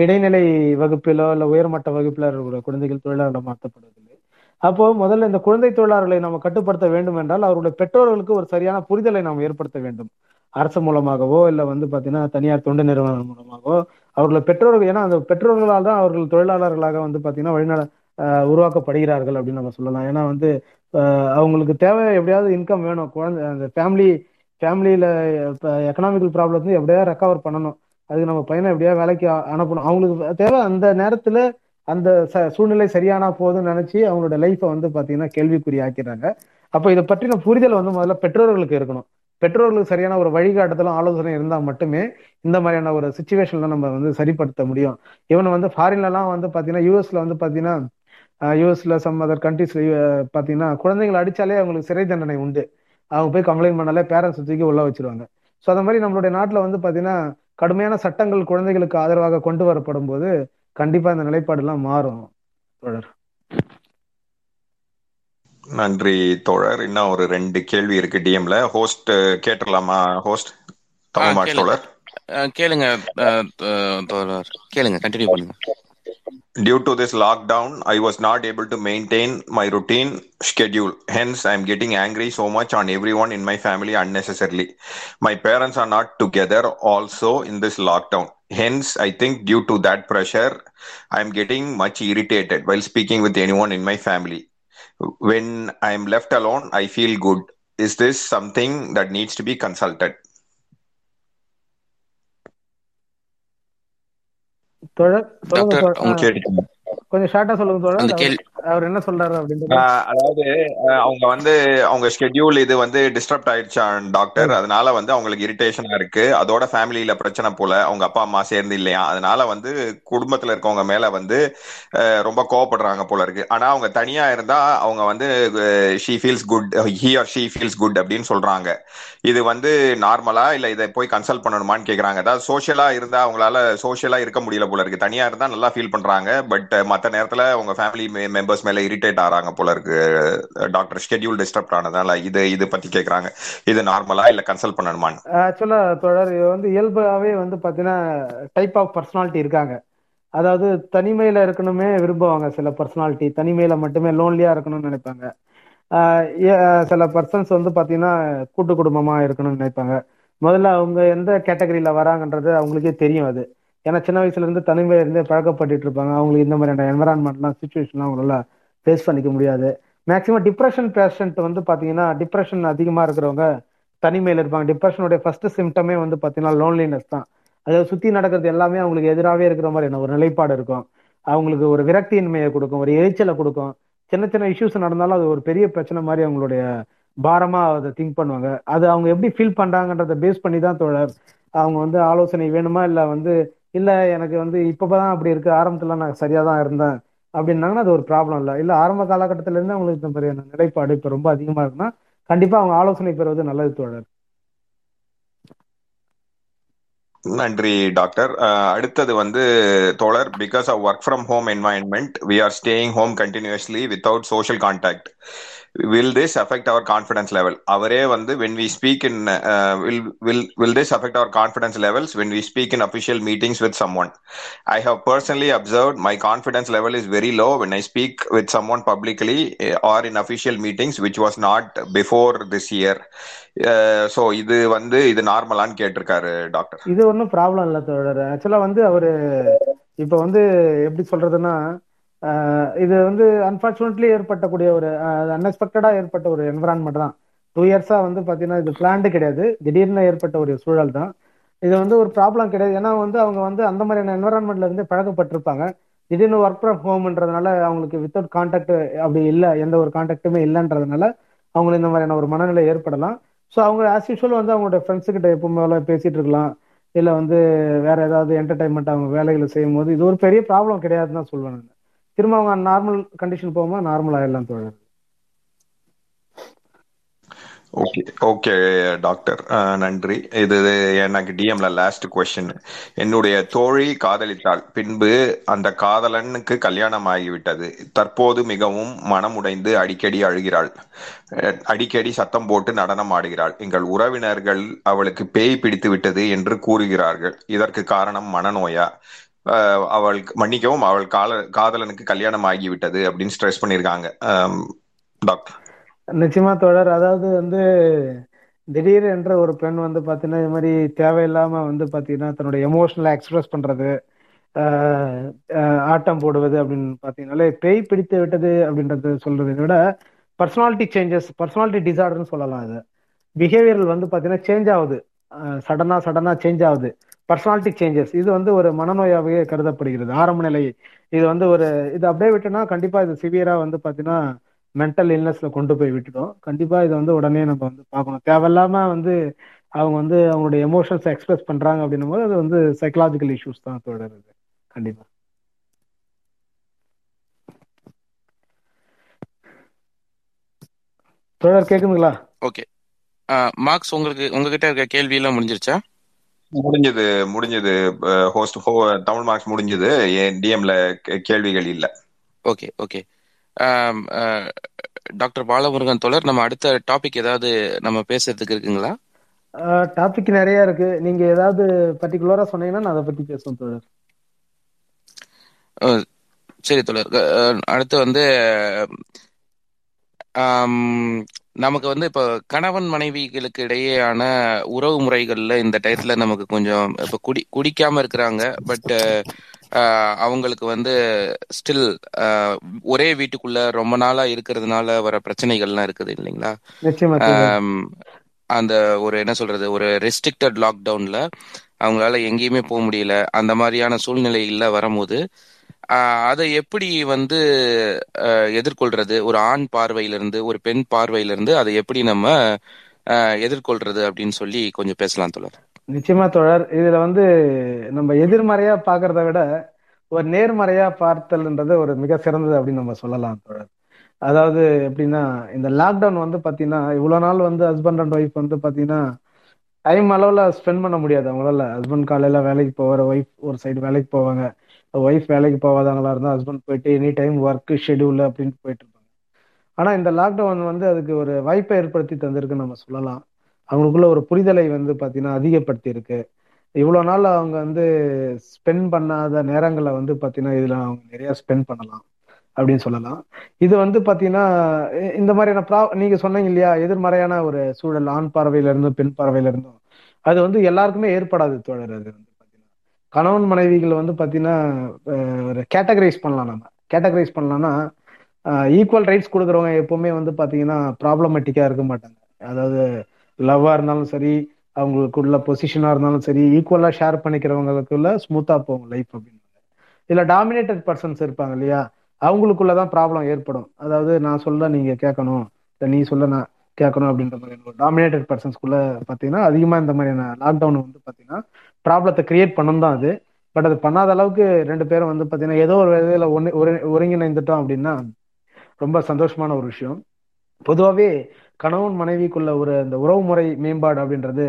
இடைநிலை வகுப்பிலோ இல்ல உயர்மட்ட வகுப்பிலோ இருக்கிற குழந்தைகள் தொழிலாளர்களாக மாற்றப்படுவதில்லை. அப்போ முதல்ல இந்த குழந்தை தொழிலாளர்களை நம்ம கட்டுப்படுத்த வேண்டும் என்றால் அவருடைய பெற்றோர்களுக்கு ஒரு சரியான புரிதலை நாம் ஏற்படுத்த வேண்டும். அரசு மூலமாகவோ இல்லை வந்து பார்த்தீங்கன்னா தனியார் தொண்டு நிறுவனம் மூலமாகவோ அவர்கள் பெற்றோர்கள் ஏன்னா அந்த பெற்றோர்களால் தான் அவர்கள் தொழிலாளர்களாக வந்து பார்த்தீங்கன்னா வழிநட உருவாக்கப்படுகிறார்கள் அப்படின்னு நம்ம சொல்லலாம். ஏன்னா வந்து அவங்களுக்கு தேவை எப்படியாவது இன்கம் வேணும். குழந்தை அந்த ஃபேமிலி ஃபேமிலியில இப்போ எக்கனாமிக்கல் ப்ராப்ளம் எப்படியாவது ரெக்கவர் பண்ணணும். அதுக்கு நம்ம பையனை எப்படியா வேலைக்கு அனுப்பணும். அவங்களுக்கு தேவை அந்த நேரத்தில் அந்த ச- சூழ்நிலை சரியானா போதும்னு நினைச்சு அவங்களோட லைஃப்பை வந்து பாத்தீங்கன்னா கேள்விக்குறி ஆக்கிறாங்க அப்போ இதை பற்றின புரிதல் வந்து முதல்ல பெற்றோர்களுக்கு இருக்கணும். பெற்றோர்களுக்கு சரியான ஒரு வழிகாட்டுதலும் ஆலோசனை இருந்தால் மட்டுமே இந்த மாதிரியான ஒரு சுச்சுவேஷன்ல நம்ம வந்து சரிப்படுத்த முடியும். இவன் வந்து ஃபாரின்லலாம் வந்து பாத்தீங்கன்னா யூஎஸ்ல வந்து பாத்தீங்கன்னா யூஎஸ்ல சம் அதர் கண்ட்ரீஸ்ல பாத்தீங்கன்னா குழந்தைங்களை அடிச்சாலே அவங்களுக்கு சிறை தண்டனை உண்டு. அவங்க போய் கம்ப்ளைண்ட் பண்ணாலே பேரண்ட்ஸ் தூக்கி உள்ள வச்சிருவாங்க. ஸோ அந்த மாதிரி நம்மளுடைய நாட்டில் வந்து பாத்தீங்கன்னா கடுமையான சட்டங்கள் குழந்தைகளுக்கு ஆதரவாக கொண்டு வரப்படும் போது கண்டிப்பா இந்த நிலைப்பாடுலாம் மாறும் தோழர். நன்றி தோழர். இன்னும் ஒரு ரெண்டு கேள்வி இருக்கு டிஎம்ல ஹோஸ்ட் கேட்டுடலாமா ஹோஸ்ட் ஆ தமிழ் மாட் கேளுங்க. தோழர். கேளுங்க தோழர். கேளுங்க கண்டினியூ பண்ணுங்க. Due to this lockdown, I was not able to maintain my routine schedule. Hence, I am getting angry so much on everyone in my family unnecessarily. My parents are not together also in this lockdown. Hence, I think due to that pressure, I am getting much irritated while speaking with anyone in my family. When I am left alone, I feel good. Is this something that needs to be consulted? தோழர் சொல்லுங்க டாக்டர் தோழர் ஆ, உங்க கேட்டுக்கோங்க. கொஞ்சம் ஷார்ட்டா சொல்லுங்க அவர் கேள்வி அவர் என்ன சொல்றாரு அப்படின்றது. ஆஹ் அதாவது அவங்க வந்து அவங்க ஷெட்யூல் இது வந்து டிஸ்டர்ப் ஆயிடுச்சா டாக்டர் அதனால வந்து அவங்களுக்கு இரிட்டேஷனா இருக்கு. அதோட ஃபேமிலியில பிரச்சனை போல அவங்க அப்பா அம்மா சேர்ந்து இல்லையா? அதனால வந்து குடும்பத்துல இருக்கவங்க மேல வந்து ரொம்ப கோவப்படுறாங்க போல இருக்கு. ஆனா அவங்க தனியா இருந்தா அவங்க வந்து she feels good he or she feels good அப்படின்னு சொல்றாங்க. இது வந்து நார்மலா இல்ல இதை போய் கன்சல்ட் பண்ணணுமான்னு கேக்குறாங்க. அதாவது சோஷியலா இருந்தா அவங்களால சோஷியலா இருக்க முடியல போல இருக்கு. தனியா இருந்தா நல்லா ஃபீல் பண்றாங்க. பட் மற்ற நேரத்துல உங்க ஃபேமிலி மெம்பர்ஸ் மேல இரிட்டேட் ஆறாங்க போல இருக்கு. டாக்டர் ஷெட்யூல் டிஸ்டர்ப் ஆனதால இது இது பத்தி கேக்குறாங்க. இது நார்மலா இல்ல கன்சல்ட் பண்ணணுமான்னு? ஆக்சுவலா தொடர் இது வந்து இயல்பாவே வந்து பாத்தீங்கன்னா டைப் ஆஃப் பர்சனாலிட்டி இருக்காங்க. அதாவது தனிமையில இருக்கணுமே விரும்புவாங்க சில பர்சனாலிட்டி தனிமையில மட்டுமே லோன்லியா இருக்கணும்னு நினைப்பாங்க. ஏ- சில பர்சன்ஸ் வந்து பாத்தீங்கன்னா கூட்டு குடும்பமா இருக்கணும்னு நினைப்பாங்க. முதல்ல அவங்க எந்த கேட்டகரியில வராங்கன்றது அவங்களுக்கே தெரியும் அது. ஏன்னா சின்ன வயசுல இருந்து தனிமையில இருந்து பழக்கப்பட்டு இருப்பாங்க. அவங்களுக்கு இந்த மாதிரியான என்வரான்மெண்ட்லாம் சுச்சுவேஷன்லாம் அவங்களால ஃபேஸ் பண்ணிக்க முடியாது. மேக்ஸிமம் டிப்ரெஷன் பேஷண்ட் வந்து பாத்தீங்கன்னா டிப்ரெஷன் அதிகமா இருக்கிறவங்க தனிமையில இருப்பாங்க. டிப்ரெஷனுடைய ஃபர்ஸ்ட் சிம்டமே வந்து பாத்தீங்கன்னா லோன்லினஸ் தான். அதாவது சுத்தி நடக்கிறது எல்லாமே அவங்களுக்கு எதிராகவே இருக்கிற மாதிரியான ஒரு நிலைப்பாடு இருக்கும். அவங்களுக்கு ஒரு விரக்தியின்மையை கொடுக்கும் ஒரு எரிச்சலை கொடுக்கும். சின்ன சின்ன இஷ்யூஸ் நடந்தாலும் அது ஒரு பெரிய பிரச்சனை மாதிரி அவங்களுடைய பாரமா அதை திங்க் பண்ணுவாங்க. அது அவங்க எப்படி ஃபீல் பண்ணுறாங்கன்றதை பேஸ் பண்ணி தான் தோழர். அவங்க வந்து ஆலோசனை வேணுமா இல்ல வந்து இல்ல எனக்கு வந்து இப்பதான் அப்படி இருக்கு. ஆரம்பத்துல நான் சரியா தான் இருந்தேன். அப்படின்னாங்கன்னா அது ஒரு ப்ராப்ளம் இல்ல. இல்ல ஆரம்ப காலகட்டத்தில இருந்து அவங்களுக்கு இந்த நிலைப்பாடு இப்ப ரொம்ப அதிகமா இருக்குன்னா கண்டிப்பா அவங்க ஆலோசனை பெறுவது நல்லது தோழர். நன்றி டாக்டர். அடுத்தது வந்து தோழர் because of work from home environment we are staying home continuously without social contact will this affect our confidence level அவரே வந்து when we speak in will will will this affect our confidence levels when we speak in official meetings with someone I have personally observe my confidence level is very low when I speak with someone publicly or in official meetings which was not before this year so இது வந்து இது நார்மலான்னு கேட்டிருக்காரு டாக்டர் இது ஒன்றும் ப்ராப்ளம் இல்லை தோழர். ஆக்சுவலா வந்து அவரு இப்போ வந்து எப்படி சொல்றதுன்னா இது வந்து அன்பார்ச்சுனேட்லி ஏற்பட்டக்கூடிய ஒரு அன்எக்ஸ்பெக்டடா ஏற்பட்ட ஒரு என்விரான்மெண்ட் தான். டூ இயர்ஸா வந்து பாத்தீங்கன்னா இது பிளான்டு கிடையாது. திடீர்னு ஏற்பட்ட ஒரு சூழல் தான். இது வந்து ஒரு ப்ராப்ளம் கிடையாது. ஏன்னா வந்து அவங்க வந்து அந்த மாதிரியான என்விரான்மெண்ட்ல இருந்து பழக்கப்பட்டிருப்பாங்க. திடீர்னு ஒர்க் ஃப்ரம் ஹோம்ன்றதுனால அவங்களுக்கு வித்தவுட் கான்டாக்ட் அப்படி இல்லை எந்த ஒரு கான்டாக்டுமே இல்லைன்றதுனால அவங்களுக்கு இந்த மாதிரியான ஒரு மனநிலை ஏற்படலாம். ஸோ அவங்க ஆஸ் யூஷுவல் வந்து அவங்களோட ஃப்ரெண்ட்ஸ் கிட்ட எப்பவுமே பேசிட்டு இருக்கலாம். இல்லை வந்து வேற ஏதாவது என்டர்டைன்மெண்ட் அவங்க வேலைகளை செய்யும் போது இது ஒரு பெரிய ப்ராப்ளம் கிடையாதுன்னு தான் சொல்லுவேன் நான். திரும்ப அவங்க நார்மல் கண்டிஷன் போகும்போது நார்மல் ஆயிடலாம் தோழர். ஓகே ஓகே டாக்டர் நன்றி. இது எனக்கு டிஎம்ல லாஸ்ட் கொஸ்டின் என்னுடைய தோழி காதலித்தாள். பின்பு அந்த காதலனுக்கு கல்யாணம் ஆகிவிட்டது. தற்போது மிகவும் மனமுடைந்து அடிக்கடி அழுகிறாள். அடிக்கடி சத்தம் போட்டு நடனம் ஆடுகிறாள். எங்கள் உறவினர்கள் அவளுக்கு பேய் பிடித்து விட்டது என்று கூறுகிறார்கள். இதற்கு காரணம் மனநோயா? அவள் மன்னிக்கவும் அவள் கால காதலனுக்கு கல்யாணம் ஆகிவிட்டது அப்படின்னு ஸ்ட்ரெஸ் பண்ணியிருக்காங்க டாக்டர் நிச்சயமா தொடர் அதாவது வந்து திடீர் என்ற ஒரு பெண் வந்து பாத்தீங்கன்னா இது மாதிரி தேவையில்லாம வந்து பாத்தீங்கன்னா தன்னுடைய எமோஷனலை எக்ஸ்பிரஸ் பண்றது ஆஹ் ஆட்டம் போடுவது அப்படின்னு பார்த்தீங்கனாலே பேய் பிடித்து விட்டது அப்படின்றது சொல்றதை விட பர்சனாலிட்டி சேஞ்சஸ் பர்சனாலிட்டி டிசார்டர்னு சொல்லலாம் இது. பிஹேவியரல் வந்து பாத்தீங்கன்னா சேஞ்ச் ஆகுது. சடனா சடனா சேஞ்ச் ஆகுது. பர்சனாலிட்டி சேஞ்சஸ் இது வந்து ஒரு மனநோயாகவே கருதப்படுகிறது. ஆரம்ப நிலை இது வந்து ஒரு இது அப்படியே விட்டோம்னா கண்டிப்பா இது சிவியரா வந்து பாத்தீங்கன்னா மென்டல் இல்னஸ்ல கொண்டு போய் விட்டுடும். கண்டிப்பா இதை வந்து உடனே நம்ம வந்து பார்க்கணும். தேவையில்லாம வந்து அவங்க வந்து அவங்களுடைய எமோஷன்ஸ் எக்ஸ்பிரஸ் பண்றாங்க அப்படின்னும் போது அது வந்து சைக்கலாஜிக்கல் இஷ்யூஸ் தான் தொடருது. கண்டிப்பா. தொடர் கேக்குதுங்களா? ஓகே மார்க்ஸ் உங்களுக்கு உங்ககிட்ட இருக்க கேள்வி எல்லாம் முடிஞ்சிருச்சா? முடிஞ்சது முடிஞ்சது. ஹோஸ்ட் தமிழ் மார்க்ஸ் முடிஞ்சது. என் டிஎம்ல கேள்விகள் இல்ல. Okay okay. டாக்டர் பாலமுருகன் தோழர் நம்ம அடுத்த டாபிக் ஏதாவது நம்ம பேசுறதுக்கு இருக்குங்களா? டாபிக் நிறைய இருக்கு. நீங்க ஏதாவது பர்டிகுலரா சொன்னீங்கன்னா நான் அதை பத்தி பேசுவேன் தோழர் அஹ், சரி தோழர் அஹ், அடுத்து வந்து நமக்கு வந்து இப்போ கணவன் மனைவிகளுக்கு இடையேயான உறவு முறைகள்ல இந்த டயத்துல நமக்கு கொஞ்சம் இப்போ குடி குடிக்காம இருக்கிறாங்க. பட் அவங்களுக்கு வந்து ஸ்டில் ஒரே வீட்டுக்குள்ள ரொம்ப நாளா இருக்கிறதுனால வர பிரச்சனைகள்லாம் இருக்குது இல்லைங்களா? அந்த ஒரு என்ன சொல்றது ஒரு ரெஸ்ட்ரிக்டட் லாக்டவுன்ல அவங்களால எங்கேயுமே போக முடியல. அந்த மாதிரியான சூழ்நிலைகள்ல வரும்போது ஆஹ் அதை எப்படி வந்து எதிர்கொள்றது? ஒரு ஆண் பார்வையிலிருந்து ஒரு பெண் பார்வையிலிருந்து அதை எப்படி நம்ம எதிர்கொள்றது அப்படின்னு சொல்லி கொஞ்சம் பேசலாம் தொடர் நிச்சயமா தொடர் இதுல வந்து நம்ம எதிர்மறையா பாக்குறத விட ஒரு நேர்மறையா பார்த்தல்ன்றது ஒரு மிக சிறந்தது அப்படின்னு நம்ம சொல்லலாம் தொடர் அதாவது எப்படின்னா இந்த லாக்டவுன் வந்து பாத்தீங்கன்னா இவ்வளவு நாள் வந்து ஹஸ்பண்ட் அண்ட் ஒய்ஃப் வந்து பாத்தீங்கன்னா டைம் அளவுல ஸ்பெண்ட் பண்ண முடியாது அவங்களால. ஹஸ்பண்ட் காலையில வேலைக்கு போவார் ஒய்ஃப் ஒரு சைடு வேலைக்கு போவாங்க. ஒய்ஃப் வேலைக்கு போகாதவங்களா இருந்தால் ஹஸ்பண்ட் போயிட்டு எனி டைம் ஒர்க்கு ஷெடியூல் அப்படின்னு போயிட்டு இருப்பாங்க. ஆனா இந்த லாக்டவுன் வந்து அதுக்கு ஒரு வாய்ப்பை ஏற்படுத்தி தந்திருக்குன்னு நம்ம சொல்லலாம். அவங்களுக்குள்ள ஒரு புரிதலை வந்து பாத்தீங்கன்னா அதிகப்படுத்தி இருக்கு. இவ்வளவு நாள் அவங்க வந்து ஸ்பெண்ட் பண்ணாத நேரங்களை வந்து பாத்தீங்கன்னா இதுல அவங்க நிறைய ஸ்பெண்ட் பண்ணலாம் அப்படின்னு சொல்லலாம். இது வந்து பாத்தீங்கன்னா இந்த மாதிரியான ப்ரா நீங்க சொன்னீங்க இல்லையா எதிர்மறையான ஒரு சூழல் ஆண் பார்வையில இருந்தும் பெண் பார்வையில இருந்தும் அது வந்து எல்லாருக்குமே ஏற்படாது தோழர் அது வந்து. கணவன் மனைவிகள் வந்து பார்த்தீங்கன்னா ஒரு கேட்டகரைஸ் பண்ணலாம் நம்ம. கேட்டகரைஸ் பண்ணலாம்னா ஈக்குவல் ரைட்ஸ் கொடுக்குறவங்க எப்பவுமே வந்து பார்த்தீங்கன்னா ப்ராப்ளமேட்டிக்காக இருக்க மாட்டாங்க. அதாவது லவ்வாக இருந்தாலும் சரி அவங்களுக்குள்ள பொசிஷனாக இருந்தாலும் சரி ஈக்குவலாக ஷேர் பண்ணிக்கிறவங்களுக்குள்ள ஸ்மூத்தாக போகும் லைஃப் அப்படின்னு. இதில் டாமினேட்டட் பர்சன்ஸ் இருப்பாங்க இல்லையா அவங்களுக்குள்ள தான் ப்ராப்ளம் ஏற்படும். அதாவது நான் சொல்ல நீங்கள் கேட்கணும். இல்லை நீ சொல்ல நான் கேட்கணும் அப்படின்ற மாதிரி டாமினேட்டட் பர்சன்ஸ்குள்ள பார்த்தீங்கன்னா அதிகமாக இந்த மாதிரியான லாக்டவுன் வந்து பார்த்தீங்கன்னா ப்ராப்ளத்தை கிரியேட் பண்ணும் தான் அது. பட் அது பண்ணாத அளவுக்கு ரெண்டு பேரும் வந்து பார்த்தீங்கன்னா ஏதோ ஒரு விதத்தில் ஒன்று ஒருங்கிணைந்துட்டோம் அப்படின்னா ரொம்ப சந்தோஷமான ஒரு விஷயம். பொதுவாகவே கணவன் மனைவிக்குள்ள ஒரு இந்த உறவு முறை மேம்பாடு அப்படின்றது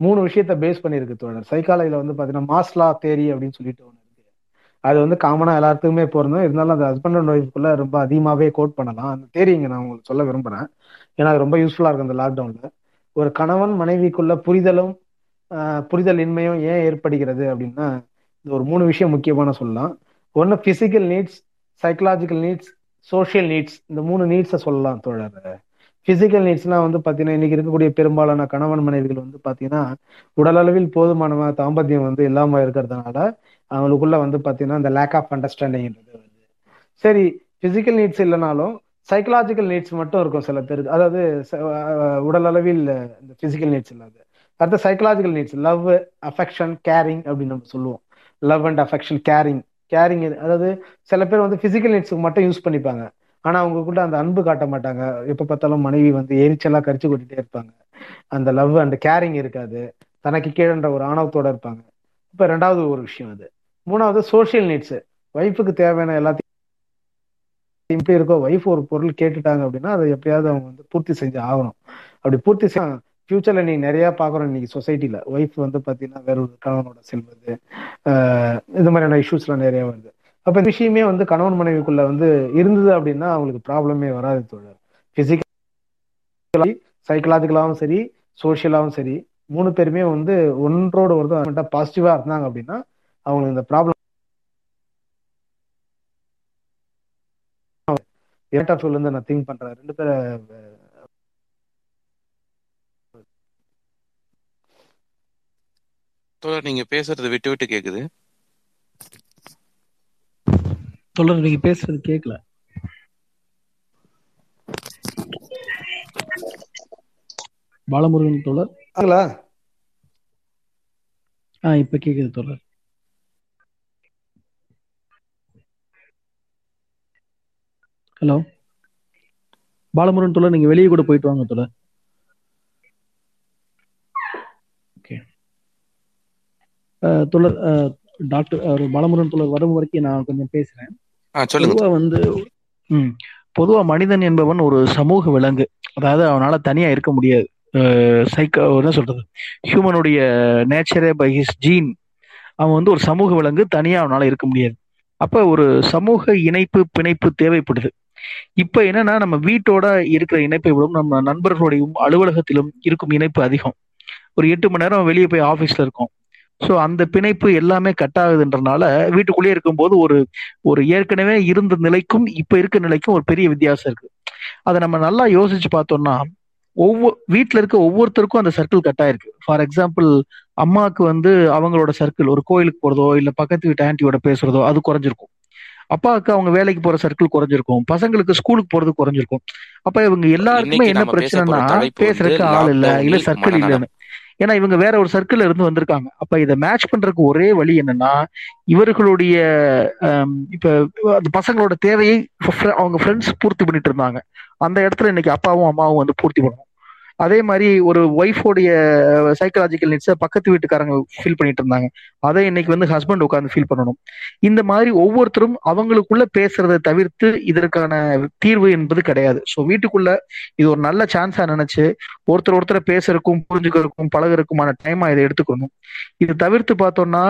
மூணு விஷயத்த பேஸ் பண்ணியிருக்கு தோழர். சைக்காலஜியில் வந்து பார்த்தீங்கன்னா மாஸ்லா தேரி அப்படின்னு சொல்லிட்டு ஒன்று இருக்கு. அது வந்து காமனாக எல்லாத்துக்குமே போகிறதும் இருந்தாலும் அந்த ஹஸ்பண்ட் அண்ட் ஒய்ஃப்குள்ள ரொம்ப அதிகமாகவே கோட் பண்ணலாம். அந்த தேரி நான் உங்களுக்கு சொல்ல விரும்புகிறேன் ஏன்னா அது ரொம்ப யூஸ்ஃபுல்லாக இருக்கும் இந்த லாக்டவுனில் ஒரு கணவன் மனைவிக்குள்ள புரிதலும் புரிதல் இன்மையும் ஏன் ஏற்படுகிறது அப்படின்னா இந்த ஒரு மூணு விஷயம் முக்கியமான சொல்லலாம். ஒன்று physical needs psychological needs social needs இந்த மூணு நீட்ஸை சொல்லலாம் தோழர். பிசிக்கல் நீட்ஸ்லாம் வந்து பார்த்தீங்கன்னா இன்னைக்கு இருக்கக்கூடிய பெரும்பாலான கணவன் மனைவிகள் வந்து பார்த்தீங்கன்னா உடலளவில் போதுமான தாம்பத்தியம் வந்து இல்லாமல் இருக்கிறதுனால அவங்களுக்குள்ள வந்து பார்த்தீங்கன்னா இந்த லேக் ஆஃப் அண்டர்ஸ்டாண்டிங்ன்றது வருது. சரி பிசிக்கல் நீட்ஸ் இல்லைனாலும் சைக்கலாஜிக்கல் நீட்ஸ் மட்டும் இருக்கும் சில பேருக்கு. அதாவது ச- இந்த பிசிக்கல் நீட்ஸ் இல்லாது. அடுத்த psychological needs love affection caring அப்படின்னு நம்ம சொல்லுவோம். Love and affection caring caring அதாவது சில பேர் வந்து பிசிக்கல் நீட்ஸ்க்கு மட்டும் யூஸ் பண்ணிப்பாங்க. ஆனா அவங்க கூட அந்த அன்பு காட்ட மாட்டாங்க. எப்ப பார்த்தாலும் மனைவி வந்து எரிச்சலா கரிச்சு கொட்டிட்டே இருப்பாங்க. அந்த லவ் அண்ட் கேரிங் இருக்காது. தனக்கு கீழன்ற ஒரு ஆணவத்தோட இருப்பாங்க. இப்ப ரெண்டாவது ஒரு விஷயம் அது. மூணாவது சோஷியல் நீட்ஸ் ஒய்ஃபுக்கு தேவையான எல்லாத்தையும் இப்படி இருக்கோ ஒய்ஃப் ஒரு பொருள் கேட்டுட்டாங்க அப்படின்னா அதை எப்படியாவது அவங்க வந்து பூர்த்தி செஞ்சு ஆகணும். அப்படி பூர்த்தி ஃபியூச்சர்ல நீ நிறைய பாக்குறோம் இன்னைக்கு சொசைட்டில ஒய்ஃப் வந்து பாத்தீங்கன்னா வேற ஒரு கணவனோட செல்வது இந்த மாதிரியான இஷ்யூஸ்லாம் நிறைய வருது. அப்ப இந்த விஷயமே வந்து கணவன் மனைவிக்குள்ள வந்து இருந்தது அப்படின்னா அவங்களுக்கு ப்ராப்ளமே வராது தோழர். பிசிக்கலி சைக்கலாஜிக்கலாவும் சரி சோஷியலாவும் சரி மூணு பேருமே வந்து ஒன்றோட ஒரு பாசிட்டிவா இருந்தாங்க அப்படின்னா அவங்களுக்கு இந்த ப்ராப்ளம் ஏட்டா இருந்து நான் திங்க் பண்றேன். ரெண்டு பேரை தோழர் நீங்க பேசுறது விட்டு விட்டு கேக்குது. தொடர் நீங்க பேசுறது கேட்கல பாலமுருகன் தொடர் ஆங்களா? ஆ இப்ப கேக்குது தொடர் ஹலோ? பாலமுருகன் தொடர் நீங்க வெளியே கூட போயிட்டு வாங்க தொடர் ஓகே தொடர் டாக்டர் அவர் பாலமுருகன் தொடர் வரும் வரைக்கும் நான் கொஞ்சம் பேசுறேன். பொதுவா வந்து ம் பொதுவா மனிதன் என்பவன் ஒரு சமூக விலங்கு. அதாவது அவனால தனியா இருக்க முடியாது. சைக்கோ என்ன சொல்றது? ஹியூமனுடைய நேச்சரே பை ஹிஸ் ஜீன் அவன் வந்து ஒரு சமூக விலங்கு தனியா அவனால இருக்க முடியாது. அப்ப ஒரு சமூக இணைப்பு பிணைப்பு தேவைப்படுது. இப்ப என்னன்னா நம்ம வீட்டோட இருக்கிற இணைப்பை விடும் நம்ம நண்பர்களுடையும் அலுவலகத்திலும் இருக்கும் இணைப்பு அதிகம். ஒரு எட்டு மணி நேரம் வெளியே போய் ஆபீஸ்ல இருக்கோம் ஸோ அந்த பிணைப்பு எல்லாமே கட் ஆகுதுன்றனால வீட்டுக்குள்ளேயே இருக்கும்போது ஒரு ஒரு ஏற்கனவே இருந்த நிலைக்கும் இப்ப இருக்க நிலைக்கும் ஒரு பெரிய வித்தியாசம் இருக்கு. அதை நம்ம நல்லா யோசிச்சு பார்த்தோம்னா ஒவ்வொரு வீட்டில் இருக்க ஒவ்வொருத்தருக்கும் அந்த சர்க்கிள் கட் ஆயிருக்கு. ஃபார் எக்ஸாம்பிள் அம்மாவுக்கு வந்து அவங்களோட சர்க்கிள் ஒரு கோயிலுக்கு போறதோ இல்ல பக்கத்து வீட்டு ஆன்ட்டியோட பேசுறதோ அது குறைஞ்சிருக்கும். அப்பாவுக்கு அவங்க வேலைக்கு போற சர்க்கிள் குறைஞ்சிருக்கும். பசங்களுக்கு ஸ்கூலுக்கு போறது குறைஞ்சிருக்கும். அப்ப இவங்க எல்லாருக்குமே என்ன பிரச்சனைனா பேசுறதுக்கு ஆள் இல்ல இல்ல சர்க்கிள் இல்லைன்னு. ஏன்னா இவங்க வேற ஒரு சர்க்கிள் இருந்து வந்திருக்காங்க. அப்ப இதை மேட்ச் பண்றதுக்கு ஒரே வழி என்னன்னா இவர்களுடைய இப்ப அந்த பசங்களோட தேவையை அவங்க ஃப்ரெண்ட்ஸ் பூர்த்தி பண்ணிட்டு இருந்தாங்க. அந்த இடத்துல இன்னைக்கு அப்பாவும் அம்மாவும் வந்து பூர்த்தி பண்ணணும். அதே மாதிரி ஒரு ஒய்ஃபோடைய சைக்கலாஜிக்கல் நீட்ஸை பக்கத்து வீட்டுக்காரங்க ஃபீல் பண்ணிட்டு இருந்தாங்க. அதை இன்னைக்கு வந்து ஹஸ்பண்ட் உட்காந்து ஃபீல் பண்ணணும். இந்த மாதிரி ஒவ்வொருத்தரும் அவங்களுக்குள்ள பேசுறதை தவிர்த்து இதற்கான தீர்வு என்பது கிடையாது. ஸோ வீட்டுக்குள்ள இது ஒரு நல்ல சான்ஸா நினைச்சு ஒருத்தர் ஒருத்தரை பேசுறதுக்கும் புரிஞ்சுக்கிறதுக்கும் பழகுறதுக்குமான டைமா இதை எடுத்துக்கணும். இது தவிர்த்து பார்த்தோம்னா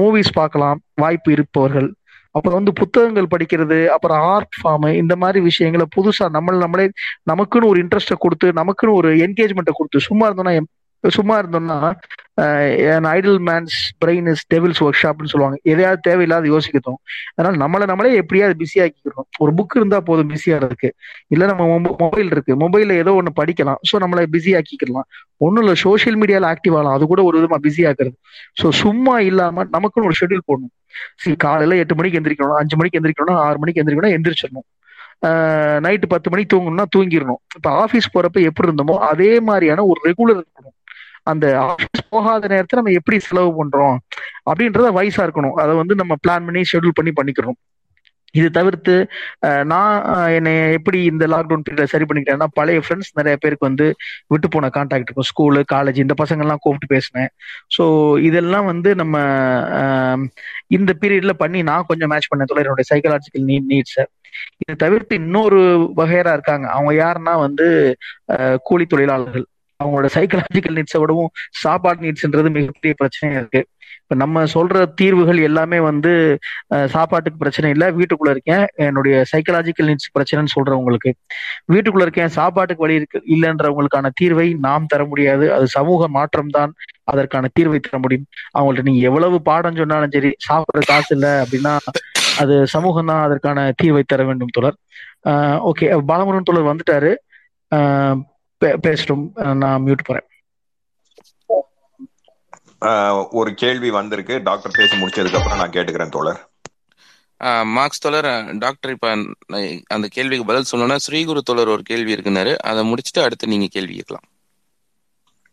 மூவிஸ் பார்க்கலாம் வாய்ப்பு இருப்பவர்கள் அப்புறம் வந்து புத்தகங்கள் படிக்கிறது அப்புறம் ஆர்ட் ஃபார்ம் இந்த மாதிரி விஷயங்களை புதுசா நம்மள நம்மளே நமக்குன்னு ஒரு இன்ட்ரெஸ்ட்டை கொடுத்து நமக்குன்னு ஒரு என்கேஜ்மெண்ட்டை கொடுத்து சும்மா இருந்தோம்னா சும்மா இருந்தோம்னா idle man's brain is devil's work ஷாப்னு சொல்லுவாங்க. எதையாவது தேவையில்லாத யோசிக்கிறோம் அதனால நம்மளை நம்மளே எப்படியாவது பிஸி ஆக்கிக்கிறோம் ஒரு புக் இருந்தா போதும் பிஸியா இருக்கு. இல்ல நம்ம மொபைல் இருக்கு. மொபைல்ல ஏதோ ஒன்று படிக்கலாம். ஸோ நம்மளை பிஸி ஆக்கிக்கலாம் ஒன்றும் இல்லை சோஷியல் மீடியாவில் ஆக்டிவ் ஆகலாம். அது கூட ஒரு விதமா பிஸி ஆக்குறது. ஸோ சும்மா இல்லாம நமக்குன்னு ஒரு ஷெட்யூல் போடணும். சரி காலையில எட்டு மணிக்கு எந்திரிக்கணும் அஞ்சு மணிக்கு எந்திரிக்கணும் ஆறு மணிக்கு எந்திரிக்கணும் எந்திரிச்சிடணும். நைட்டு பத்து மணிக்கு தூங்கணும்னா தூங்கிடணும். இப்போ ஆஃபீஸ் போறப்ப எப்படி இருந்தோமோ அதே மாதிரியான ஒரு ரெகுலர் இருக்கணும். அந்த ஆஃபீஸ் போகாத நேரத்தை நம்ம எப்படி செலவு பண்றோம் அப்படின்றத வயசா இருக்கணும். அதை வந்து நம்ம பிளான் பண்ணி ஷெட்யூல் பண்ணி பண்ணிக்கிறோம் இது தவிர்த்து நான் என்னை எப்படி இந்த லாக்டவுன் பீரியட்ல சரி பண்ணிக்கிட்டேன்னா பழைய ஃப்ரெண்ட்ஸ் நிறைய பேருக்கு வந்து விட்டு போன கான்டாக்ட் இருக்கும். ஸ்கூலு காலேஜ் இந்த பசங்கள்லாம் கூப்பிட்டு பேசினேன். ஸோ இதெல்லாம் வந்து நம்ம இந்த பீரியட்ல பண்ணி நான் கொஞ்சம் மேட்ச் பண்ண தொழில் என்னுடைய சைக்கலாஜிக்கல் நீட் நீட்ஸை இதை தவிர்த்து இன்னொரு வகையரா இருக்காங்க. அவங்க யாருன்னா வந்து கூலி தொழிலாளர்கள். அவங்களோட சைக்கலாஜிக்கல் நீட்ஸை விடவும் சாப்பாடு நீட்ஸ்ன்றது மிகப்பெரிய பிரச்சனையா இருக்கு. இப்ப நம்ம சொல்ற தீர்வுகள் எல்லாமே வந்து சாப்பாட்டுக்கு பிரச்சனை இல்லை வீட்டுக்குள்ள இருக்கேன் என்னுடைய சைக்கலாஜிக்கல் நீட்ஸ் பிரச்சனைன்னு சொல்றவங்களுக்கு வீட்டுக்குள்ள இருக்கேன் சாப்பாட்டுக்கு வழி இருக்கு இல்லைன்றவங்களுக்கான தீர்வை நாம் தர முடியாது. அது சமூக மாற்றம் தான் அதற்கான தீர்வை தர முடியும். அவங்கள்ட்ட நீங்க எவ்வளவு பாடம் சொன்னாலும் சரி சாப்பிட்ற காசு இல்லை அப்படின்னா அது சமூகம் தான் அதற்கான தீர்வை தர வேண்டும் தொடர் ஓகே பாலமுருகன் தொடர் வந்துட்டாரு. பேசட்டும். நான் மியூட் போறேன். ஒரு கேள்வி வந்திருக்கு. டாக்டர் பேசி முடிச்சதுக்கு அப்புறம் நான் கேட்டுக்கிறேன் தோழர். மார்க்ஸ் தோழர் டாக்டர் இப்ப அந்த கேள்விக்கு பதில் சொல்லணும்னா ஸ்ரீகுரு தோழர் ஒரு கேள்வி இருக்குனாரு. அதை முடிச்சுட்டு அடுத்து நீங்க கேள்வி கேட்கலாம்.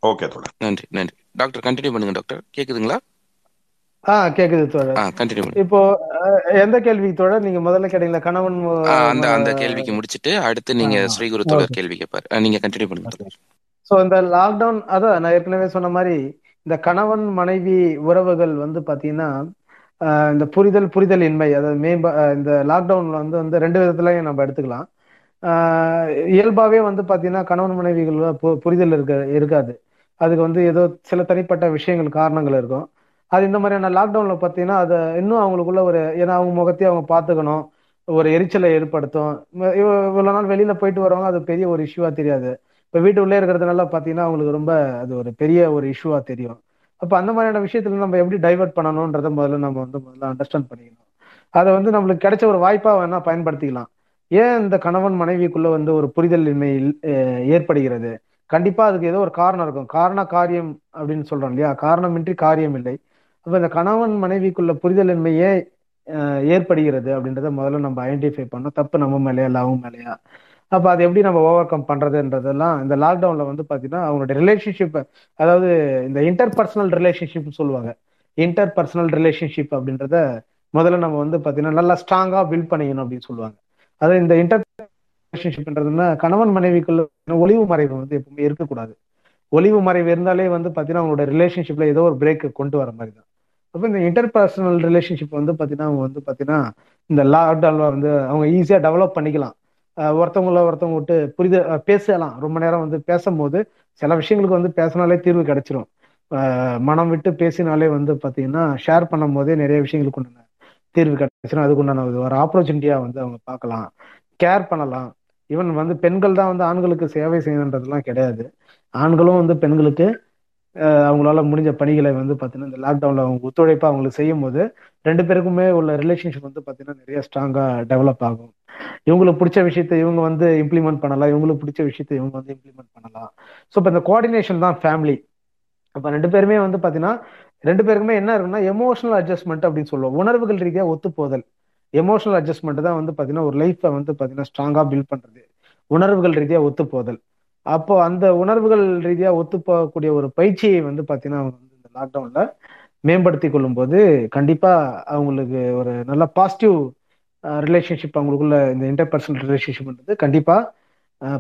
ஓகே தோழர். நன்றி நன்றி. டாக்டர் கண்டினியூ பண்ணுங்க டாக்டர். கேக்குதுங்களா? ஆ கேக்குது தோழர். இப்போ எந்த கேள்விக்கு தோழர்? நீங்க முதல்ல கேட்டீங்களா? கணவன் அந்த அந்த கேள்விக்கு முடிச்சிட்டு அடுத்து நீங்க ஸ்ரீகுரு தோழர் கேள்வி கேட்பாரு நீங்க கண்டினியூ பண்ணுங்க சோ இந்த லாக்டவுன் அதான் நான் ஏற்கனவே சொன்ன மாதிரி இந்த கணவன் மனைவி உறவுகள் வந்து பாத்தீங்கன்னா இந்த புரிதல் புரிதல் இன்மை அதாவது மேம்பா இந்த லாக்டவுன்ல வந்து வந்து ரெண்டு விதத்துலயும் நம்ம எடுத்துக்கலாம். இயல்பாவே வந்து பாத்தீங்கன்னா கணவன் மனைவிகள் புரிதல் இருக்க இருக்காது. அதுக்கு வந்து ஏதோ சில தனிப்பட்ட விஷயங்கள் காரணங்கள் இருக்கும். அது இந்த மாதிரியான லாக்டவுன்ல பார்த்தீங்கன்னா அதை இன்னும் அவங்களுக்குள்ள ஒரு ஏன்னா அவங்க முகத்தையும் அவங்க பார்த்துக்கணும். ஒரு எரிச்சலை ஏற்படுத்தும். இவ்வளோ நாள் வெளியில போயிட்டு வரவங்க அது பெரிய ஒரு இஷ்யூவா தெரியாது. இப்போ வீட்டு உள்ளே இருக்கிறதுனால பார்த்தீங்கன்னா அவங்களுக்கு ரொம்ப அது ஒரு பெரிய ஒரு இஷ்யூவா தெரியும். அப்போ அந்த மாதிரியான விஷயத்துல நம்ம எப்படி டைவெர்ட் பண்ணணும்ன்றத முதல்ல நம்ம வந்து முதல்ல அண்டர்ஸ்டாண்ட் பண்ணிக்கணும். அதை வந்து நம்மளுக்கு கிடைச்ச ஒரு வாய்ப்பாக வேணா பயன்படுத்திக்கலாம். ஏன் இந்த கணவன் மனைவிக்குள்ள வந்து ஒரு புரிதல் இன்மை ஏற்படுகிறது? கண்டிப்பா அதுக்கு ஏதோ ஒரு காரணம் இருக்கும். காரண காரியம் அப்படின்னு சொல்றோம் இல்லையா? காரணமின்றி காரியம் இல்லை. அப்ப இந்த கணவன் மனைவிக்குள்ள புரிதல் இன்மை ஏற்படுகிறது அப்படின்றத முதல்ல நம்ம ஐடென்டிஃபை பண்ணோம் தப்பு நம்ம மேலேயா இல்லை அவங்க மேலேயா? அப்ப அதை எப்படி நம்ம ஓவர் கம் பண்றதுன்றதெல்லாம் இந்த லாக்டவுன்ல வந்து பாத்தீங்கன்னா அவங்களுடைய ரிலேஷன்ஷிப் அதாவது இந்த இன்டர் பர்சனல் ரிலேஷன்ஷிப் சொல்லுவாங்க. இன்டர் பர்சனல் ரிலேஷன்ஷிப் அப்படின்றத முதல்ல நம்ம வந்து பாத்தீங்கன்னா நல்லா ஸ்ட்ராங்கா பில்ட் பண்ணிக்கணும் அப்படின்னு சொல்லுவாங்க. அதாவது இந்த இன்டர் ரிலேஷன்ஷிப்ன்றதுன்னா கணவன் மனைவிக்குள்ள ஒளிவு மறைவு வந்து எப்பவுமே இருக்கக்கூடாது. ஒளிவு மறைவு இருந்தாலே வந்து பாத்தீங்கன்னா அவங்களோட ரிலேஷன்ஷிப்ல ஏதோ ஒரு பிரேக் கொண்டு வர மாதிரி தான். அப்போ இந்த இன்டர்பர்சனல் ரிலேஷன்ஷிப் வந்து பார்த்தீங்கன்னா அவங்க வந்து பார்த்தீங்கன்னா இந்த லாக்டவுனில் வந்து அவங்க ஈஸியாக டெவலப் பண்ணிக்கலாம். ஒருத்தவங்கள ஒருத்தவங்க விட்டு புரித பேசலாம். ரொம்ப நேரம் வந்து பேசும்போது சில விஷயங்களுக்கு வந்து பேசினாலே தீர்வு கிடைச்சிரும். மனம் விட்டு பேசினாலே வந்து பார்த்தீங்கன்னா ஷேர் பண்ணும் போதே நிறைய விஷயங்களுக்கு உண்டான தீர்வு கிடைச்சிடும் அதுக்குண்டான ஒரு ஆப்பர்ச்சுனிட்டியாக வந்து அவங்க பார்க்கலாம். கேர் பண்ணலாம். ஈவன் வந்து பெண்கள் தான் வந்து ஆண்களுக்கு சேவை செய்யணுன்றதுலாம் கிடையாது. ஆண்களும் வந்து பெண்களுக்கு அவங்களால முடிஞ்ச பணிகளை வந்து பார்த்தீங்கன்னா இந்த லாக்டவுனில் அவங்க ஒத்துழைப்பாக அவங்களுக்கு செய்யும் போது ரெண்டு பேருக்குமே உள்ள ரிலேஷன்ஷிப் வந்து பார்த்தீங்கன்னா நிறைய ஸ்ட்ராங்காக டெவலப் ஆகும். இவங்களுக்கு பிடிச்ச விஷயத்த இவங்க வந்து இம்ப்ளிமெண்ட் பண்ணலாம். இவங்களுக்கு பிடிச்ச விஷயத்த இவங்க வந்து இம்ப்ளிமெண்ட் பண்ணலாம். ஸோ இப்போ இந்த கோஆர்டினேஷன் தான் ஃபேமிலி அப்போ ரெண்டு பேருமே வந்து பார்த்தீங்கன்னா ரெண்டு பேருக்குமே என்ன இருக்குன்னா எமோஷனல் அட்ஜஸ்ட்மெண்ட் அப்படின்னு சொல்லுவோம். உணர்வுகள் ரீதியாக ஒத்துப்போதல். எமோஷனல் அட்ஜஸ்ட்மெண்ட் தான் வந்து பார்த்தீங்கன்னா ஒரு லைஃப்பை வந்து பார்த்தீங்கன்னா ஸ்ட்ராங்காக பில்ட் பண்ணுறது உணர்வுகள் ரீதியாக ஒத்துப்போதல். அப்போ அந்த உணர்வுகள் ரீதியாக ஒத்து போகக்கூடிய ஒரு பயிற்சியை வந்து பார்த்தீங்கன்னா அவங்க வந்து இந்த லாக்டவுன்ல மேம்படுத்தி கொள்ளும் போது கண்டிப்பா அவங்களுக்கு ஒரு நல்ல பாசிட்டிவ் ரிலேஷன்ஷிப் அவங்களுக்குள்ள இந்த இன்டர்பர்சனல் ரிலேஷன்ஷிப்ன்றது கண்டிப்பா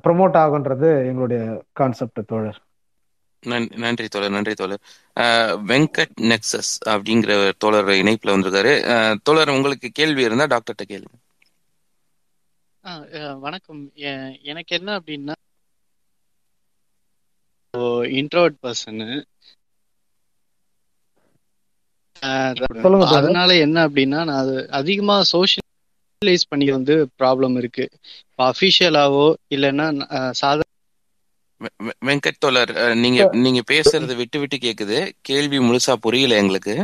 ப்ரொமோட் ஆகுன்றது எங்களுடைய கான்செப்ட் தோழர். நன்றி தோழர் நன்றி தோழர். வெங்கட் நெக்ஸஸ் அப்படிங்கிற தோழர் இணைப்புல வந்திருக்காரு. தோழர் உங்களுக்கு கேள்வி இருந்தா டாக்டர்கிட்ட கேளுங்க. வணக்கம். எனக்கு என்ன அப்படின்னா இன்ட்ரோட் பர்சனு அதனால என்ன அப்படின்னா நான் அது அதிகமா சோஷியலைஸ் பண்ணி வந்து ப்ராப்ளம் இருக்கு. இப்போ அஃபிஷியலாவோ இல்லைன்னா வெ- வெங்கட் அஹ், நீங்க நீங்க பேசுறது விட்டு விட்டு கேக்குது. கேள்வி முழுசா புரியல எங்களுக்கு.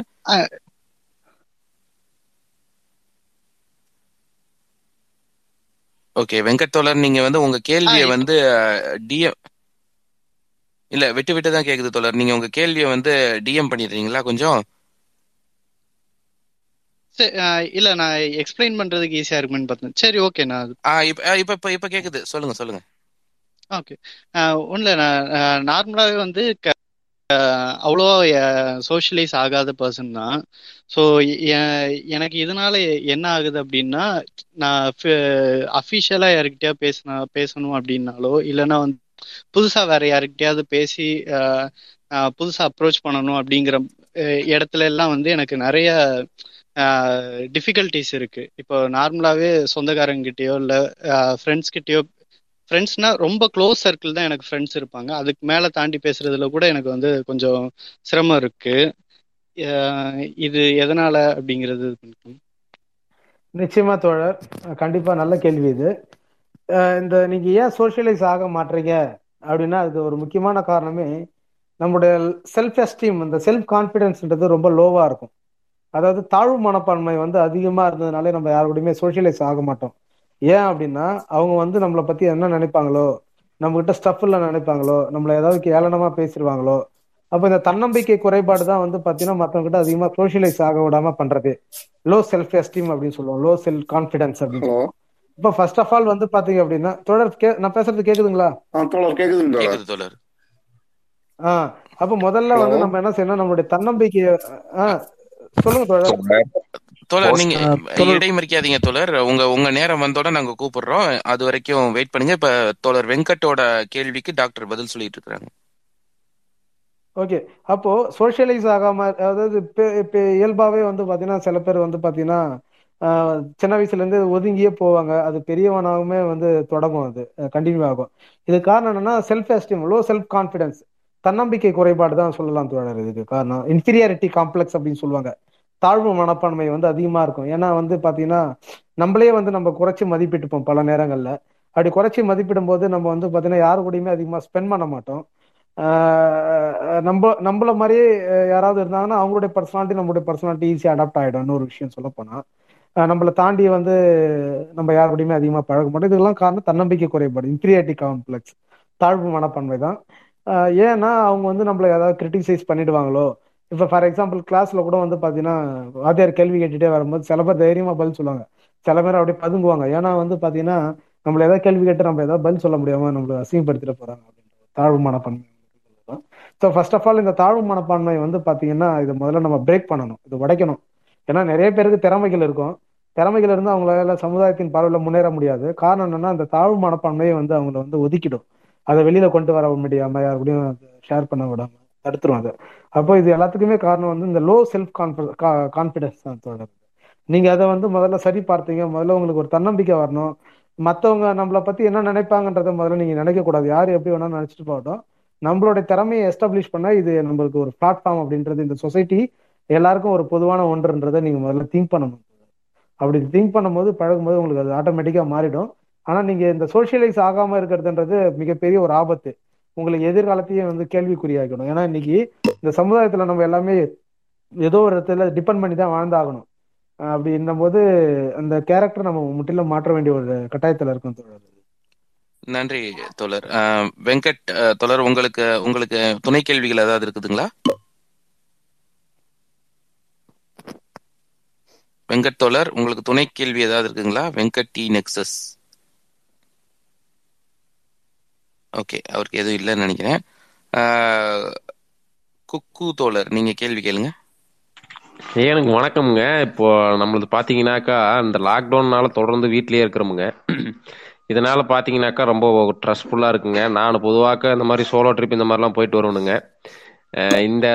ஓகே வெங்கட் தோழர் நீங்க வந்து உங்க கேள்வியை வந்து டிஎம் இல்ல விட்டு விட்டு தான் கேக்குது தோழர். நீங்க உங்க கேள்வியை வந்து டிஎம் பண்ணிடுறீங்களா கொஞ்சம்? இல்ல நான் எக்ஸ்பிளைன் பண்றதுக்கு ஈஸியா இருக்குமேன்னு பார்த்தேன். சரி ஓகே நான் இப்ப இப்ப இப்ப கேக்குது. சொல்லுங்க சொல்லுங்க. ஓகே ஒன்றும் நான் நார்மலாகவே வந்து அவ்வளோ சோஷியலைஸ் ஆகாத பர்சன் தான். ஸோ எனக்கு இதனால என்ன ஆகுது அப்படின்னா நான் அஃபிஷியலாக யாருக்கிட்டயா பேசினா பேசணும் அப்படின்னாலோ இல்லைன்னா வந்து புதுசா வேற யாருக்கிட்டயாவது பேசி புதுசா அப்ரோச் பண்ணணும் அப்படிங்கிற இடத்துல எல்லாம் வந்து எனக்கு நிறைய டிஃபிகல்ட்டிஸ் இருக்கு. இப்போ நார்மலாவே சொந்தக்காரங்கிட்டயோ இல்லை ஃப்ரெண்ட்ஸ் கிட்டயோ ஃப்ரெண்ட்ஸ்னா ரொம்ப க்ளோஸ் சர்க்கிள் தான் எனக்கு ஃப்ரெண்ட்ஸ் இருப்பாங்க. அதுக்கு மேல தாண்டி பேசுறதுல கூட எனக்கு வந்து கொஞ்சம் சிரமம் இருக்கு. இது எதனால அப்படிங்கிறது நிச்சயமா தோழர். கண்டிப்பா நல்ல கேள்வி இது. இந்த நீங்க ஏன் சோசியலைஸ் ஆக மாட்டீங்க அப்படின்னா அது ஒரு முக்கியமான காரணமே நம்முடைய செல்ஃப் எஸ்டீம் இந்த செல்ஃப் கான்ஃபிடன்ஸ்ன்றது ரொம்ப லோவா இருக்கும். அதாவது தாழ்வு மனப்பான்மை வந்து அதிகமா இருந்ததுனாலே நம்ம யாரு சோசியலைஸ் ஆக மாட்டோம். ஏன் அப்படின்னா அவங்க வந்து நம்மளை பத்தி என்ன நினைப்பாங்களோ நம்ம கிட்ட ஸ்டஃப் நினைப்பாங்களோ நம்மள ஏதாவது ஏளனமா பேசிடுவாங்களோ அப்ப இந்த தன்னம்பிக்கை குறைபாடு தான் வந்து பாத்தீங்கன்னா மத்தவங்க கிட்ட அதிகமா சோசியலைஸ் ஆக விடாம பண்றது. லோ செல்ஃப் எஸ்டீம் அப்படின்னு சொல்லுவோம். லோ செல்ஃப் கான்பிடன்ஸ் அப்படின்னு இப்ப ஃபர்ஸ்ட் ஆஃப் ஆல் வந்து பாத்தீங்க அப்படின்னா தொடர் கே நான் பேசுறது கேக்குதுங்களா? கேக்குதுங்க தோழர். ஆஹ் அப்ப முதல்ல வந்து நம்ம என்ன செய்யணும் நம்மளுடைய தன்னம்பிக்கைய சொல்லுங்க தொடர் தோழர் நீங்க இடைமறிக்காதீங்க தோழர். உங்க உங்க நேரம் வந்தோட நாங்க கூப்பிடுறோம். அது வரைக்கும் வெயிட் பண்ணுங்க. இப்ப தோழர் வெங்கட்டோட கேள்விக்கு டாக்டர் பதில் சொல்லிட்டு இருக்காங்க ஓகே. அப்போ சோஷியலைஸ் ஆகாம அதாவது இப்ப இப்ப இயல்பாவே வந்து பாத்தீங்கன்னா சில பேர் வந்து பாத்தீங்கன்னா சின்ன வயசுல இருந்து ஒதுங்கியே போவாங்க. அது பெரியவனாகவுமே வந்து தொடங்கும் அது. கண்டினியூ ஆகும். இது காரணம் என்னன்னா self esteem low self confidence தன்னம்பிக்கை குறைபாடு தான் சொல்லலாம் தோழர் இதுக்கு காரணம். இன்ஃபீரியாரிட்டி காம்ப்ளெக்ஸ் அப்படின்னு சொல்லுவாங்க. தாழ்வு மனப்பான்மை வந்து அதிகமா இருக்கும். ஏன்னா வந்து பாத்தீங்கன்னா நம்மளே வந்து நம்ம குறைச்சி மதிப்பிட்டுப்போம் பல நேரங்கள்ல. அப்படி குறைச்சி மதிப்பிடும் போது நம்ம வந்து பாத்தீங்கன்னா யாரு கூடயுமே அதிகமா ஸ்பெண்ட் பண்ண மாட்டோம். ஆஹ் நம்ம நம்மள மாதிரியே யாராவது இருந்தாங்கன்னா அவங்களுடைய பர்சனாலிட்டி நம்மளுடைய பர்சனாலிட்டி ஈஸியாக அடாப்ட் ஆகிடும் இன்னொரு விஷயம் சொல்ல நம்மளை தாண்டி வந்து நம்ம யார் அதிகமாக பழக மாட்டோம். இதெல்லாம் காரணம் தன்னம்பிக்கை குறைபாடு இன்ஃபீரியாரிட்டி காம்ப்ளெக்ஸ் தாழ்வு மனப்பான்மை தான். ஏன்னா அவங்க வந்து நம்மளை ஏதாவது கிரிட்டிசைஸ் பண்ணிடுவாங்களோ? இப்போ ஃபார் எக்ஸாம்பிள் கிளாஸ்ல கூட வந்து பார்த்தீங்கன்னா வாத்தியார் கேள்வி கேட்டுட்டே வரும்போது சில பேர் தைரியமாக பதில் சொல்லுவாங்க. சில பேர் அப்படியே பதுங்குவாங்க. ஏன்னா வந்து பார்த்தீங்கன்னா நம்மள ஏதாவது கேள்வி கேட்டு நம்ம ஏதாவது பதில் சொல்ல முடியாம நம்மளை அசிங்கப்படுத்திட போறாங்க அப்படின்ற தாழ்வு மனப்பான்மை ஸோ ஃபர்ஸ்ட் ஆஃப் ஆல் இந்த தாழ்வு மனப்பான்மை வந்து பார்த்தீங்கன்னா இதை முதல்ல நம்ம பிரேக் பண்ணணும். இது உடைக்கணும். ஏன்னா நிறைய பேருக்கு திறமைகள் இருக்கும். திறமைகள் இருந்து அவங்களால சமுதாயத்தின் பார்வையில் முன்னேற முடியாது. காரணம் என்னன்னா அந்த தாழ்வு மனப்பான்மையை வந்து அவங்கள வந்து ஒதுக்கிடும். அதை வெளியில கொண்டு வர முடியாம யாருக்கூடயும் ஷேர் பண்ண விடாம தடுத்துரும் அதை. அப்போ இது எல்லாத்துக்குமே காரணம் வந்து இந்த லோ செல்ஃப் கான்பிடன்ஸ் தான் தொடர் நீங்க அதை வந்து முதல்ல சரி பார்த்தீங்க. முதல்ல உங்களுக்கு ஒரு தன்னம்பிக்கை வரணும். மற்றவங்க நம்மளை பத்தி என்ன நினைப்பாங்கன்றத முதல்ல நீங்க நினைக்க கூடாது. யார் எப்படி வேணாலும் நினைச்சிட்டு போகட்டும். நம்மளோட திறமையை எஸ்டாப்ளிஷ் பண்ணா இது நம்மளுக்கு ஒரு பிளாட்ஃபார்ம் அப்படின்றது இந்த சொசைட்டி எல்லாருக்கும் ஒரு பொதுவான ஒன்றுன்றதை நீங்கள் முதல்ல திங்க் பண்ணணும். அப்படி திங்க் பண்ணும்போது பழகும்போது உங்களுக்கு அது ஆட்டோமேட்டிக்காக மாறிடும். ஆனால் நீங்கள் இந்த சோஷியலைஸ் ஆகாமல் இருக்கிறதுன்றது மிகப்பெரிய ஒரு ஆபத்து. உங்களுக்கு எதிர்காலத்தையும் வந்து கேள்விக்குறியாக்கணும் ஏன்னா இன்னைக்கு இந்த சமுதாயத்தில் நம்ம எல்லாமே ஏதோ ஒரு இடத்துல டிபெண்ட் பண்ணி தான் வாழ்ந்தாகணும். அஹ் அப்படி போது அந்த கேரக்டர் நம்ம முற்றிலும் மாற்ற வேண்டிய ஒரு கட்டாயத்தில் இருக்கும் தோழர். நன்றி தோழர். வெங்கட் தோழர் உங்களுக்கு உங்களுக்கு துணை கேள்விகள் ஏதாவது இருக்குதுங்களா? வெங்கட் தோழர் உங்களுக்கு துணை கேள்வி ஏதாவது இருக்குங்களா? வெங்கட் டி நெக்ஸஸ் ஓகே அவருக்கு எதுவும் இல்லைன்னு நினைக்கிறேன். குக்கு தோழர் நீங்க கேள்வி கேளுங்க. எனக்கு வணக்கம்ங்க. இப்போ நம்மளது பார்த்தீங்கன்னாக்கா இந்த லாக்டவுன்னால தொடர்ந்து வீட்டிலேயே இருக்கிறோமுங்க. இதனால பார்த்தீங்கன்னாக்கா ரொம்ப ட்ரெஸ்ஃபுல்லாக இருக்குங்க. நான் பொதுவாக இந்த மாதிரி சோலோ ட்ரிப் இந்த மாதிரிலாம் போயிட்டு வரணுங்க இந்த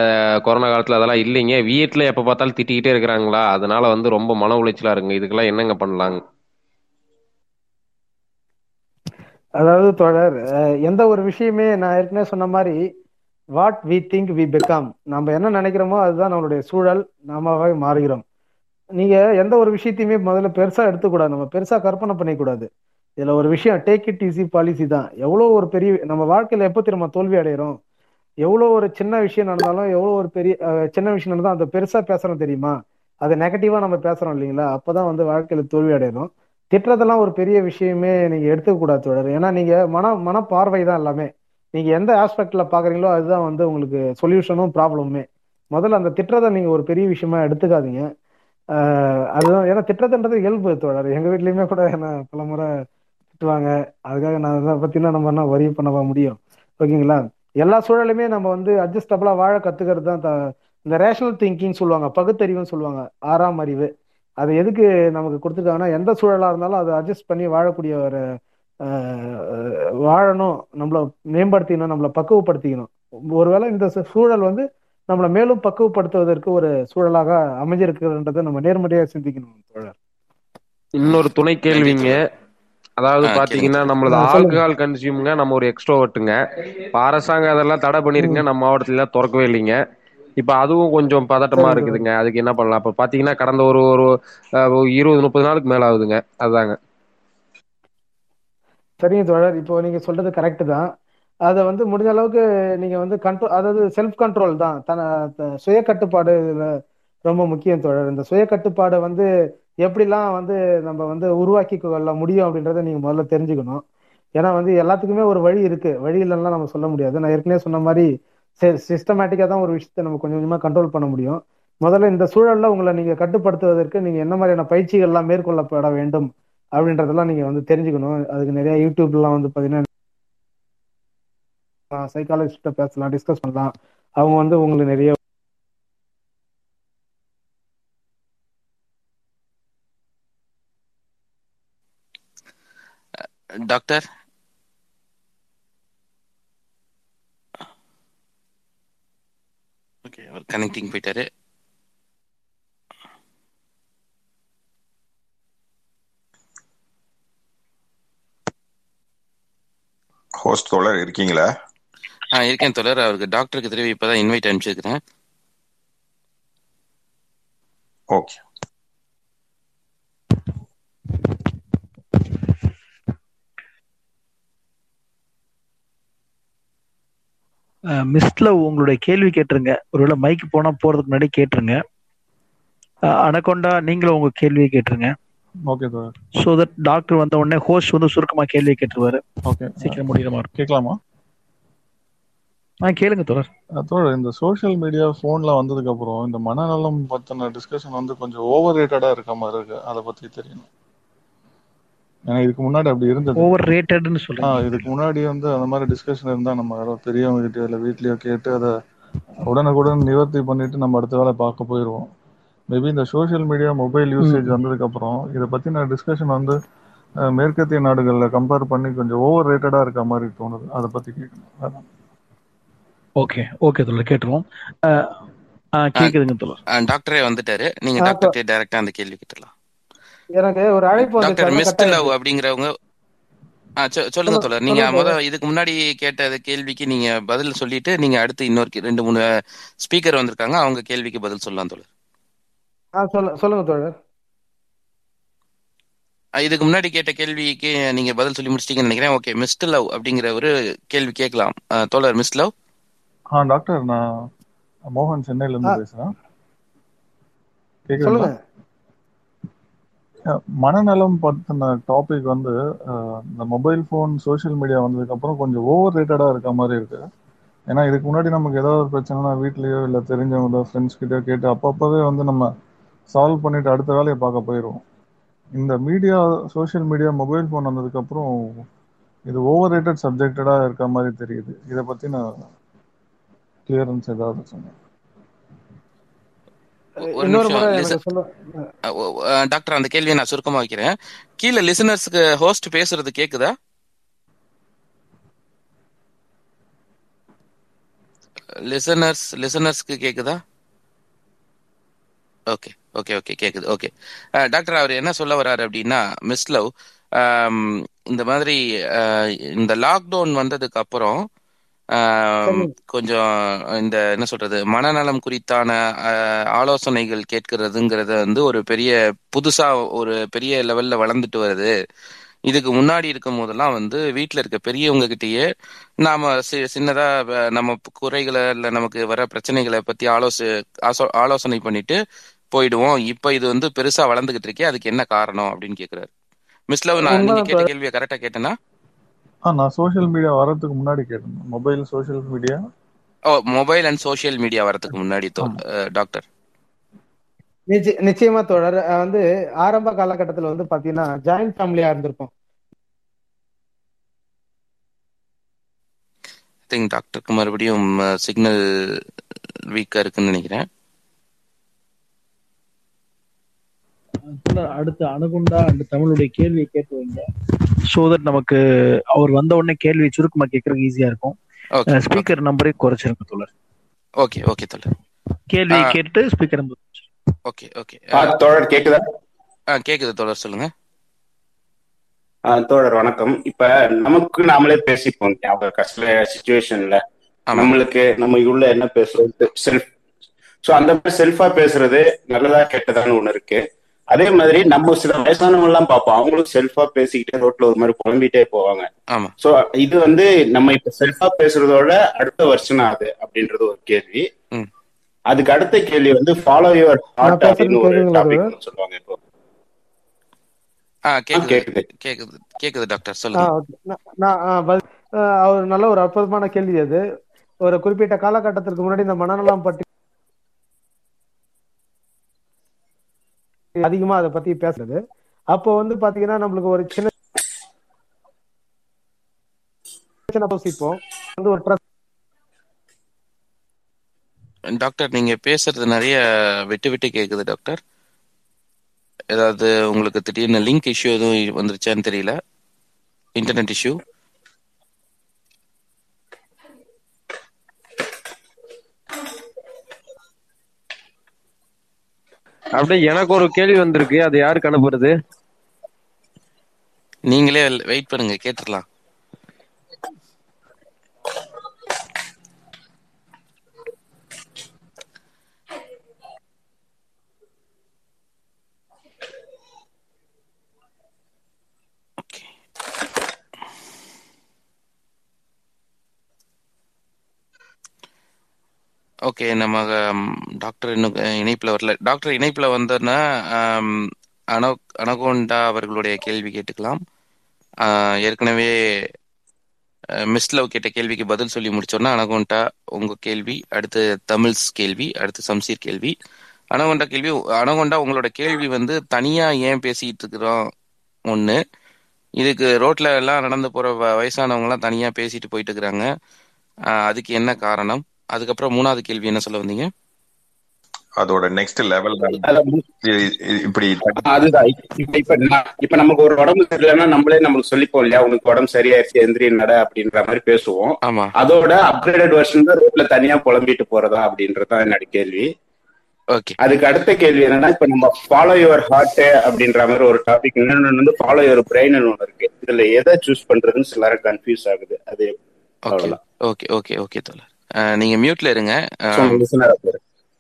கொரோனா காலத்தில் அதெல்லாம் இல்லைங்க. வீட்டில் எப்போ பார்த்தாலும் திட்டிக்கிட்டே இருக்கிறாங்களா? அதனால வந்து ரொம்ப மன உளைச்சலாக இருக்குங்க. இதுக்கெல்லாம் என்னங்க பண்ணலாங்க? அதாவது தொடர் எந்த ஒரு விஷயமே நான் ஏற்கனவே சொன்ன மாதிரி what we think we become நம்ம என்ன நினைக்கிறோமோ அதுதான் நம்மளுடைய சூழல். நாமவே மாறுகிறோம். நீங்க எந்த ஒரு விஷயத்தையுமே முதல்ல பெருசா எடுத்துக்கூடாது. நம்ம பெருசா கற்பனை பண்ணிக்கூடாது. இதுல ஒரு விஷயம் டேக் இட் ஈஸி பாலிசி தான். எவ்வளோ ஒரு பெரிய நம்ம வாழ்க்கையில எப்போ திரும்ப தோல்வி அடைகிறோம் எவ்வளோ ஒரு சின்ன விஷயம் நடந்தாலும் எவ்வளோ ஒரு பெரிய சின்ன விஷயம் நடந்தாலும் அதை பெருசா பேசுறோம் தெரியுமா? அதை நெகட்டிவா நம்ம பேசுறோம் இல்லைங்களா? அப்பதான் வந்து வாழ்க்கையில தோல்வி அடையணும். திட்டுறதெல்லாம் ஒரு பெரிய விஷயமே நீங்க எடுத்துக்க கூடாது தோழர். ஏன்னா நீங்க மன மன பார்வை தான் எல்லாமே. நீங்க எந்த ஆஸ்பெக்ட்ல பாக்குறீங்களோ அதுதான் வந்து உங்களுக்கு சொல்யூஷனும் ப்ராப்ளமுமே முதல்ல அந்த திட்டத்தை நீங்க ஒரு பெரிய விஷயமா எடுத்துக்காதீங்க. அதுதான் ஏன்னா திட்டத்துன்றது இயல்பு தொடர் எங்க வீட்லயுமே கூட என்ன பல முறை திட்டுவாங்க. அதுக்காக நான் அதை பத்தினா நம்ம என்ன வரி பண்ணவா முடியும்? ஓகேங்களா? எல்லா சூழலுமே நம்ம வந்து அட்ஜஸ்டபிளாக வாழ கத்துக்கிறது தான் இந்த ரேஷனல் திங்கிங் சொல்லுவாங்க பகுத்தறிவுன்னு சொல்லுவாங்க ஆறாம் அறிவு. அது எதுக்கு நமக்கு கொடுத்துருக்காங்கன்னா எந்த சூழலா இருந்தாலும் அதை அட்ஜஸ்ட் பண்ணி வாழக்கூடிய ஒரு ஆஹ், வாழணும் நம்மள மேம்படுத்திக்கணும் நம்மள பக்குவப்படுத்திக்கணும். ஒருவேளை இந்த சூழல் வந்து நம்மளை மேலும் பக்குவப்படுத்துவதற்கு ஒரு சூழலாக அமைஞ்சிருக்குன்றதை நம்ம நேர்மறையா சிந்திக்கணும் தோழர். இன்னொரு துணை கேள்விங்க. அதாவது பாத்தீங்கன்னா. நம்மளது. ஆல்கஹால் கன்சியூம்ங்க நம்ம ஒரு எக்ஸ்ட்ரோவர்ட்டுங்க. இப்ப அரசாங்கம் அதெல்லாம் தடை பண்ணிருக்குங்க நம்ம மாவட்டத்துல எல்லாம் திறக்கவே இல்லைங்க. இப்ப அதுவும் கொஞ்சம் பதட்டமா. இருக்குதுங்க. அதுக்கு என்ன பண்ணலாம்? இப்ப பாத்தீங்கன்னா கடந்த ஒரு ஒரு இருபது முப்பது நாளுக்கு மேல ஆகுதுங்க. அதாங்க. சரிங்க தோழர். இப்போ நீங்க சொல்றது கரெக்ட் தான். அதை வந்து முடிஞ்ச அளவுக்கு நீங்க வந்து கண்ட்ரோல் அதாவது செல்ஃப் கண்ட்ரோல் தான் தன சுய கட்டுப்பாடு ரொம்ப முக்கியம் தோழர். இந்த சுய கட்டுப்பாடை வந்து எப்படிலாம் வந்து நம்ம வந்து உருவாக்கி கொள்ள முடியும் அப்படின்றத நீங்க முதல்ல தெரிஞ்சுக்கணும். ஏன்னா வந்து எல்லாத்துக்குமே ஒரு வழி இருக்கு. வழி இல்லைன்னா நம்ம சொல்ல முடியாது. நான் ஏற்கனவே சொன்ன மாதிரி சிஸ்டமேட்டிக்கா தான் ஒரு விஷயத்த நம்ம கொஞ்சம் கொஞ்சமா கண்ட்ரோல் பண்ண முடியும். முதல்ல இந்த சூழல்ல உங்களை நீங்க கட்டுப்படுத்துவதற்கு நீங்க என்ன மாதிரியான பயிற்சிகள்லாம் மேற்கொள்ளப்பட வேண்டும் அப்படின்றதெல்லாம் நீங்க வந்து தெரிஞ்சுக்கணும். அதுக்கு நிறைய யூடியூப்லாம் வந்து பாத்தீங்கன்னா சைக்காலஜிஸ்ட பேசலாம் டிஸ்கஸ் பண்ணலாம். அவங்க வந்து உங்களுக்கு நிறைய டாக்டர்? ஓகே அவர் கனெக்டிங் போயிட்டாரு. ஹோஸ்ட் தோழர் இருக்கீங்களா? ஆ இருக்கேன் தோழர். அவருக்கு டாக்டருக்கு திரும்பி இப்பதான் இன்வைட் அனுப்பிச்சிருக்கிறேன். ஓகே. மிஸ்ல உங்களுடைய கேள்வி கேட்டுருங்க. ஒருவேளை மைக் போனா போறதுக்கு முன்னாடி கேட்டுருங்க. அனகொண்டா நீங்களும் உங்க கேள்வியை கேட்டுருங்க. ஓகே தோழர் ஸோ தட் டாக்டர் வந்த உடனே ஹோஸ்ட் வந்து சுருக்கமா கேள்வி கேட்டுருவாரு. ஓகே சீக்கிரம் முடிகிற மாதிரி. கேட்கலாமா? ஆ கேளுங்க தோழர் தோழர் இந்த சோஷியல் மீடியா ஃபோன்ல வந்ததுக்கு அப்புறம் இந்த மனநலம் பத்தின டிஸ்கஷன் வந்து கொஞ்சம் ஓவர் ரேட்டடா இருக்க மாதிரி இருக்கு. அதை பத்தி தெரியணும். ஏன்னா இதுக்கு முன்னாடி அப்படி இருந்தது. ஓவர் ரேட்டட்னு ஆ சொல்றீங்க இதுக்கு முன்னாடி வந்து அந்த மாதிரி டிஸ்கஷன் இருந்தா நம்ம யாரோ பெரியவங்க கிட்டயோ இல்ல வீட்லயோ கேட்டு அதை உடனுக்குடன் நிவர்த்தி பண்ணிட்டு நம்ம அடுத்த வேலை பார்க்க போயிடுவோம் மேபி இந்த சோஷியல் மீடியா மொபைல் யூசேஜ் வந்ததுக்கு அப்புறம் இதை பத்தின டிஸ்கஷன் வந்து மேற்கத்திய நாடுகள்ல கம்பேர் பண்ணி கொஞ்சம் ஓவர் ரேட்டடா இருக்க மாதிரி தோணுது. அதை பத்தி கேட்கணும். ஓகே ஓகே தோழர். கேட்டுருவோம். கேக்குதுங்க தோழர். டாக்டரே வந்துட்டாரு. நீங்க டாக்டர் டைரக்டா அந்த கேள்வி கேட்டலாம் எனக்கு ஒரு அழைப்பு டாக்டர் மிஸ்ட் லவ் அப்படிங்கிறவங்க சொல்லுங்க தோழர். நீங்க முத இதுக்கு முன்னாடி கேட்ட கேள்விக்கு நீங்க பதில் சொல்லிட்டு நீங்க அடுத்து இன்னொரு ரெண்டு மூணு ஸ்பீக்கர் வந்திருக்காங்க அவங்க கேள்விக்கு பதில் சொல்லலாம் தோழர். சொல்லுங்க தோழர். இதுக்கு முன்னாடி கேட்ட கேள்விக்கு நீங்க பதில் சொல்லி முடிச்சிட்டீங்கன்னு நினைக்கிறேன். ஓகே மிஸ்ட் லவ் அப்படிங்கிற ஒரு கேள்வி கேட்கலாம். தோழர் மிஸ்ட் லவ்? ஆ டாக்டர் நான் மோகன் சென்னையில இருந்து பேசுறேன். சொல்லுங்க. மனநலம் பற்றின டாபிக் வந்து இந்த மொபைல் ஃபோன் சோஷியல் மீடியா வந்ததுக்கு அப்புறம் கொஞ்சம் ஓவர் ரேட்டடா இருக்க மாதிரி இருக்கு. ஏன்னா இதுக்கு முன்னாடி நமக்கு ஏதாவது ஒரு பிரச்சனைனா வீட்லயோ இல்ல தெரிஞ்சவங்களோ ஃப்ரெண்ட்ஸ் கிட்டயோ கேட்டு அப்பப்பவே வந்து நம்ம சால்வ் பண்ணிட்டு அடுத்த வேலையை பார்க்க போயிடுவோம் இந்த media social media mobile phone வந்ததுக்கு அப்புறம் இது ஓவர் ரேட்டட் சப்ஜெக்டடா இருக்க மாதிரி தெரியுது. இதை பத்தி நான் கிளியரன்ஸ் ஏதாவது சொன்னேன் ஒ- ஒரு இன்னொரு நிமிஷம் முறை லிச எனக்கு சொல்ல அ, ஒ- அ, டாக்டர் அந்த கேள்வியை நான் சுருக்கமா வைக்கிறேன். கீழே லிசனர்ஸ்க்கு ஹோஸ்ட் பேசுறது கேக்குதா? லிசனர்ஸ் லிசனர்ஸ்க்கு கேக்குதா? ஓகே ஓகே ஓகே கேக்குது ஓகே. டாக்டர் அவர் என்ன சொல்ல வர்றாரு அப்படின்னா மிஸ் லவ் இந்த மாதிரி இந்த லாக்டவுன் வந்ததுக்கு அப்புறம் கொஞ்சம் இந்த என்ன சொல்றது மனநலம் குறித்தான ஆலோசனைகள் கேட்கறதுங்கிறது வந்து ஒரு பெரிய புதுசா ஒரு பெரிய லெவல்ல வளர்ந்துட்டு வருது. இதுக்கு முன்னாடி இருக்கும் போதெல்லாம் வந்து வீட்டில் இருக்க பெரியவங்க கிட்டயே நாம சி- சின்னதா நம்ம குறைகளை இல்ல நமக்கு வர பிரச்சனைகளை பத்தி ஆலோச ஆலோசனை பண்ணிட்டு போயிடுவோம். இப்ப இது வந்து பெருசா வளர்ந்துகிட்டு இருக்கே அதுக்கு என்ன காரணம் அப்படின்னு கேக்குறாரு. மிஸ் லவ் நான் நீங்க கேட்ட கேள்வியை கரெக்டா கேட்டேனா? ஆ நான் சோஷியல் மீடியா வர்றதுக்கு முன்னாடி கேட்டேன். Mobile social media O mobile and social media வரதுக்கு முன்னாடி டாக்டர் நிச்சய- நிச்சயமா தோழர். அஹ் வந்து ஆரம்ப காலகட்டத்துல வந்து பாத்தீங்கன்னா ஜாயிண்ட் ஃபேமிலியா இருந்திருப்போம். திங்க் டாக்டருக்கு மறுபடியும் சிக்னல் வீக்கா இருக்குன்னு நினைக்கிறேன். அடுத்து அணுகுண்டா அந்த தமிழுடைய கேள்வியை கேட்டு வைங்க. ஸோ தட் நமக்கு அவர் வந்த உடனே கேள்வி சுருக்கமா கேட்கறதுக்கு ஈஸியா இருக்கும். ஸ்பீக்கர் நம்பரே குறைச்சிருங்க தோழர். ஓகே ஓகே தோழர். கேள்வியை கேட்டு ஸ்பீக்கர் நம்பர் ஓகே ஓகே தோழர் கேக்குதா? ஆ கேக்குது தோழர் சொல்லுங்க. ஆ, தோழர் வணக்கம். இப்ப நமக்கு நாமளே பேசிப்போம். ஞாபகம் கஷ்ட சுச்சுவேஷன்ல நம்மளுக்கு நம்ம உள்ள என்ன பேசுறது? செல்ஃப் சோ அந்த மாதிரி செல்ஃபா பேசுறது நல்லதா கெட்டதான்னு ஒண்ணு இருக்கு. அதே மாதிரி நம்ம சில வயசானவங்க எல்லாம் பார்ப்போம். அவங்களும் செல்ஃபா பேசிக்கிட்டே ரோட்ல ஒரு மாதிரி புலம்பிட்டே போவாங்க. ஆமா. சோ இது வந்து நம்ம இப்ப செல்ஃபா பேசுறதோட அடுத்த வருஷம் அது அப்படின்றது ஒரு கேள்வி. அதுக்கு அடுத்த கேள்வி வந்து ஃபாலோ யுவர் ஹார்ட் அப்படின்னு ஒரு டாபிக் சொல்லுவாங்க இப்போ. கேக்குது. கேக்குது. கேக்குது. கேக்குது டாக்டர் சொல்லுங்க. நான் அவர் நல்ல ஒரு அற்புதமான கேள்வி அது. ஒரு குறிப்பிட்ட காலகட்டத்திற்கு முன்னாடி இந்த மனநலம் பற்றி அதிகமா அதை பத்தி பேசுறது. அப்போ வந்து பாத்தீங்கன்னா நம்மளுக்கு ஒரு சின்ன சின்ன யோசிப்போம் வந்து ஒரு டாக்டர் நீங்க பேசுறது நிறைய விட்டு விட்டு கேக்குது டாக்டர். ஏதாவது உங்களுக்கு திடீர்னு லிங்க் இஷ்யூ எதுவும் வந்துருச்சான்னு தெரியல. Internet issue. அப்படியே எனக்கு ஒரு கேள்வி வந்திருக்கு. அது யாருக்கு அனுப்புறது? நீங்களே வெயிட் பண்ணுங்க கேட்டுடலாம். ஓகே நம்ம டாக்டர் இன்னும் இணைப்பில் இணைப்புல வரல. டாக்டர் இணைப்புல வந்தோன்னா அனோ அனகோண்டா அவர்களுடைய கேள்வி கேட்டுக்கலாம். ஏற்கனவே மிஸ் லவ் கேட்ட கேள்விக்கு பதில் சொல்லி முடிச்சோன்னா அனகோண்டா உங்க கேள்வி அடுத்து தமிழ்ஸ் கேள்வி அடுத்து சம்சீர் கேள்வி. அனகோண்டா கேள்வி அனகோண்டா உங்களோட கேள்வி வந்து தனியா ஏன் பேசிட்டு இருக்கிறோம்? ஒண்ணு. இதுக்கு ரோட்ல எல்லாம் நடந்து போற வ- வயசானவங்க எல்லாம் தனியா பேசிட்டு போயிட்டு இருக்கிறாங்க. அதுக்கு என்ன காரணம்? அதுக்கப்புறம் மூணாவது கேள்வி என்ன சொல்ல வந்தீங்க? அதோட நெக்ஸ்ட் லெவல் இப்படி அதுதான். இப்ப இப்ப நமக்கு ஒரு உடம்பு சரியில்லைன்னா நம்மளே நம்மளுக்கு சொல்லிப்போம் இல்லையா? உனக்கு உடம்பு சரியாயிருச்சு எந்திரி நட அப்படின்ற மாதிரி பேசுவோம். ஆமா. அதோட அப்கிரேடட் வெர்ஷன் தான் ரோட்ல தனியா புலம்பிட்டு போறதா அப்படின்றதான் என்னோட கேள்வி. ஓகே அதுக்கு அடுத்த கேள்வி என்னன்னா இப்ப நம்ம ஃபாலோ யுவர் ஹார்ட் அப்படின்ற மாதிரி ஒரு டாபிக் இன்னொன்னு வந்து ஃபாலோ யுவர் பிரெயின் ஒன்று இருக்கு. இதுல எதை சூஸ் பண்றதுன்னு சிலரும் கன்ஃபியூஸ் ஆகுது. அது ஓகே ஓகே ஓகே ஓகே தோழர். நீங்க மியூட்ல இருங்க.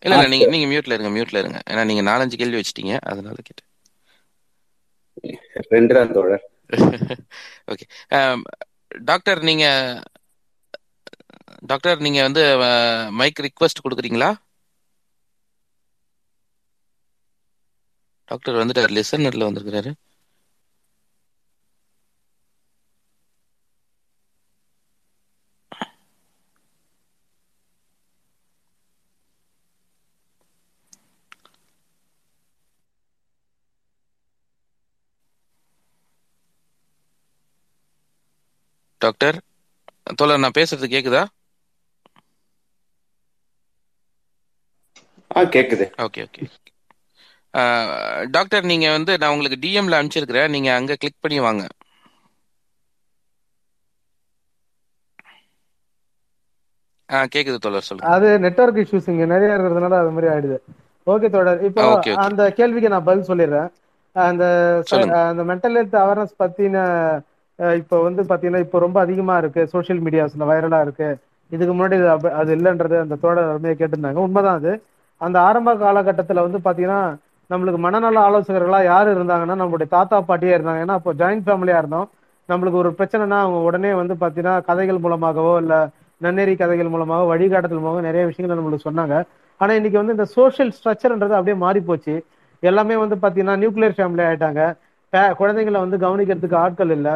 இல்ல இல்ல நீங்க. நீங்க மியூட்ல இருங்க மியூட்ல இருங்க. ஏன்னா நீங்க நாலஞ்சு கேள்வி வச்சிட்டீங்க அதனால கேட்டேன். ரெண்டு தான் தோழர். ஓகே டாக்டர் நீங்க டாக்டர் நீங்க வந்து மைக் ரிக்வெஸ்ட் கொடுக்குறீங்களா? டாக்டர் வந்துட்டார் லிசனர்ல வந்திருக்கிறாரு. டாக்டர். தோழர் நான் பேசுறது கேக்குதா? ஆ கேக்குது. Okay okay. டாக்டர் நீங்க வந்து நான் உங்களுக்கு டிஎம்ல அனுப்பிச்சிருக்கிறேன். நீங்க அங்க கிளிக் பண்ணி வாங்க. ஆ கேக்குது தோழர் சொல்லுங்க. அது நெட்வொர்க் இஷ்யூஸ் இங்க நிறைய இருக்கிறதுனால அது மாதிரி ஆயிடுது. ஓகே தொடர் இப்போ. அந்த கேள்விக்கு நான் பதில் சொல்லிடுறேன். அந்த. அந்த மென்டல் ஹெல்த் அவேர்னஸ் பத்தின இப்போ வந்து பார்த்தீங்கன்னா இப்போ ரொம்ப அதிகமாக இருக்கு. சோஷியல் மீடியாஸில் வைரலாக இருக்கு. இதுக்கு முன்னாடி இது அது இல்லைன்றது அந்த தோழர் அருமையை கேட்டிருந்தாங்க. உண்மைதான் அது. அந்த ஆரம்ப காலகட்டத்தில் வந்து பார்த்தீங்கன்னா நம்மளுக்கு மனநல ஆலோசகர்களாக யார் இருந்தாங்கன்னா நம்மளுடைய தாத்தா பாட்டியே இருந்தாங்க. ஏன்னா அப்போ ஜாயிண்ட் ஃபேமிலியாக இருந்தோம். நம்மளுக்கு ஒரு பிரச்சனைனா அவங்க உடனே வந்து பார்த்தீங்கன்னா கதைகள் மூலமாகவோ இல்லை நன்னெறி கதைகள் மூலமாக வழிகாட்டுதல் மூலமாக நிறைய விஷயங்கள் நம்மளுக்கு சொன்னாங்க. ஆனால் இன்னைக்கு வந்து இந்த சோஷியல் ஸ்ட்ரக்சர்ன்றது அப்படியே மாறி போச்சு எல்லாமே வந்து பார்த்தீங்கன்னா நியூக்ளியர் ஃபேமிலி ஆகிட்டாங்க பே- குழந்தைங்களை வந்து கவனிக்கிறதுக்கு ஆட்கள் இல்லை.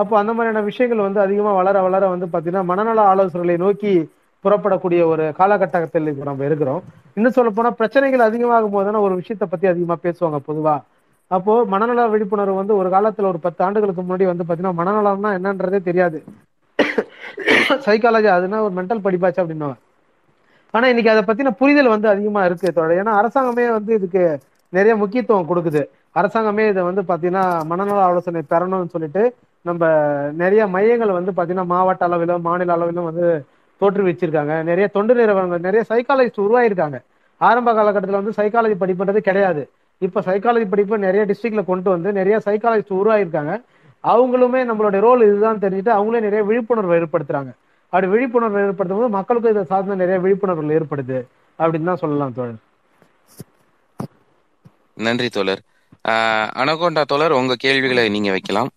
அப்போ அந்த மாதிரியான விஷயங்கள் வந்து அதிகமா வளர வளர வந்து பாத்தீங்கன்னா மனநல ஆலோசனைகளை நோக்கி புறப்படக்கூடிய ஒரு காலகட்டத்தில் இப்போ நம்ம இருக்கிறோம். இன்னும் சொல்ல போனா பிரச்சனைகள் அதிகமாகும் போதுனா ஒரு விஷயத்த பத்தி அதிகமா பேசுவாங்க பொதுவா. அப்போ மனநல விழிப்புணர்வு வந்து ஒரு காலத்துல ஒரு பத்து ஆண்டுகளுக்கு முன்னாடி வந்து பாத்தீங்கன்னா மனநலம்னா என்னன்றதே தெரியாது. சைக்காலஜி அதுனா ஒரு மென்டல் படிப்பாச்சு அப்படின்னுவாங்க. ஆனா இன்னைக்கு அதை பத்தின புரிதல் வந்து அதிகமா இருக்கு தோழர். ஏன்னா அரசாங்கமே வந்து இதுக்கு நிறைய முக்கியத்துவம் கொடுக்குது. அரசாங்கமே இதை வந்து பாத்தீங்கன்னா மனநல ஆலோசனை பெறணும்னு சொல்லிட்டு நம்ம நிறைய மையங்கள் வந்து பார்த்தீங்கன்னா மாவட்ட அளவிலும் மாநில அளவிலும் வந்து தோற்றுவிச்சிருக்காங்க நிறைய தொண்டு நிறுவனங்கள் நிறைய சைக்காலஜிஸ்ட் உருவாயிருக்காங்க. ஆரம்ப காலகட்டத்தில் வந்து சைக்காலஜி படிப்புன்றது கிடையாது. இப்போ சைக்காலஜி படிப்பு நிறைய டிஸ்ட்ரிக்ட்ல கொண்டு வந்து நிறைய சைக்காலஜிஸ்ட் உருவாயிருக்காங்க. அவங்களுமே நம்மளுடைய ரோல் இதுதான் தெரிஞ்சுட்டு அவங்களே நிறைய விழிப்புணர்வு ஏற்படுத்துறாங்க. அப்படி விழிப்புணர்வு ஏற்படுத்தும் போது மக்களுக்கும் இதை சார்ந்த நிறைய விழிப்புணர்வுகள் ஏற்படுது. அப்படின்னு தான் சொல்லலாம் தோழர். நன்றி தோழர். ஆஹ் அனகோண்டா தோழர் உங்க கேள்விகளை நீங்க வைக்கலாம்.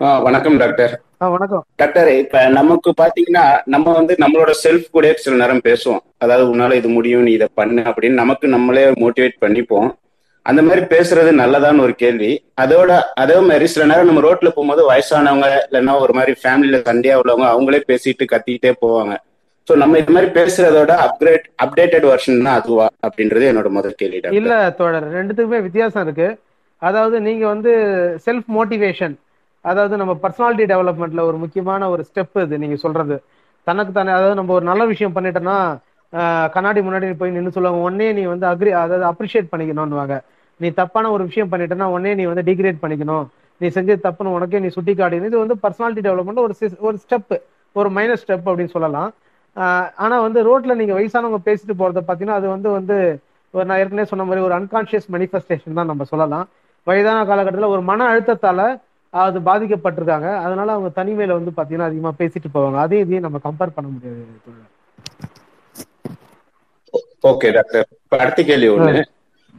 வணக்கம் டாக்டர். வணக்கம். டாக்டர் இப்ப நமக்கு பாத்தீங்கன்னா நம்ம வந்து நம்மளோட செல்ஃப் கூட சில நேரம் பேசுவோம். அதாவது உன்னால இது முடியும் நீ இதை பண்ணு அப்படின்னு நமக்கு நம்மளே மோட்டிவேட் பண்ணிப்போம். அந்த மாதிரி பேசுறது நல்லதான்னு ஒரு கேள்வி. அதோட அதே மாதிரி சில நேரம் நம்ம ரோட்ல போகும்போது வயசானவங்க இல்லைன்னா ஒரு மாதிரி ஃபேமிலியில சண்டையா உள்ளவங்க அவங்களே பேசிட்டு கத்திக்கிட்டே போவாங்க. ஸோ நம்ம இது மாதிரி பேசுறதோட அப்கிரேட் அப்டேட்டட் வெர்ஷன் தான் அதுவா அப்படின்றது என்னோட முதல் கேள்வி இல்ல தோழர் ரெண்டுத்துக்குமே வித்தியாசம் இருக்கு. அதாவது நீங்க வந்து செல்ஃப் மோட்டிவேஷன் அதாவது நம்ம பர்சனாலிட்டி டெவலப்மெண்ட்ல ஒரு முக்கியமான ஒரு ஸ்டெப் இது நீங்க சொல்றது. தனக்கு தானே அதாவது நம்ம ஒரு நல்ல விஷயம் பண்ணிட்டோம்னா கண்ணாடி முன்னாடி போய் நின்று சொல்லுவாங்க உடனே நீ வந்து அக்ரி அதாவது அப்ரிஷியேட் பண்ணிக்கணும்னுவாங்க. நீ தப்பான ஒரு விஷயம் பண்ணிட்டேன்னா உடனே நீ வந்து டிகிரேட் பண்ணிக்கணும். நீ செஞ்சது தப்புன்னு உனக்கே நீ சுட்டி காட்டணும் இது வந்து பர்சனாலிட்டி டெவலப்மெண்ட் ஒரு ஒரு ஸ்டெப் ஒரு மைனஸ் ஸ்டெப் அப்படின்னு சொல்லலாம். ஆனா வந்து ரோட்ல நீங்க வயசானவங்க பேசிட்டு போறத பாத்தீங்கன்னா அது வந்து வந்து ஒரு நான் ஏற்கனவே சொன்ன மாதிரி ஒரு அன்கான்ஷியஸ் manifestation தான் நம்ம சொல்லலாம். வயதான காலகட்டத்தில் ஒரு மன அழுத்தத்தால அது பாதிக்கப்பட்டிருக்காங்க. அதனால அவங்க தனிமையில வந்து பாத்தீங்கன்னா அதிகமா பேசிட்டு போவாங்க. அதையும் இதையும் நம்ம கம்பேர் பண்ண முடியாது. ஓகே டாக்டர் இப்ப அடுத்த கேள்வி ஒண்ணு.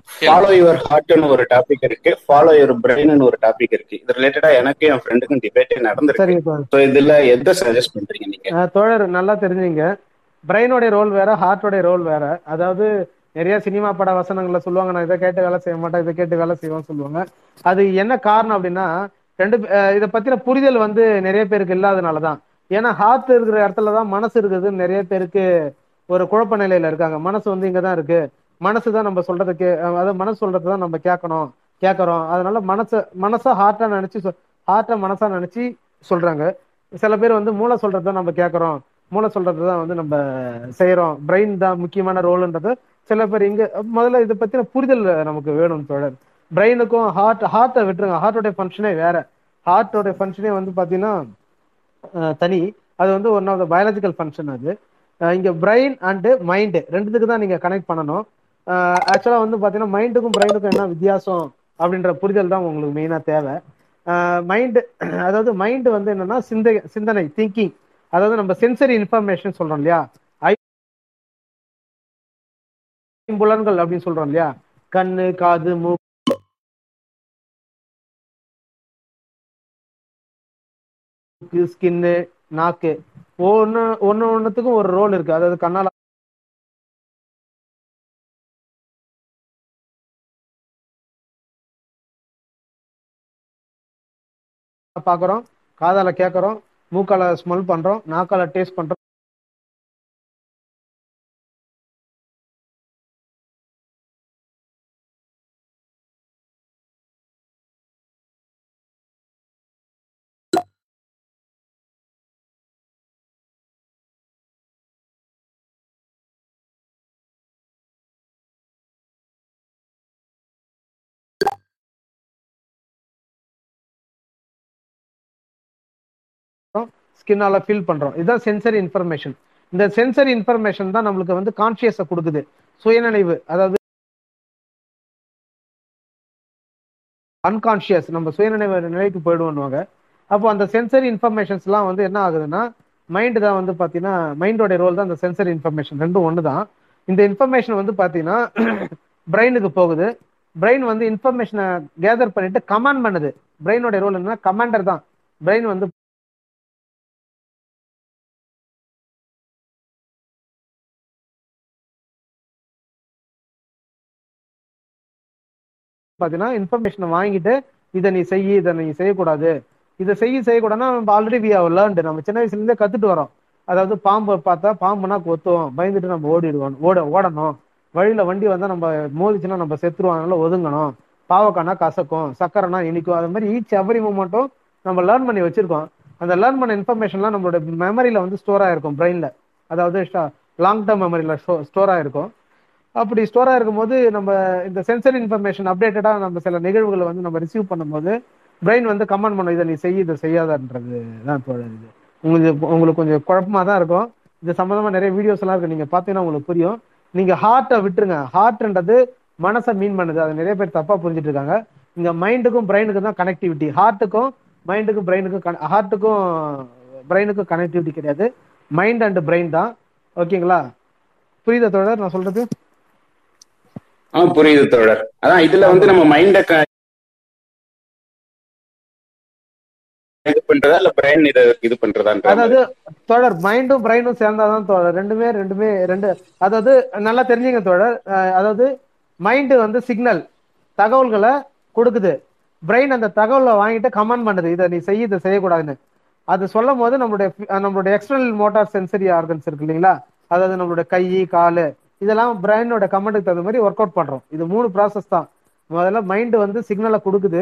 ஃபாலோ யுவர் ஹார்ட்னு ஒரு டாபிக் இருக்கு. ஃபாலோ யுவர் பிரெயின்னு ஒரு டாபிக் இருக்கு. இது ரிலேட்டடா எனக்கு என் ஃப்ரெண்டுக்கும் டிபேட்டே நடந்திருக்கு. ஸோ இதுல எதை சஜஸ்ட் பண்றீங்க நீங்க? தோழர் நல்லா தெரிஞ்சுங்க. பிரெயினோட ரோல் வேற ஹார்ட்டோட ரோல் வேற. அதாவது நிறைய சினிமா பட வசனங்கள்ல சொல்லுவாங்க நான் இதை கேட்டு வேலை செய்ய மாட்டேன் இதை கேட்டு வேலை செய்வேன்னு சொல்லுவாங்க. அது என்ன காரணம் அப்படின்னா ரெண்டு பே- இதை பத்தின புரிதல் வந்து நிறைய பேருக்கு இல்லாதனாலதான். ஏன்னா ஹார்ட் இருக்கிற இடத்துல தான் மனசு இருக்குதுன்னு நிறைய பேருக்கு ஒரு குழப்ப நிலையில இருக்காங்க. மனசு வந்து இங்க தான் இருக்கு. மனசு தான் நம்ம சொல்றதை கே அதாவது மனசு சொல்றது தான் நம்ம கேட்கணும் கேட்கறோம். அதனால மனசை மனசை ஹார்ட்டா நினைச்சு ஹார்ட்டை மனசா நினைச்சு சொல்றாங்க. சில பேர் வந்து மூளை சொல்றது தான் நம்ம கேட்கறோம். மூளை சொல்றது தான் வந்து நம்ம செய்யறோம். பிரெயின் தான் முக்கியமான ரோல்ன்றது சில பேர் இங்க முதல்ல இதை பத்தின புரிதல் நமக்கு வேணும் தோழர். பிரெயினுக்கும் ஹார்ட் ஹார்ட்டை விட்டுருங்க. ஹார்ட்டோட ஃபங்க்ஷனே வேற. ஹார்ட்டோட ஃபங்க்ஷனே வந்து பாத்தீங்கன்னா தனி. அது வந்து one of the biological function அது. இங்கே இங்க பிரெயின் அண்டு மைண்டு ரெண்டுத்துக்கு தான் நீங்க கனெக்ட் பண்ணணும். ஆக்சுவலா வந்து பாத்தீங்கன்னா மைண்டுக்கும் பிரெயினுக்கும் என்ன வித்தியாசம் அப்படின்ற புரிதல் தான் உங்களுக்கு மெயினா தேவை. மைண்டு அதாவது மைண்டு வந்து என்னன்னா சிந்தை சிந்தனை திங்கிங் அதாவது நம்ம சென்சரி இன்ஃபர்மேஷன் சொல்றோம் இல்லையா? ஐம்புலன்கள் அப்படின்னு சொல்றோம் இல்லையா? கண்ணு காது மூ ஸ்கின்னு நாக்கு. ஒன்னு ஒன்னு ஒன்னுத்துக்கும் ஒரு ரோல் இருக்கு. அதாவது கண்ணால பாக்குறோம் காதால கேட்கறோம் மூக்கால ஸ்மெல் பண்றோம் நாக்கால டேஸ்ட் பண்றோம். ஸ்கின்னால ஃபீல் பண்றோம். இதுதான் சென்சரி இன்ஃபர்மேஷன் இந்த சென்சரி இன்ஃபர்மேஷன் தான் நம்மளுக்கு வந்து கான்சியஸை கொடுக்குது. சுயநினைவு அதாவது அன்கான்ஷியஸ் நம்ம சுயநினைவு நிலைக்கு போயிடுவோம்னுவாங்க அப்போ அந்த சென்சரி இன்ஃபர்மேஷன்ஸ்லாம் வந்து என்ன ஆகுதுன்னா மைண்டு தான் வந்து பார்த்தீங்கன்னா மைண்டோட ரோல் தான் அந்த சென்சரி இன்ஃபர்மேஷன் ரெண்டும் ஒன்று தான் இந்த இன்ஃபர்மேஷன் வந்து பாத்தீங்கன்னா பிரெயினுக்கு போகுது. பிரெயின் வந்து இன்ஃபர்மேஷனை கேதர் பண்ணிட்டு கமாண்ட் பண்ணுது. பிரெயினோட ரோல் என்னன்னா கமாண்டர் தான். பிரெயின் வந்து பார்த்தீங்கன்னா இன்ஃபர்மேஷனை வாங்கிட்டு இதை நீ செய்ய இதை நீ செய்யக்கூடாது. இதை செய்ய செய்யக்கூடாதுன்னா நம்ம ஆல்ரெடி வி ஆர் லேர்ன்டு நம்ம சின்ன வயசுலேருந்தே கற்றுட்டு கத்துட்டு வரோம். அதாவது பாம்பு பார்த்தா பாம்புனா கொத்துவோம். பயந்துட்டு நம்ம ஓடிடுவோம். ஓட ஓடணும். வழியில வண்டி வந்தால் நம்ம மோதிச்சுன்னா நம்ம செத்துருவோம். அதனால ஒதுங்கணும். பாவக்கானா கசக்கும். சக்கரைனா இனிக்கும். அது மாதிரி ஈச் எவரி மூமெண்ட்டும் நம்ம லேர்ன் பண்ணி வச்சிருக்கோம். அந்த லேர்ன் பண்ண இன்ஃபர்மேஷன்லாம் நம்மளோட மெமரியில் வந்து ஸ்டோர் ஆகிருக்கும் பிரெயினில் அதாவது லாங் டேர்ம் மெமரியில் ஸ்டோர் ஆகிருக்கும் அப்படி ஸ்டோராக இருக்கும்போது நம்ம இந்த சென்சர் இன்ஃபர்மேஷன் அப்டேட்டடாக நம்ம சில நிகழ்வுகளை வந்து நம்ம ரிசீவ் பண்ணும்போது பிரெயின் வந்து கமெண்ட் பண்ணும் இதை நீ செய்ய இதை செய்யாதன்றது தான் தோழர் இது. உங்களுக்கு உங்களுக்கு கொஞ்சம் குழப்பமாக தான் இருக்கும். இது சம்மந்தமாக நிறைய வீடியோஸ் எல்லாம் இருக்கு. நீங்கள் பார்த்தீங்கன்னா உங்களுக்கு புரியும். நீங்கள் ஹார்ட்டை விட்டுருங்க. ஹார்ட்ன்றது மனசை மீன் பண்ணுது. அது நிறைய பேர் தப்பாக புரிஞ்சுட்டு இருக்காங்க. இங்கே மைண்டுக்கும் பிரெயினுக்கும் தான் கனெக்டிவிட்டி ஹார்ட்டுக்கும் மைண்டுக்கும் பிரெயினுக்கும் ஹார்ட்டுக்கும் பிரெயினுக்கும் கனெக்டிவிட்டி கிடையாது. மைண்ட் அண்ட் பிரெயின் தான். ஓகேங்களா புரியுதா தோழர்? நான் சொல்றது? ஆ புரியுது தோழர். அதான் இதுல வந்து நம்ம மைண்ட இது பண்றதா இல்ல பிரெயின் இத இது பண்றதான்ற அதாவது தோழர் மைண்டும் பிரெயினும் சேர்ந்தாதான் தோழர். ரெண்டுமே ரெண்டுமே ரெண்டு அதாவது நல்லா தெரிஞ்சுங்க தோழர். அஹ் அதாவது மைண்டு வந்து சிக்னல் தகவல்களை கொடுக்குது. பிரெயின் அந்த தகவலை வாங்கிட்டு கமெண்ட் பண்ணுது. இதை நீ செய்ய இதை செய்யக்கூடாதுன்னு. அது சொல்லும் போது நம்மளுடைய நம்மளுடைய எக்ஸ்டர்னல் மோட்டார் சென்சரி ஆர்கன்ஸ் இருக்கு இல்லைங்களா? அதாவது நம்மளுடைய கை காலு இதெல்லாம் பிரெயினோட கமெண்ட்டுக்கு தகுந்த மாதிரி ஒர்க் அவுட் பண்றோம். இது மூணு ப்ராசஸ் தான். முதல்ல மைண்டு வந்து சிக்னலை கொடுக்குது.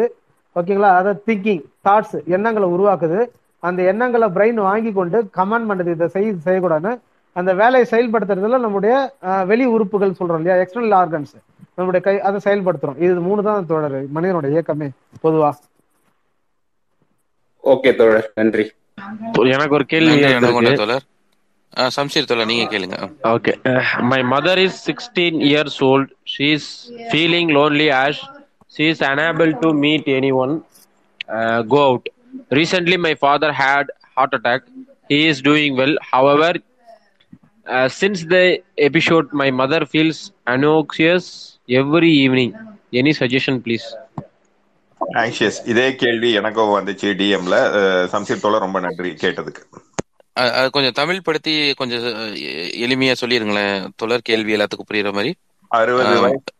ஓகேங்களா அதாவது திங்கிங் தாட்ஸ் எண்ணங்களை உருவாக்குது. அந்த எண்ணங்களை பிரெயின் வாங்கி கொண்டு கமெண்ட் பண்ணுது இதை செய் செய்யக்கூடாதுன்னு. அந்த வேலையை செயல்படுத்துறதுல நம்முடைய வெளி உறுப்புகள் சொல்றோம் இல்லையா? எக்ஸ்டர்னல் ஆர்கன்ஸ் நம்மளுடைய கை அதை செயல்படுத்துறோம். இது மூணு தான் தோழர் மனிதனோட இயக்கமே பொதுவா. ஓகே தோழர். நன்றி. எனக்கு ஒரு கேள்வி தோழர். சம்சீர் தோழர் நீங்க கேளுங்க Okay. Uh, my mother is 16 years old. She is feeling lonely as she is unable to meet anyone, uh, go out. Recently, my father had heart attack. He is doing well. However, uh, since the episode, my mother feels anxious every evening. Any suggestion, please? Anxious இதே கேள்வி எனக்கும் வந்துச்சு டிஎம்ல சம்சீர் தோழர் ரொம்ப நன்றி கேட்டதுக்கு அது கொஞ்சம் தமிழ் படுத்தி கொஞ்சம் எளிமையா சொல்லிருங்களேன். தொடர் கேள்வி எல்லாத்துக்கும் புரியுற மாதிரி. அறுபது வயசு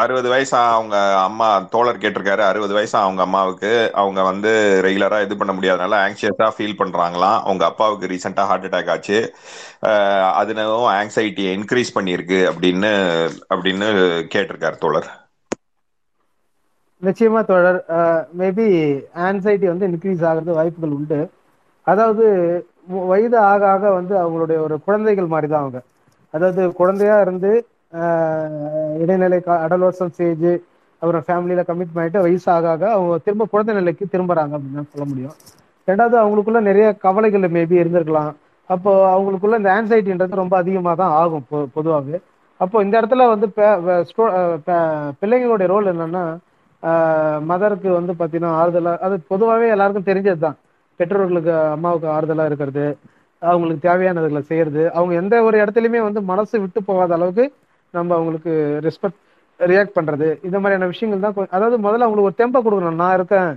அறுபது வயசா அவங்க அம்மா தோழர் கேட்டிருக்காரு. அறுபது வயசா அவங்க அம்மாவுக்கு. அவங்க வந்து ரெகுலரா இது பண்ண முடியாதனால ஆங்ஷியஸா ஃபீல் பண்றாங்களாம். அவங்க அப்பாவுக்கு ரீசெண்டா ஹார்ட் அட்டாக் ஆச்சு. அதுனவும் ஆங்ஸைட்டியை இன்க்ரீஸ் பண்ணியிருக்கு அப்படின்னு அப்படின்னு கேட்டிருக்காரு தோழர். நிச்சயமா தோழர். மேபி ஆன்சைட்டி வந்து இன்க்ரீஸ் ஆகிறது வாய்ப்புகள் உண்டு. அதாவது வயது ஆக ஆக வந்து அவங்களுடைய ஒரு குழந்தைகள் மாதிரி தான் அவங்க. அதாவது குழந்தையா இருந்து இடைநிலை அடலோசம் ஸ்டேஜ் அப்புறம் ஃபேமிலியில கமிட் பண்ணிட்டு வயசு ஆக ஆக அவங்க திரும்ப குழந்தை நிலைக்கு திரும்புறாங்க அப்படின்னு சொல்ல முடியும். ரெண்டாவது அவங்களுக்குள்ள நிறைய கவலைகள் மேபி இருந்திருக்கலாம். அப்போ அவங்களுக்குள்ள இந்த ஆன்சைட்டின்றது ரொம்ப அதிகமாக தான் ஆகும் பொ பொதுவாகவே அப்போ இந்த இடத்துல வந்து பிள்ளைங்களுடைய ரோல் என்னன்னா மதருக்கு வந்து பார்த்தீங்கன்னா ஆறுதலாக அது பொதுவாகவே எல்லாருக்கும் தெரிஞ்சது தான் பெற்றோர்களுக்கு அம்மாவுக்கு ஆறுதலா இருக்கிறது அவங்களுக்கு தேவையானதுகளை செய்யறது அவங்க எந்த ஒரு இடத்துலையுமே வந்து மனசு விட்டு போகாத அளவுக்கு நம்ம அவங்களுக்கு ரெஸ்பெக்ட் ரியாக்ட் பண்றது இந்த மாதிரியான விஷயங்கள் தான் அதாவது முதல்ல அவங்களுக்கு ஒரு தெம்பை கொடுக்கணும். நான் இருக்கேன்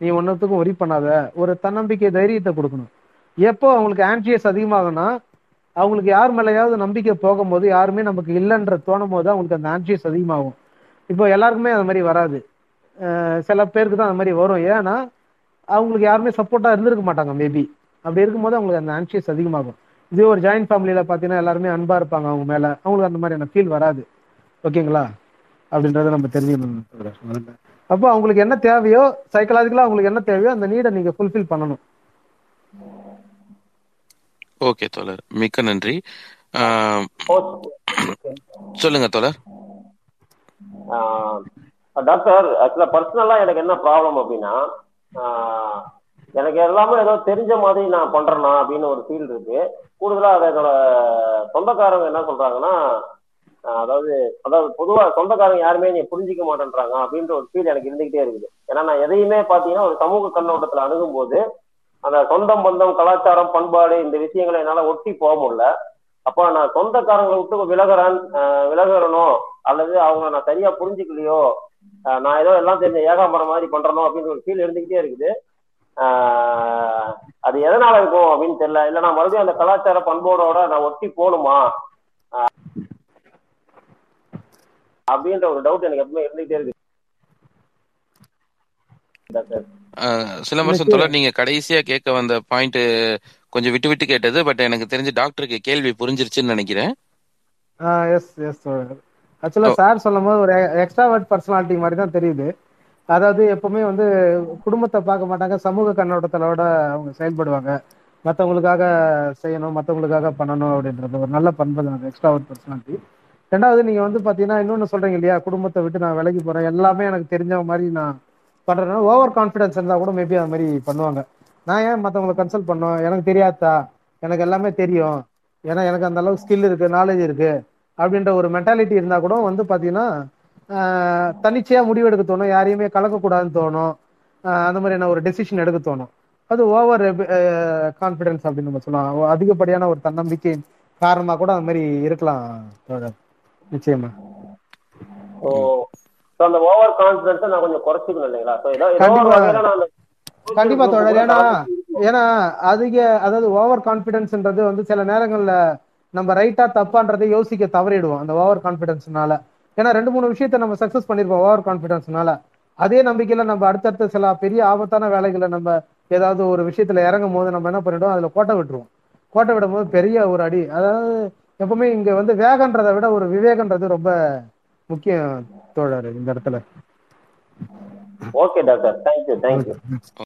நீ ஒன்றுத்துக்கும் ஒரி பண்ணாத. ஒரு தன்னம்பிக்கை தைரியத்தை கொடுக்கணும். எப்போ அவங்களுக்கு ஆன்சியஸ் அதிகமாகனா அவங்களுக்கு யார் மேலேயாவது நம்பிக்கை போகும்போது யாருமே நமக்கு இல்லைன்ற தோணும் போது அவங்களுக்கு அந்த ஆன்சியஸ் அதிகமாகும். இப்போ எல்லாருக்குமே அது மாதிரி வராது. சில பேருக்கு தான் அந்த மாதிரி வரும். ஏன்னா அவங்களுக்கு யாருமே சப்போர்ட்டா இருந்திருக்க மாட்டாங்க மேபி அப்படி இருக்கும்போது அவங்களுக்கு அந்த ஆன்சியஸ் அதிகமாகும். இதே ஒரு ஜாயின்ட் ஃபேமிலியில பார்த்தீங்கன்னா எல்லாருமே அன்பா இருப்பாங்க அவங்க மேல. அவங்களுக்கு அந்த மாதிரியான ஃபீல் வராது. ஓகேங்களா அப்படின்றத நம்ம தெரிஞ்சுக்கணும். அப்போ அவங்களுக்கு என்ன தேவையோ சைக்கலாஜிக்கலா அவங்களுக்கு என்ன தேவையோ அந்த நீடை நீங்க ஃபுல்ஃபில் பண்ணணும். ஓகே தோழர். மிக்க நன்றி. சொல்லுங்க தோழர். டாக்டர் ஆக்சுவலா பர்சனலா எனக்கு என்ன ப்ராப்ளம் அப்படின்னா எனக்கு எல்லாமே ஏதோ தெரிஞ்ச மாதிரி நான் பண்றேனா அப்படின்னு ஒரு ஃபீல் இருக்கு. கூடுதலா அதை என்னோட சொந்தக்காரங்க என்ன சொல்றாங்கன்னா அதாவது அதாவது பொதுவா சொந்தக்காரங்க யாருமே நீ புரிஞ்சிக்க மாட்டேன்றாங்க அப்படின்ற ஒரு ஃபீல் எனக்கு இருந்துகிட்டே இருக்குது. ஏன்னா நான் எதையுமே பாத்தீங்கன்னா ஒரு சமூக கண்ணோட்டத்துல அணுகும் போது அந்த சொந்தம் பந்தம் கலாச்சாரம் பண்பாடு இந்த விஷயங்களை என்னால ஒட்டி போக முடியல. அப்போ நான் சொந்தக்காரங்களை விட்டு விலகிறேன் விலகிறனோ அல்லது அவங்க நான் சரியா புரிஞ்சுக்கலையோ நான் ஏதோ எல்லாம் தெரிஞ்ச ஏகாம்பரம் மாதிரி பண்றனோ அப்படின்னு ஒரு ஃபீல் இருந்துகிட்டே இருக்குது. அது எதனால இருக்கும் அப்படின்னு தெரியல. இல்ல நான் மறுபடியும் அந்த கலாச்சார பண்போடோட நான் ஒட்டி போகணுமா? அப்படின்ற ஒரு டவுட் எனக்கு எப்பவுமே இருந்துகிட்டே இருக்கு சிலம்பரசன் தோழர் நீங்க கடைசியா கேட்க வந்த பாயிண்ட் கொஞ்சம் விட்டு விட்டு கேட்டது பட் எனக்கு தெரிஞ்சு டாக்டருக்கு கேள்வி புரிஞ்சிருச்சுன்னு நினைக்கிறேன். எஸ் எஸ் ஆக்சுவலா சார் சொல்லும் போது ஒரு எக்ஸ்ட்ராவர்ட் பர்சனாலிட்டி மாதிரி தான் தெரியுது. அதாவது எப்பவுமே வந்து குடும்பத்தை பார்க்க மாட்டாங்க சமூக கண்ணோட்டத்தோட அவங்க செயல்படுவாங்க. மற்றவங்களுக்காக செய்யணும் மற்றவங்களுக்காக பண்ணணும் அப்படின்றது ஒரு நல்ல பண்பு தான் எக்ஸ்ட்ராவர்ட் பர்சனாலிட்டி ரெண்டாவது நீங்க வந்து பாத்தீங்கன்னா இன்னொன்னு சொல்றீங்க இல்லையா குடும்பத்தை விட்டு நான் விலகி போறேன் எல்லாமே எனக்கு தெரிஞ்ச மாதிரி நான் பண்றேன்னா ஓவர் கான்ஃபிடன்ஸ் இருந்தா கூட மேபி அது மாதிரி பண்ணுவாங்க. நான் ஏன் மற்றவங்களை கன்சல்ட் பண்ணோம்? எனக்கு தெரியாதா? எனக்கு எல்லாமே தெரியும். ஏன்னா எனக்கு அந்த அளவுக்கு ஸ்கில் இருக்கு நாலேஜ் இருக்கு. அப்படின்ற ஒரு மென்டாலிட்டி இருந்தா கூட வந்து பாத்தீங்கன்னா ஆஹ், தன்னிச்சையா முடிவெடுக்க தோணும். யாரையுமே கலக்கக்கூடாதுன்னு தோணும். அந்த மாதிரியான ஒரு டெசிஷன் எடுக்க தோணும். அது ஓவர் கான்ஃபிடன்ஸ் அப்படின்னு நம்ம சொல்லலாம். அதிகப்படியான ஒரு தன்னம்பிக்கை காரணமா கூட அந்த மாதிரி இருக்கலாம் தோழர். நிச்சயமா. அந்த ஓவர் நான் கொஞ்சம் குறைச்சிக்கணும் இல்லைங்களா? கண்டிப்பா. தோழர். ஏன்னா ஏன்னா அதிக அதாவது ஓவர் கான்பிடன்ஸ்ன்றது வந்து சில நேரங்கள்ல நம்ம ரைட்டா தப்பான்றதை யோசிக்க தவறிடுவோம் அந்த ஓவர் கான்பிடன்ஸ்னால ஏன்னா ரெண்டு மூணு விஷயத்த நம்ம சக்சஸ் பண்ணிருப்போம் ஓவர் கான்பிடன்ஸ்னால அதே நம்பிக்கையில நம்ம அடுத்தடுத்த சில பெரிய ஆபத்தான வேலைகளை நம்ம ஏதாவது ஒரு விஷயத்துல இறங்கும் போது நம்ம என்ன பண்ணிடுவோம்? அதுல கோட்டை விட்டுருவோம். கோட்டை விடும் போது பெரிய ஒரு அடி. அதாவது எப்பவுமே இங்க வந்து வேகன்றதை விட ஒரு விவேகன்றது ரொம்ப முக்கியம் தோழர் இந்த இடத்துல. Okay doctor thank you thank you